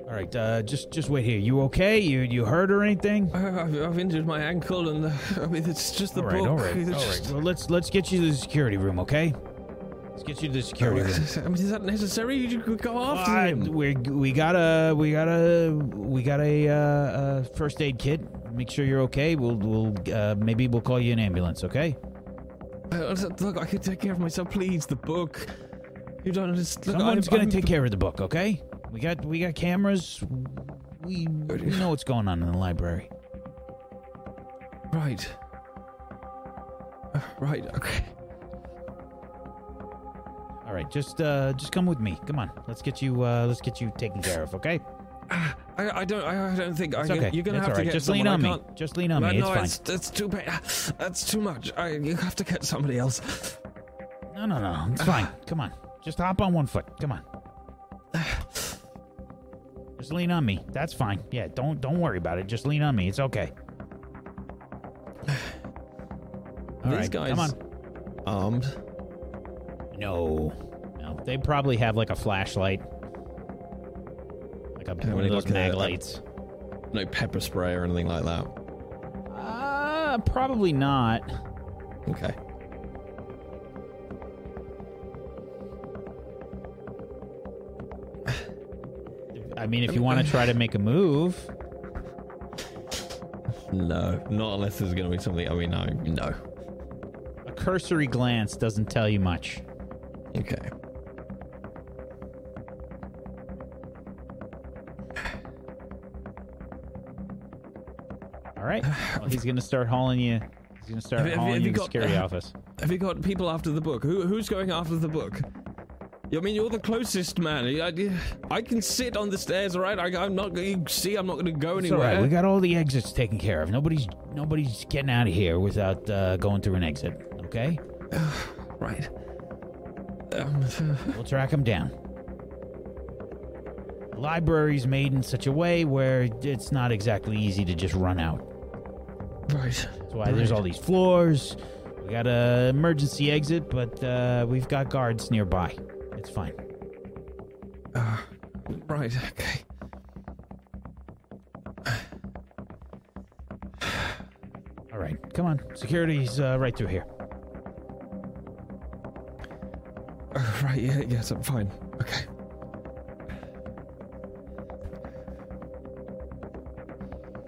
All right. Uh, just just wait here. You okay? You you hurt or anything? Uh, I've, I've injured my ankle, and uh, I mean it's just the all right, book. all right, It's all right. just- Well, let's let's get you to the security room, okay? Let's get you to the security room. I mean, is that necessary? You could go after Uh, him. we we got a we got a we got a, uh, uh first aid kit. Make sure you're okay. We'll we'll uh, maybe we'll call you an ambulance. Okay. Uh, look, I can take care of myself. Please, the book. You don't understand. Look, Someone's I'm- gonna I'm- take care of the book. Okay. We got we got cameras. We, we know what's going on in the library. Right. Uh, right. Okay. All All right, just uh, just come with me. Come on, let's get you uh, let's get you taken care of. Okay? I, I don't I, I don't think It's can, okay. you're gonna It's have all to right. get Just someone. lean on I me. Just lean on no, me. It's no, fine. It's, it's too bad. That's too much. I, you have to get somebody else. No, no, no. It's fine. Come on. Just hop on one foot. Come on. Just lean on me. That's fine. Yeah, don't don't worry about it. Just lean on me. It's okay. All These right, guys come on. armed. No, no. They probably have like a flashlight, like How one of those mag lights. No pepper spray or anything like that. Uh, probably not. Okay. I mean, if you want to try to make a move, No, not unless there's gonna be something. I mean, no, no. a cursory glance doesn't tell you much. Okay. Right. Well, he's gonna start hauling you. He's gonna start Have you- have hauling have you, to the got- security uh, office. Have you got people after the book? Who who's going after the book? I mean, you're the closest man. I, I can sit on the stairs, all right? I, I'm not. You see, I'm not going to go It's all anywhere. right. We got all the exits taken care of. Nobody's nobody's getting out of here without uh, going through an exit. Okay. right. Um, We'll track him down. The library's made in such a way where it's not exactly easy to just run out. Right. That's why there's all these floors. We got a emergency exit, but uh, we've got guards nearby. It's fine. Uh, right. Okay. All right, come on. Security's uh, right through here. Uh, right. Yeah. Yes. I'm fine. Okay.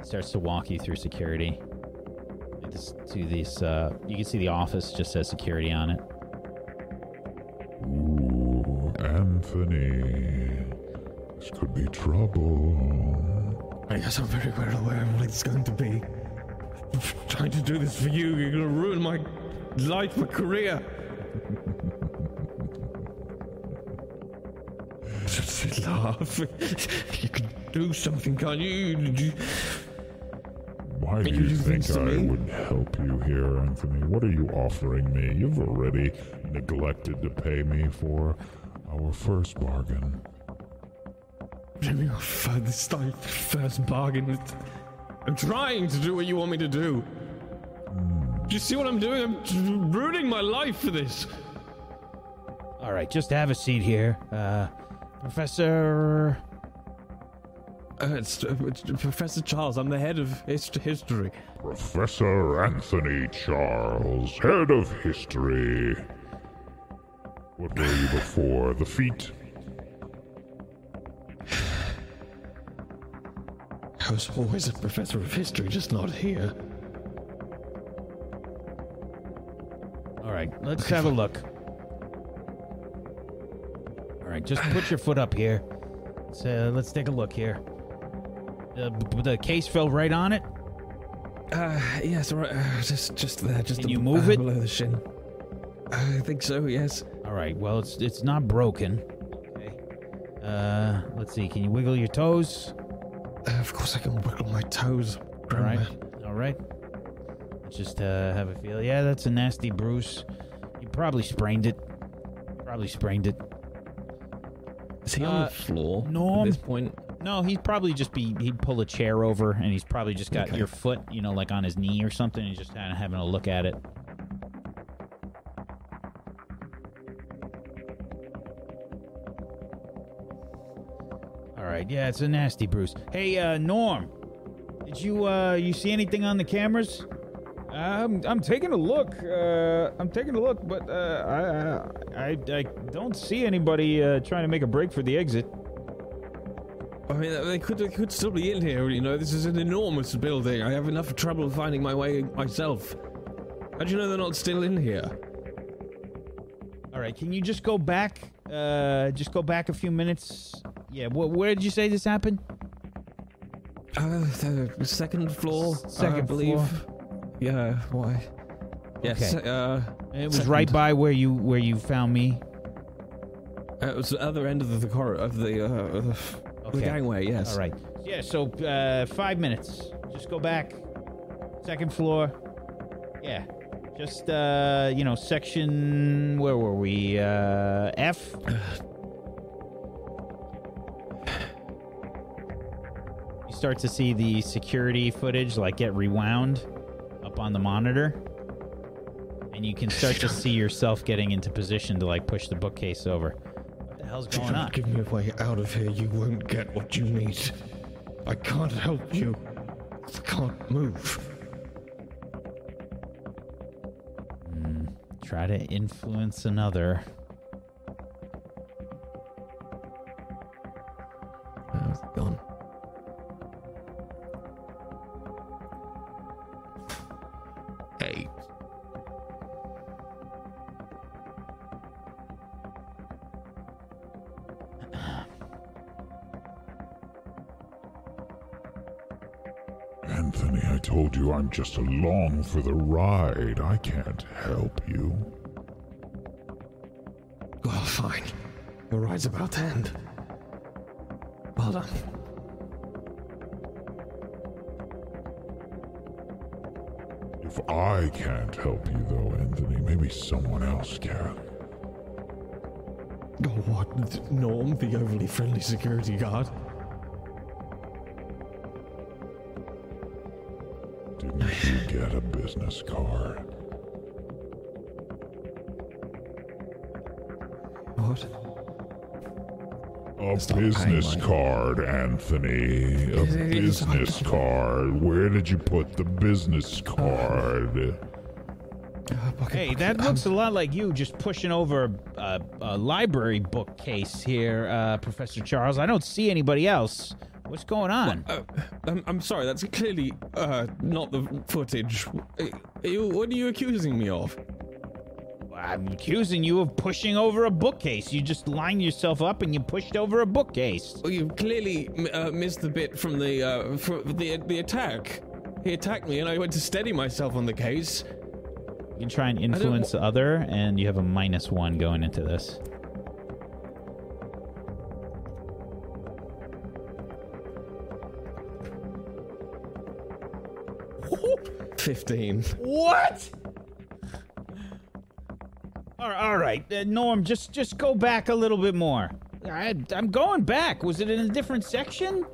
Starts to walk you through security. This, to this, uh, you can see the office just says security on it. Ooh, Anthony. This could be trouble. I guess I'm very well aware of what it's going to be. I'm trying to do this for you. You're going to ruin my life, my career. Just laugh. You can do something, can't you? You? Why do you you think I would help you here, Anthony? What are you offering me? You've already neglected to pay me for our first bargain. Jimmy, our first, time, first bargain. I'm trying to do what you want me to do. Do you see what I'm doing? I'm ruining my life for this. All right, just have a seat here. Uh, Professor. Uh, it's, uh, it's Professor Charles. I'm the head of hist- history. Professor Anthony Charles, head of history. What were you before? The feet? I was always a professor of history, just not here. All right, let's have a look. All right, just put your foot up here. Let's, uh, let's take a look here. Uh, the case fell right on it. Uh, yes, all right. Uh, just, just there, just Can ab- you move uh, it? below the shin. I think so. Yes. All right, well, it's it's not broken. Okay. Uh, let's see. Can you wiggle your toes? Uh, of course, I can wiggle my toes. All right. All right. Let's just uh, have a feel. Yeah, that's a nasty bruise. You probably sprained it. Probably sprained it. Is he on the floor Norm? at this point? No, he'd probably just be. He'd pull a chair over, and he's probably just got Okay. your foot, you know, like on his knee or something, and just kind of having a look at it. All right, yeah, it's a nasty bruise. Hey, uh, Norm, did you uh, you see anything on the cameras? I'm I'm taking a look. Uh, I'm taking a look, but uh, I, I I don't see anybody uh, trying to make a break for the exit. I mean, they could they could still be in here. You know, this is an enormous building. I have enough trouble finding my way myself. How do you know they're not still in here? All right, can you just go back? Uh, just go back a few minutes. Yeah, wh- where did you say this happened? Uh, the second floor, second I believe. floor. Yeah. Why? Yes. Okay. Uh, It was second. right by where you where you found me. Uh, it was the other end of the corridor of the uh, of the, Okay. gangway. Yes. All right. Yeah. So uh, five minutes. Just go back. Second floor. Yeah. Just uh, you know, section. Where were we? Uh, F. You start to see the security footage like get rewound up on the monitor. And you can start to see yourself getting into position to like push the bookcase over. Hell's going don't on? Give me a way out of here. You won't get what you need. I can't help you. I can't move. Hmm. Try to influence another. It's gone. Told you I'm just along for the ride. I can't help you. Well, fine. Your ride's about to end. Well done. If I can't help you, though, Anthony, maybe someone else can. Oh, what? Norm, the overly friendly security guard? Didn't you get a business card? What? A Stop business card, Anthony. A It is- business card. Where did you put the business card? Hey, that looks a lot like you just pushing over a, a library bookcase here, uh, Professor Charles. I don't see anybody else. What's going on? Uh, I'm, I'm sorry, that's clearly uh, not the footage. What are you accusing me of? I'm accusing you of pushing over a bookcase. You just lined yourself up and you pushed over a bookcase. Well, you clearly uh, missed the bit from the uh, from the the attack. He attacked me, and I went to steady myself on the case. You can try and influence the other, and you have a minus one going into this. Fifteen. What? All right, all right. Uh, Norm, just just go back a little bit more. I, I'm going back. Was it in a different section?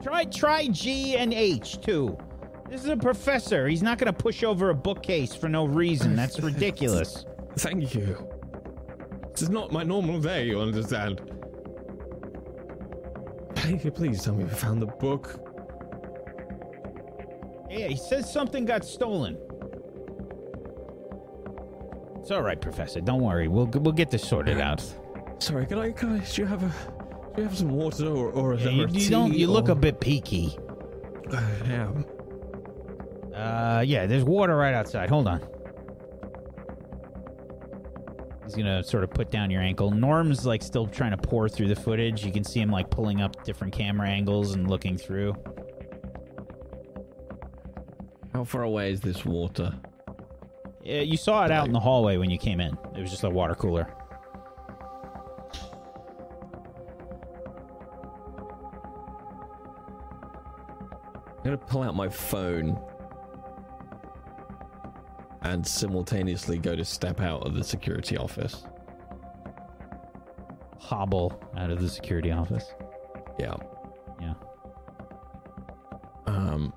Try try G and H too. This is a professor. He's not going to push over a bookcase for no reason. That's ridiculous. Thank you. This is not my normal day. You understand? Please, please tell me you found the book. Yeah, he says something got stolen. It's all right, Professor. Don't worry. We'll we'll get this sorted out. Sorry, can I? Can I? Do you have a? Do you have some water or or a Yeah, you, or you don't. You look a bit peaky. I am. Uh, yeah. There's water right outside. Hold on. He's gonna sort of put down your ankle. Norm's like still trying to pour through the footage. You can see him like pulling up different camera angles and looking through. How far away is this water? Yeah, you saw it out in the hallway when you came in. It was just a water cooler. I'm gonna pull out my phone and simultaneously go to step out of the security office. Hobble out of the security office. Yeah. Yeah. Um.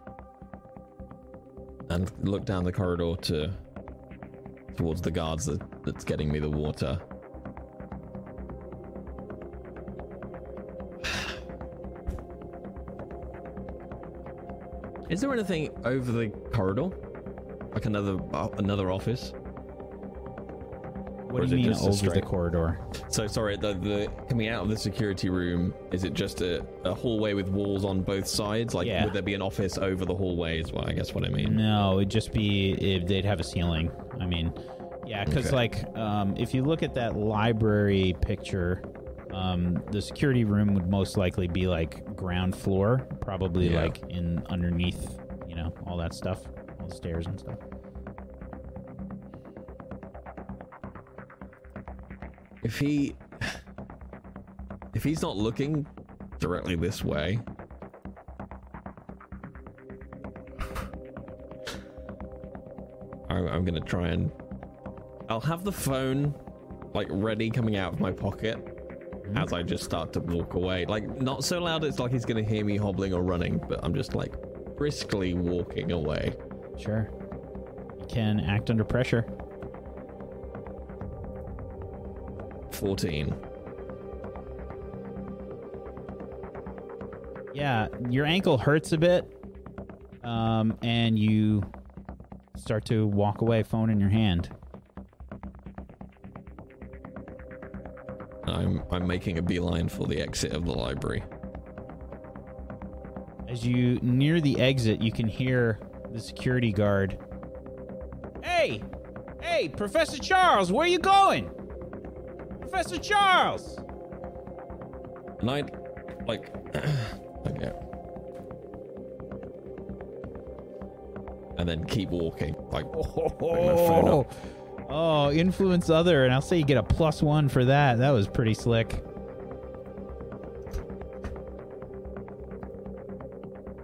And look down the corridor to towards the guards that, that's getting me the water. Is there anything over the corridor? Like another uh, another office? What do you it mean over the corridor? So sorry, the, the coming out of the security room, is it just a, a hallway with walls on both sides? Like Yeah. would there be an office over the hallway is what I guess what I mean. No, it'd just be if they'd have a ceiling. I mean, yeah, because Okay. like um, if you look at that library picture, um, the security room would most likely be like ground floor, probably Yeah. like in underneath, you know, all that stuff, all the stairs and stuff. If he if he's not looking directly this way, I'm, I'm gonna try and. I'll have the phone like ready coming out of my pocket mm-hmm. as I just start to walk away. Like not so loud it's like he's gonna hear me hobbling or running, but I'm just like briskly walking away. Sure. You can act under pressure. 14. Yeah, your ankle hurts a bit, um, and you start to walk away, phone in your hand. I'm I'm making a beeline for the exit of the library. As you near the exit, you can hear the security guard. Hey, hey, Professor Charles, where are you going? Professor Charles. And I like okay. And then keep walking. Like oh, putting my phone Oh, oh, influence other, and I'll say you get a plus one for that. That was pretty slick.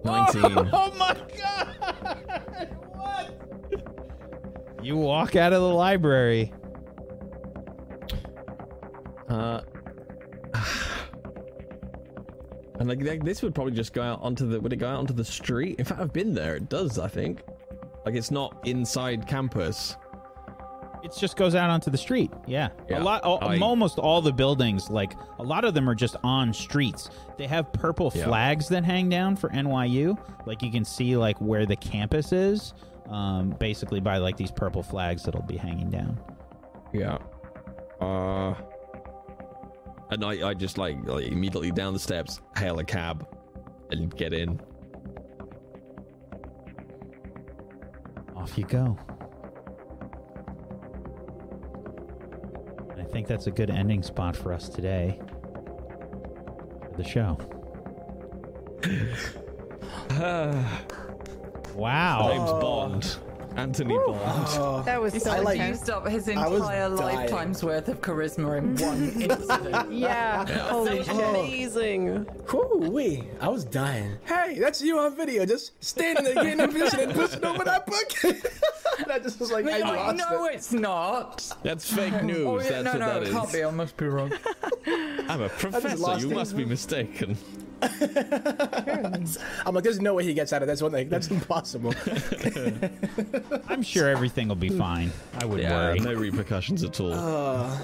19. Oh my god! What? You walk out of the library. Uh, and like, like this would probably just go out onto the. Would it go out onto the street? In fact, I've been there. It does. I think. Like it's not inside campus. It just goes out onto the street. Yeah, Yeah, a lot. I- almost all the buildings, like a lot of them, are just on streets. They have purple Yeah. flags that hang down for NYU. Like you can see, like where the campus is. Um, basically by like these purple flags that'll be hanging down. Yeah. Uh. And I, I just like, like immediately down the steps, hail a cab, and get in. Off you go. I think that's a good ending spot for us today. For the show. Wow. James Bond, Anthony Bond. Oh. That was so I like intense. used up his entire lifetime's worth of charisma in one incident. Yeah. Holy shit. Amazing. Whoo wee! I was dying. Hey, that's you on video, just standing there getting in position and pushing over that book. and I just was like, I No, lost no, it. it's not. That's fake news. Oh, yeah, That's no, what no, that it is. can't be. I must be wrong. I'm a professor. You it. must be mistaken. I'm like, there's no way he gets out of this one. Like, that's impossible. I'm sure everything will be fine. I wouldn't Yeah, worry. no repercussions at all. Uh,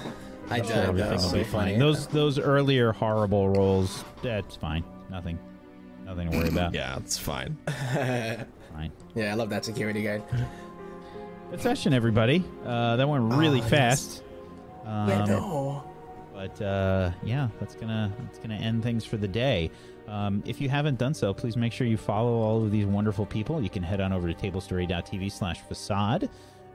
I I'm sure died. everything will so be funny. fine. Those those earlier horrible rolls, that's fine. Nothing, nothing to worry about. yeah, it's fine. Fine. yeah, I love that security guard. Good session, everybody. Uh, that went really Oh, yes. fast. Um, Yeah, no. But uh, yeah, that's gonna that's gonna end things for the day. Um, if you haven't done so, please make sure you follow all of these wonderful people. You can head on over to tablestory.tv slash facade.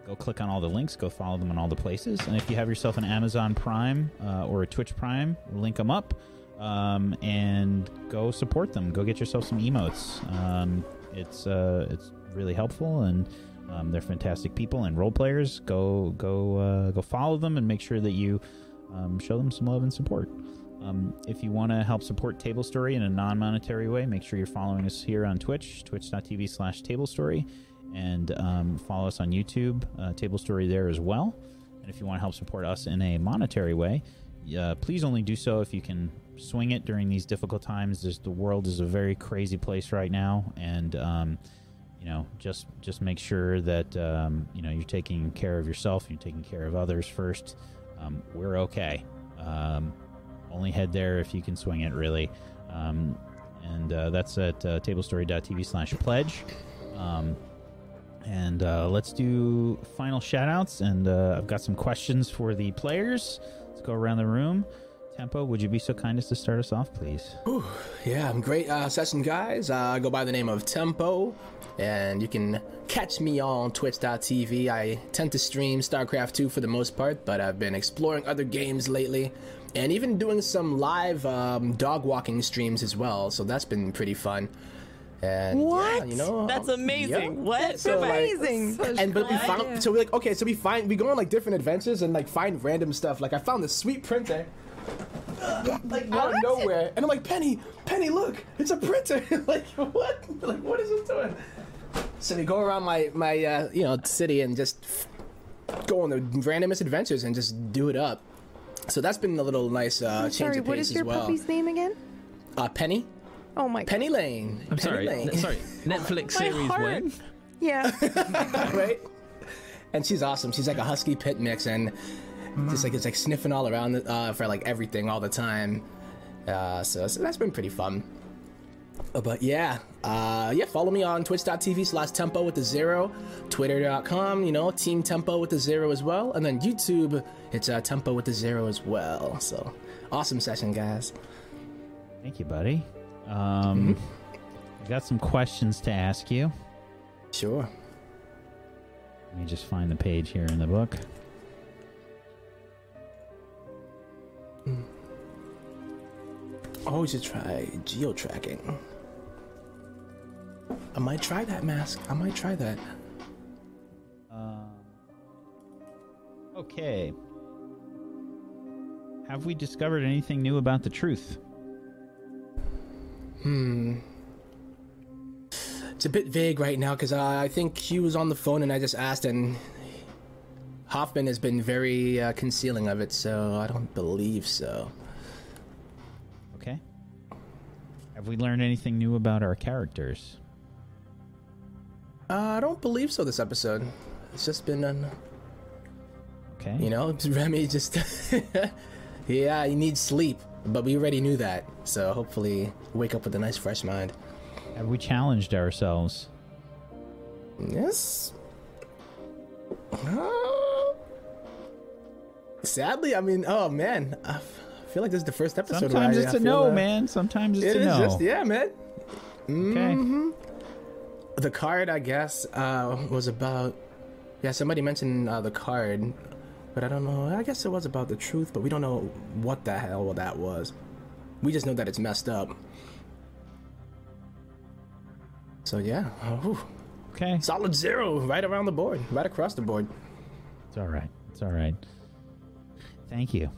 Go click on all the links. Go follow them in all the places. And if you have yourself an Amazon Prime uh, or a Twitch Prime, link them up um, and go support them. Go get yourself some emotes. Um, it's uh, it's really helpful and. Um, they're fantastic people and role players. Go go uh, go follow them and make sure that you um, show them some love and support. Um, if you want to help support Table Story in a non-monetary way, make sure you're following us here on Twitch, twitch.tv slash Table Story, and um, follow us on YouTube, uh, Table Story there as well. And if you want to help support us in a monetary way, uh, please only do so if you can swing it during these difficult times. There's, the world is a very crazy place right now, and um, you know, just just make sure that um, you know you're taking care of yourself, you're taking care of others first. Um, we're okay. Um, only head there if you can swing it, really. Um, and uh, that's at uh, tablestory.tv slash pledge. Um, and uh, let's do final shout outs. And uh, I've got some questions for the players. Let's go around the room. Tempo, would you be so kind as to start us off, please? Ooh, Yeah, I'm great uh, session, guys. Uh, I go by the name of Tempo, and you can catch me on twitch.tv. I tend to stream StarCraft 2 for the most part, but I've been exploring other games lately, and even doing some live um, dog walking streams as well, so that's been pretty fun. And yeah, What? you know, That's um, amazing. yeah. What? So, like, Amazing. and but we found so we like okay so we find we go on like different adventures and like find random stuff like i found this sweet printer like out of nowhere, and I'm like, Penny, Penny, look, it's a printer. like what? Like what is it doing? So we go around my my uh, you know city and just go on the randomest adventures and just do it up. So that's been a little nice uh, I'm change sorry, of pace what is as your well. puppy's name again? Uh, Penny. Oh my Penny Lane. I'm Penny sorry. Lane. n- sorry. Netflix My series heart. when? Yeah. right? And she's awesome. She's like a husky pit mix, and just like it's like sniffing all around uh, for like everything all the time. Uh, so, so that's been pretty fun. Uh, But yeah, uh, yeah. Follow me on Twitch.tv slash Tempo with the zero, Twitter.com. You know, Team Tempo with the zero as well, and then YouTube. It's uh, Tempo with the zero as well. So awesome session, guys. Thank you, buddy. Um, I got some questions to ask you. Sure. Let me just find the page here in the book. Oh, you should try geo tracking. I might try that mask. I might try that. Um, okay. Have we discovered anything new about the truth? Hmm. It's a bit vague right now because uh, I think he was on the phone and I just asked, and Hoffman has been very uh, concealing of it, so I don't believe so. Okay. Have we learned anything new about our characters? Uh, I don't believe so this episode. It's just been an. Okay. You know, Remy just. yeah, he needs sleep, but we already knew that, so hopefully wake up with a nice fresh mind. Have we challenged ourselves? Yes. Uh, sadly, I mean, oh man, I feel like this is the first episode. Sometimes where I- it's I a no, uh, man. Sometimes it's It a no. just yeah, man. Okay. Mhm. The card, I guess, uh, was about. Yeah, somebody mentioned uh, the card, but I don't know. I guess it was about the truth, but we don't know what the hell that was. We just know that it's messed up. So yeah, oh, Okay. solid zero right around the board, right across the board. It's all right. It's all right. Thank you.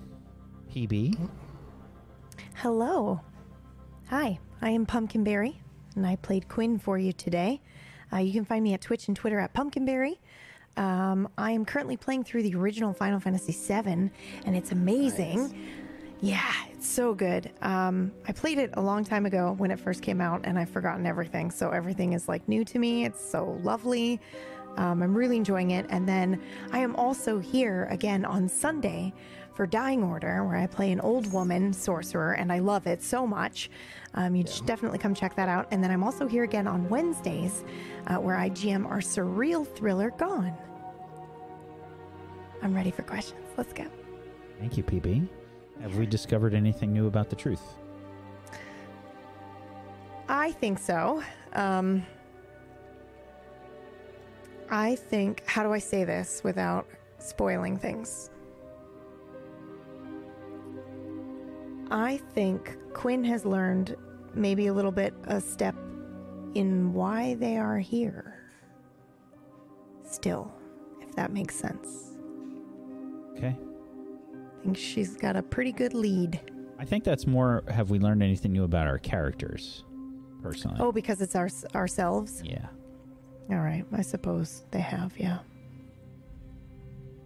PB? Hello. Hi, I am Pumpkinberry, and I played Quinn for you today. Uh, you can find me at Twitch and Twitter at Pumpkinberry. Um, I am currently playing through the original Final Fantasy VII, and it's amazing. Yeah, it's so good. Um, I played it a long time ago when it first came out, and I've forgotten everything. So everything is like new to me. It's so lovely. Um, I'm really enjoying it. And then I am also here again on Sunday for Dying Order, where I play an old woman sorcerer, and I love it so much. Um, you should definitely come check that out. And then I'm also here again on Wednesdays, uh, where I GM our surreal thriller Gone. I'm ready for questions. Let's go. Thank you, PB. Have we discovered anything new about the truth? I think so. Um, I think, how do I say this without spoiling things? I think Quinn has learned maybe a little bit a step in why they are here. Still, if that makes sense. Okay. I think she's got a pretty good lead. I think that's more have we learned anything new about our characters, personally? Oh, because it's our, ourselves? Yeah. All right, I suppose they have, yeah.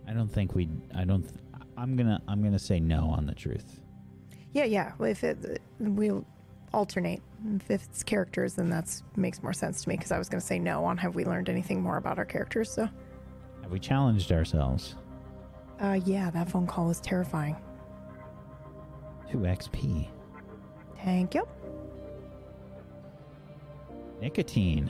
I don't think we I don't th- I'm going to I'm going to say no on the truth. Yeah, yeah. If it, we'll alternate. If it's characters, then that makes more sense to me because I was going to say no on have we learned anything more about our characters. So, Have we challenged ourselves? uh, yeah, that phone call was terrifying. 2 XP. Thank you. Nikatine.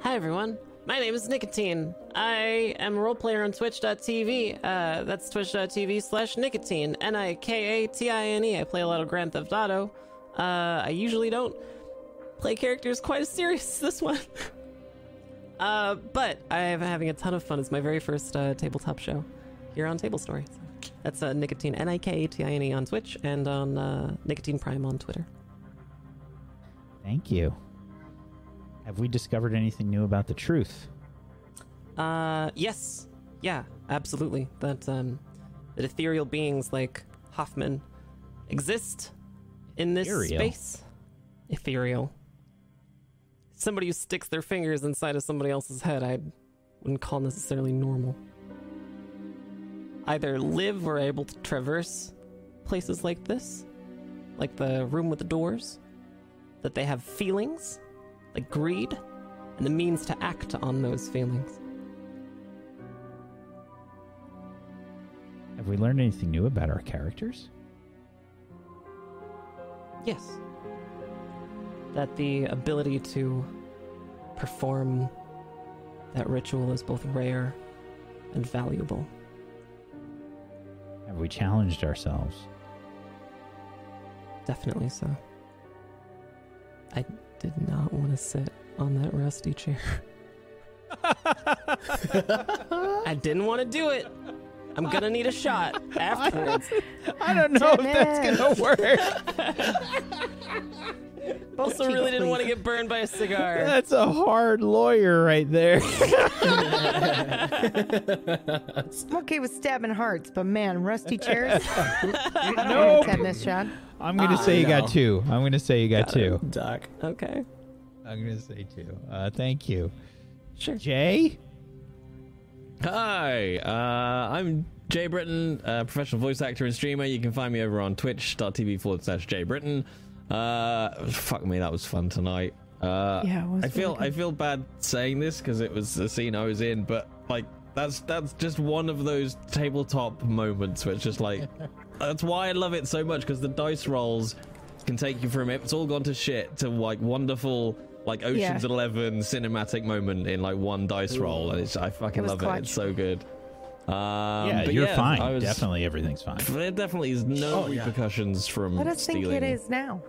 Hi everyone, my name is Nikatine. I am a role player on Twitch.tv. Uh, that's twitch.tv slash nikatine. N I K A T I N E. I play a lot of Grand Theft Auto. Uh, I usually don't play characters quite as serious as this one. uh, but I am having a ton of fun. It's my very first uh, tabletop show here on Table Story. That's uh, Nikatine, N I K A T I N E on Twitch and on uh, Nikatine Prime on Twitter. Thank you. Have we discovered anything new about the truth? Uh, yes. Yeah, absolutely. That, um, that ethereal beings like Hoffman exist in this Ethereal. space. Ethereal. Somebody who sticks their fingers inside of somebody else's head, I wouldn't call necessarily normal. Either live or able to traverse places like this, like the room with the doors, that they have feelings, like greed, and the means to act on those feelings. Have we learned anything new about our characters? Yes. That the ability to perform that ritual is both rare and valuable. Have we challenged ourselves? Definitely so. I did not want to sit on that rusty chair. I didn't want to do it. I'm gonna need a shot afterwards. I don't know if that's gonna work. also, really didn't want to get burned by a cigar. That's a hard lawyer right there. I'm okay with stabbing hearts, but man, rusty chairs. I don't No. want to attend this, Sean. I'm gonna Ah, say you no. got two. I'm gonna say you got, two. Doc. Okay. I'm gonna say two. Uh, thank you. Sure. Jay. Hi, uh, I'm Jay Britton, uh, professional voice actor and streamer. You can find me over on twitch.tv forward slash Jay Britton. Uh, fuck me, that was fun tonight. Uh, Yeah, it was I feel really I feel bad saying this because it was the scene I was in, but like that's that's just one of those tabletop moments where it's just like that's why I love it so much because the dice rolls can take you from it's all gone to shit to like wonderful like Ocean's Yeah. Eleven cinematic moment in like one dice roll, and it's I fucking was love it. It's so good. Um, yeah, but you're yeah, fine. I was, Definitely, everything's fine. There definitely is no Oh, yeah. repercussions from Let us stealing. think it is now.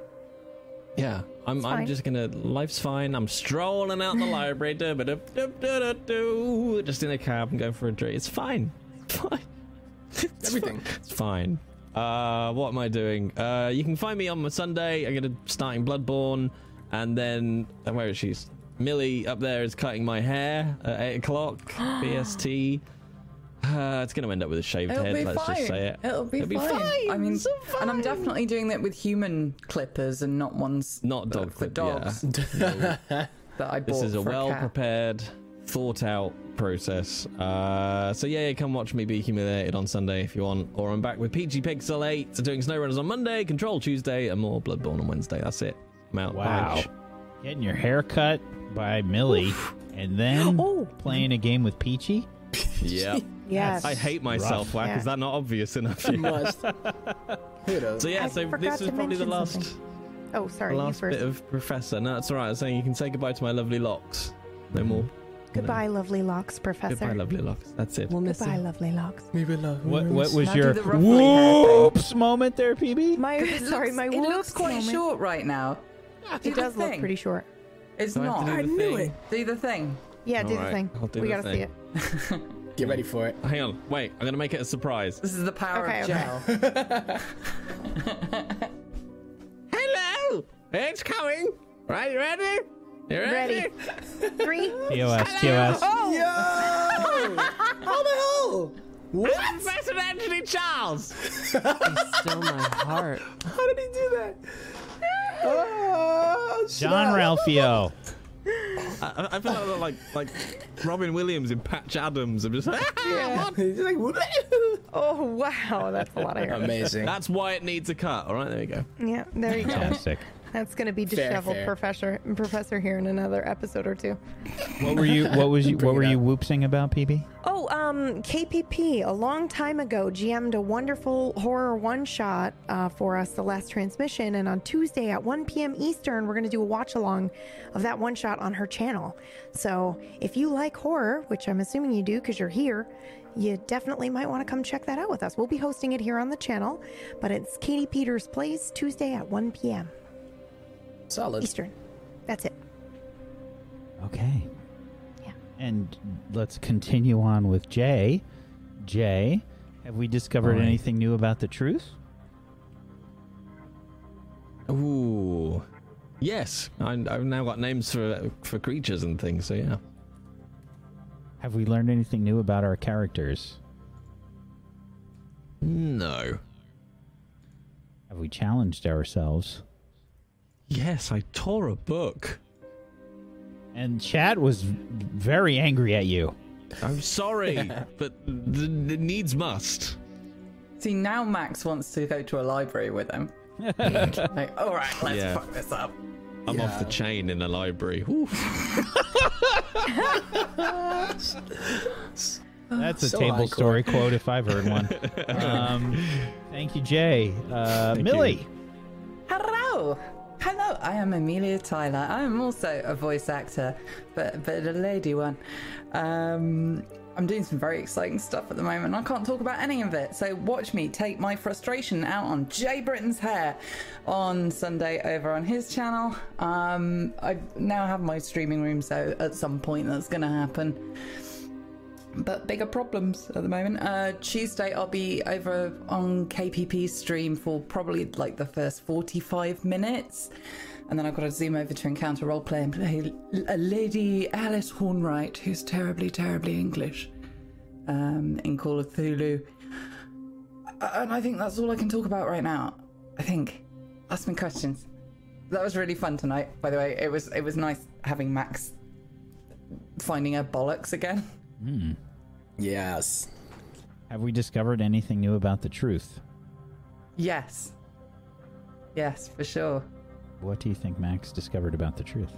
Yeah, I'm. It's I'm fine. just gonna. Life's fine. I'm strolling out the library, do, ba, do, just in a cab and going for a drink. It's fine. It's fine. It's Everything. fi- It's fine. Uh, what am I doing? Uh, you can find me on my Sunday. I'm gonna starting Bloodborne, and then uh, where is she? Millie up there is cutting my hair at eight o'clock BST. Uh, it's gonna end up with a shaved It'll head. let's fine. just say it. It'll be, It'll be fine. fine. I mean, So and I'm definitely doing that with human clippers and not ones Not that are dog for clip, dogs yeah. that I bought. This is a well prepared, thought out process. Uh, so yeah, come watch me be humiliated on Sunday if you want. Or I'm back with Peachy Pixel 8, so doing SnowRunners on Monday, Control Tuesday, and more Bloodborne on Wednesday. That's it. I'm out. Wow. Bye. Getting your hair cut by Millie and then Oh. playing a game with Peachy. Yeah. Yes. I hate myself, Whack. Yeah. Is that not obvious enough? You must. Who knows? So yeah, I so forgot this is probably the last, something. Oh, the sorry. You last first. bit of Professor. No, that's all right. I was saying you can say goodbye to my lovely locks. No more. Goodbye, lovely locks, Professor. Goodbye, lovely locks. That's it. We'll miss Goodbye, you. lovely locks. Maybe love. Uh, what what was Now do your the ruffly thing. whoops moment there, PB? My sorry, looks- my It looks quite moment. short right now. Do It does look thing. pretty short. It's Do I have not. to do I knew thing? it. Do the thing. Yeah, do the thing. Do we the gotta thing. see it. Get ready for it. Hang on. Wait. I'm gonna make it a surprise. This is the power Okay, of okay. gel. Hello! It's coming! Right, you ready? You ready? Ready. Three. TOS, TOS. Oh, Yo! How the hell? What? Professor Anthony Charles! Still my heart. How did he do that? Oh, John snap. Ralphio. I, I feel like like like Robin Williams in Patch Adams. I'm just like, Yeah. Ah, He's like, oh, wow. That's a lot of hair. Amazing. that's why it needs a cut. All right, there you go. Yeah, there you go. Fantastic. That's going to be Fair, disheveled fair. professor professor here in another episode or two. What were you? What was you? What were you whoopsing about, PB? Oh, um, KPP a long time ago GM'd a wonderful horror one shot uh, for us, the last transmission, and on Tuesday at 1 p.m. Eastern, we're going to do a watch along of that one shot on her channel. So if you like horror, which I'm assuming you do because you're here, you definitely might want to come check that out with us. We'll be hosting it here on the channel, but it's Katie Peters Plays Tuesday at 1 p.m. Solid. Eastern. That's it. Okay. Yeah. And let's continue on with Jay. Jay, have we discovered All right. anything new about the truth? Ooh, yes. I, I've now got names for for creatures and things. So yeah. Have we learned anything new about our characters? No. Have we challenged ourselves? Yes, I tore a book. And Chad was very angry at you. I'm sorry, but the, the needs must. See, now Max wants to go to a library with him. like, all right, let's Yeah. fuck this up. I'm off the chain in the library. That's a So table hardcore. story quote if I've heard one. Um, thank you, Jay. Uh, Thank Millie. you. Hello. Hello, I am Amelia Tyler. I am also a voice actor, but but a lady one. Um, I'm doing some very exciting stuff at the moment. I can't talk about any of it, so watch me take my frustration out on Jay Britton's hair on Sunday over on his channel. Um, I now have my streaming room, so at some point that's going to happen but bigger problems at the moment. Uh, Tuesday, I'll be over on KPP stream for probably like the first 45 minutes. And then I've got to zoom over to Encounter Roleplay and play a lady Alice Hornwright, who's terribly, terribly English um, in Call of Cthulhu. And I think that's all I can talk about right now. I think. Ask me questions. That was really fun tonight, by the way. It was it was nice having Max finding her bollocks again. Hmm. Yes. Have we discovered anything new about the truth? Yes. Yes, for sure. What do you think Max discovered about the truth?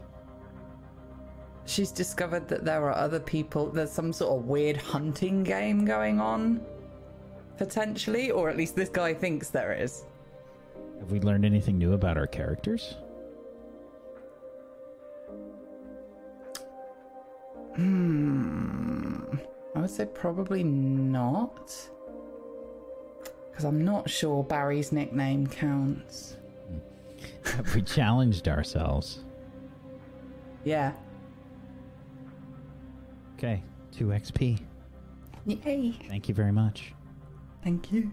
She's discovered that there are other people, there's some sort of weird hunting game going on, potentially, or at least this guy thinks there is. Have we learned anything new about our characters? Hmm. I would say probably not. Because I'm not sure Barry's nickname counts. Have we challenged ourselves? Yeah. Okay, 2 XP. Yay. Thank you very much. Thank you.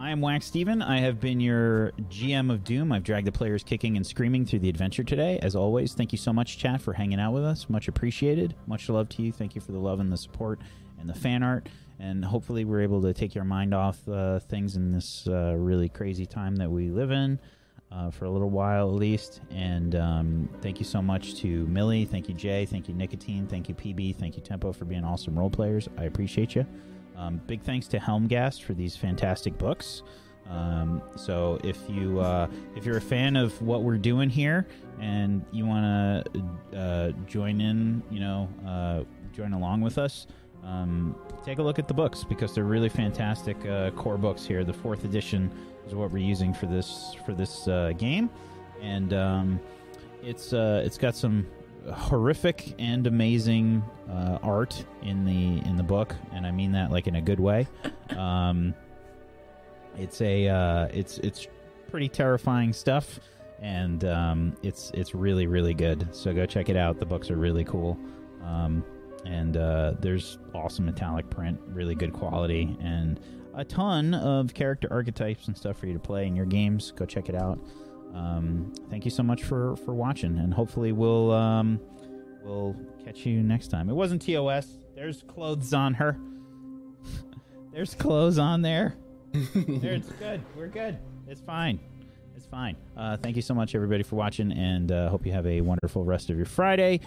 I am Wax Steven. I have been your GM of Doom. I've dragged the players kicking and screaming through the adventure today. As always, thank you so much, chat, for hanging out with us. Much appreciated. Much love to you. Thank you for the love and the support and the fan art. And hopefully, we're able to take your mind off uh, things in this uh, really crazy time that we live in uh, for a little while at least. And um, thank you so much to Millie. Thank you, Jay. Thank you, Nikatine. Thank you, PB. Thank you, Tempo, for being awesome role players. I appreciate you. Um, big thanks to Helmgast for these fantastic books. Um, so if you uh, if you're a fan of what we're doing here and you want to uh, join in, you know, uh, join along with us, um, take a look at the books because they're really fantastic uh, core books here. The fourth edition is what we're using for this for this uh, game, and um, it's uh, it's got some horrific and amazing uh, art in the in the book, and I mean that like in a good way. Um, it's a uh, it's it's pretty terrifying stuff, and um, it's it's really really good. So go check it out. The books are really cool, um, and uh, there's awesome metallic print, really good quality, and a ton of character archetypes and stuff for you to play in your games. Go check it out. Um, thank you so much for for watching, and hopefully we'll um, we'll catch you next time. It wasn't TOS. There's clothes on her. There's clothes on there. there, it's good. We're good. It's fine. It's fine. Uh, thank you so much, everybody, for watching, and uh, hope you have a wonderful rest of your Friday.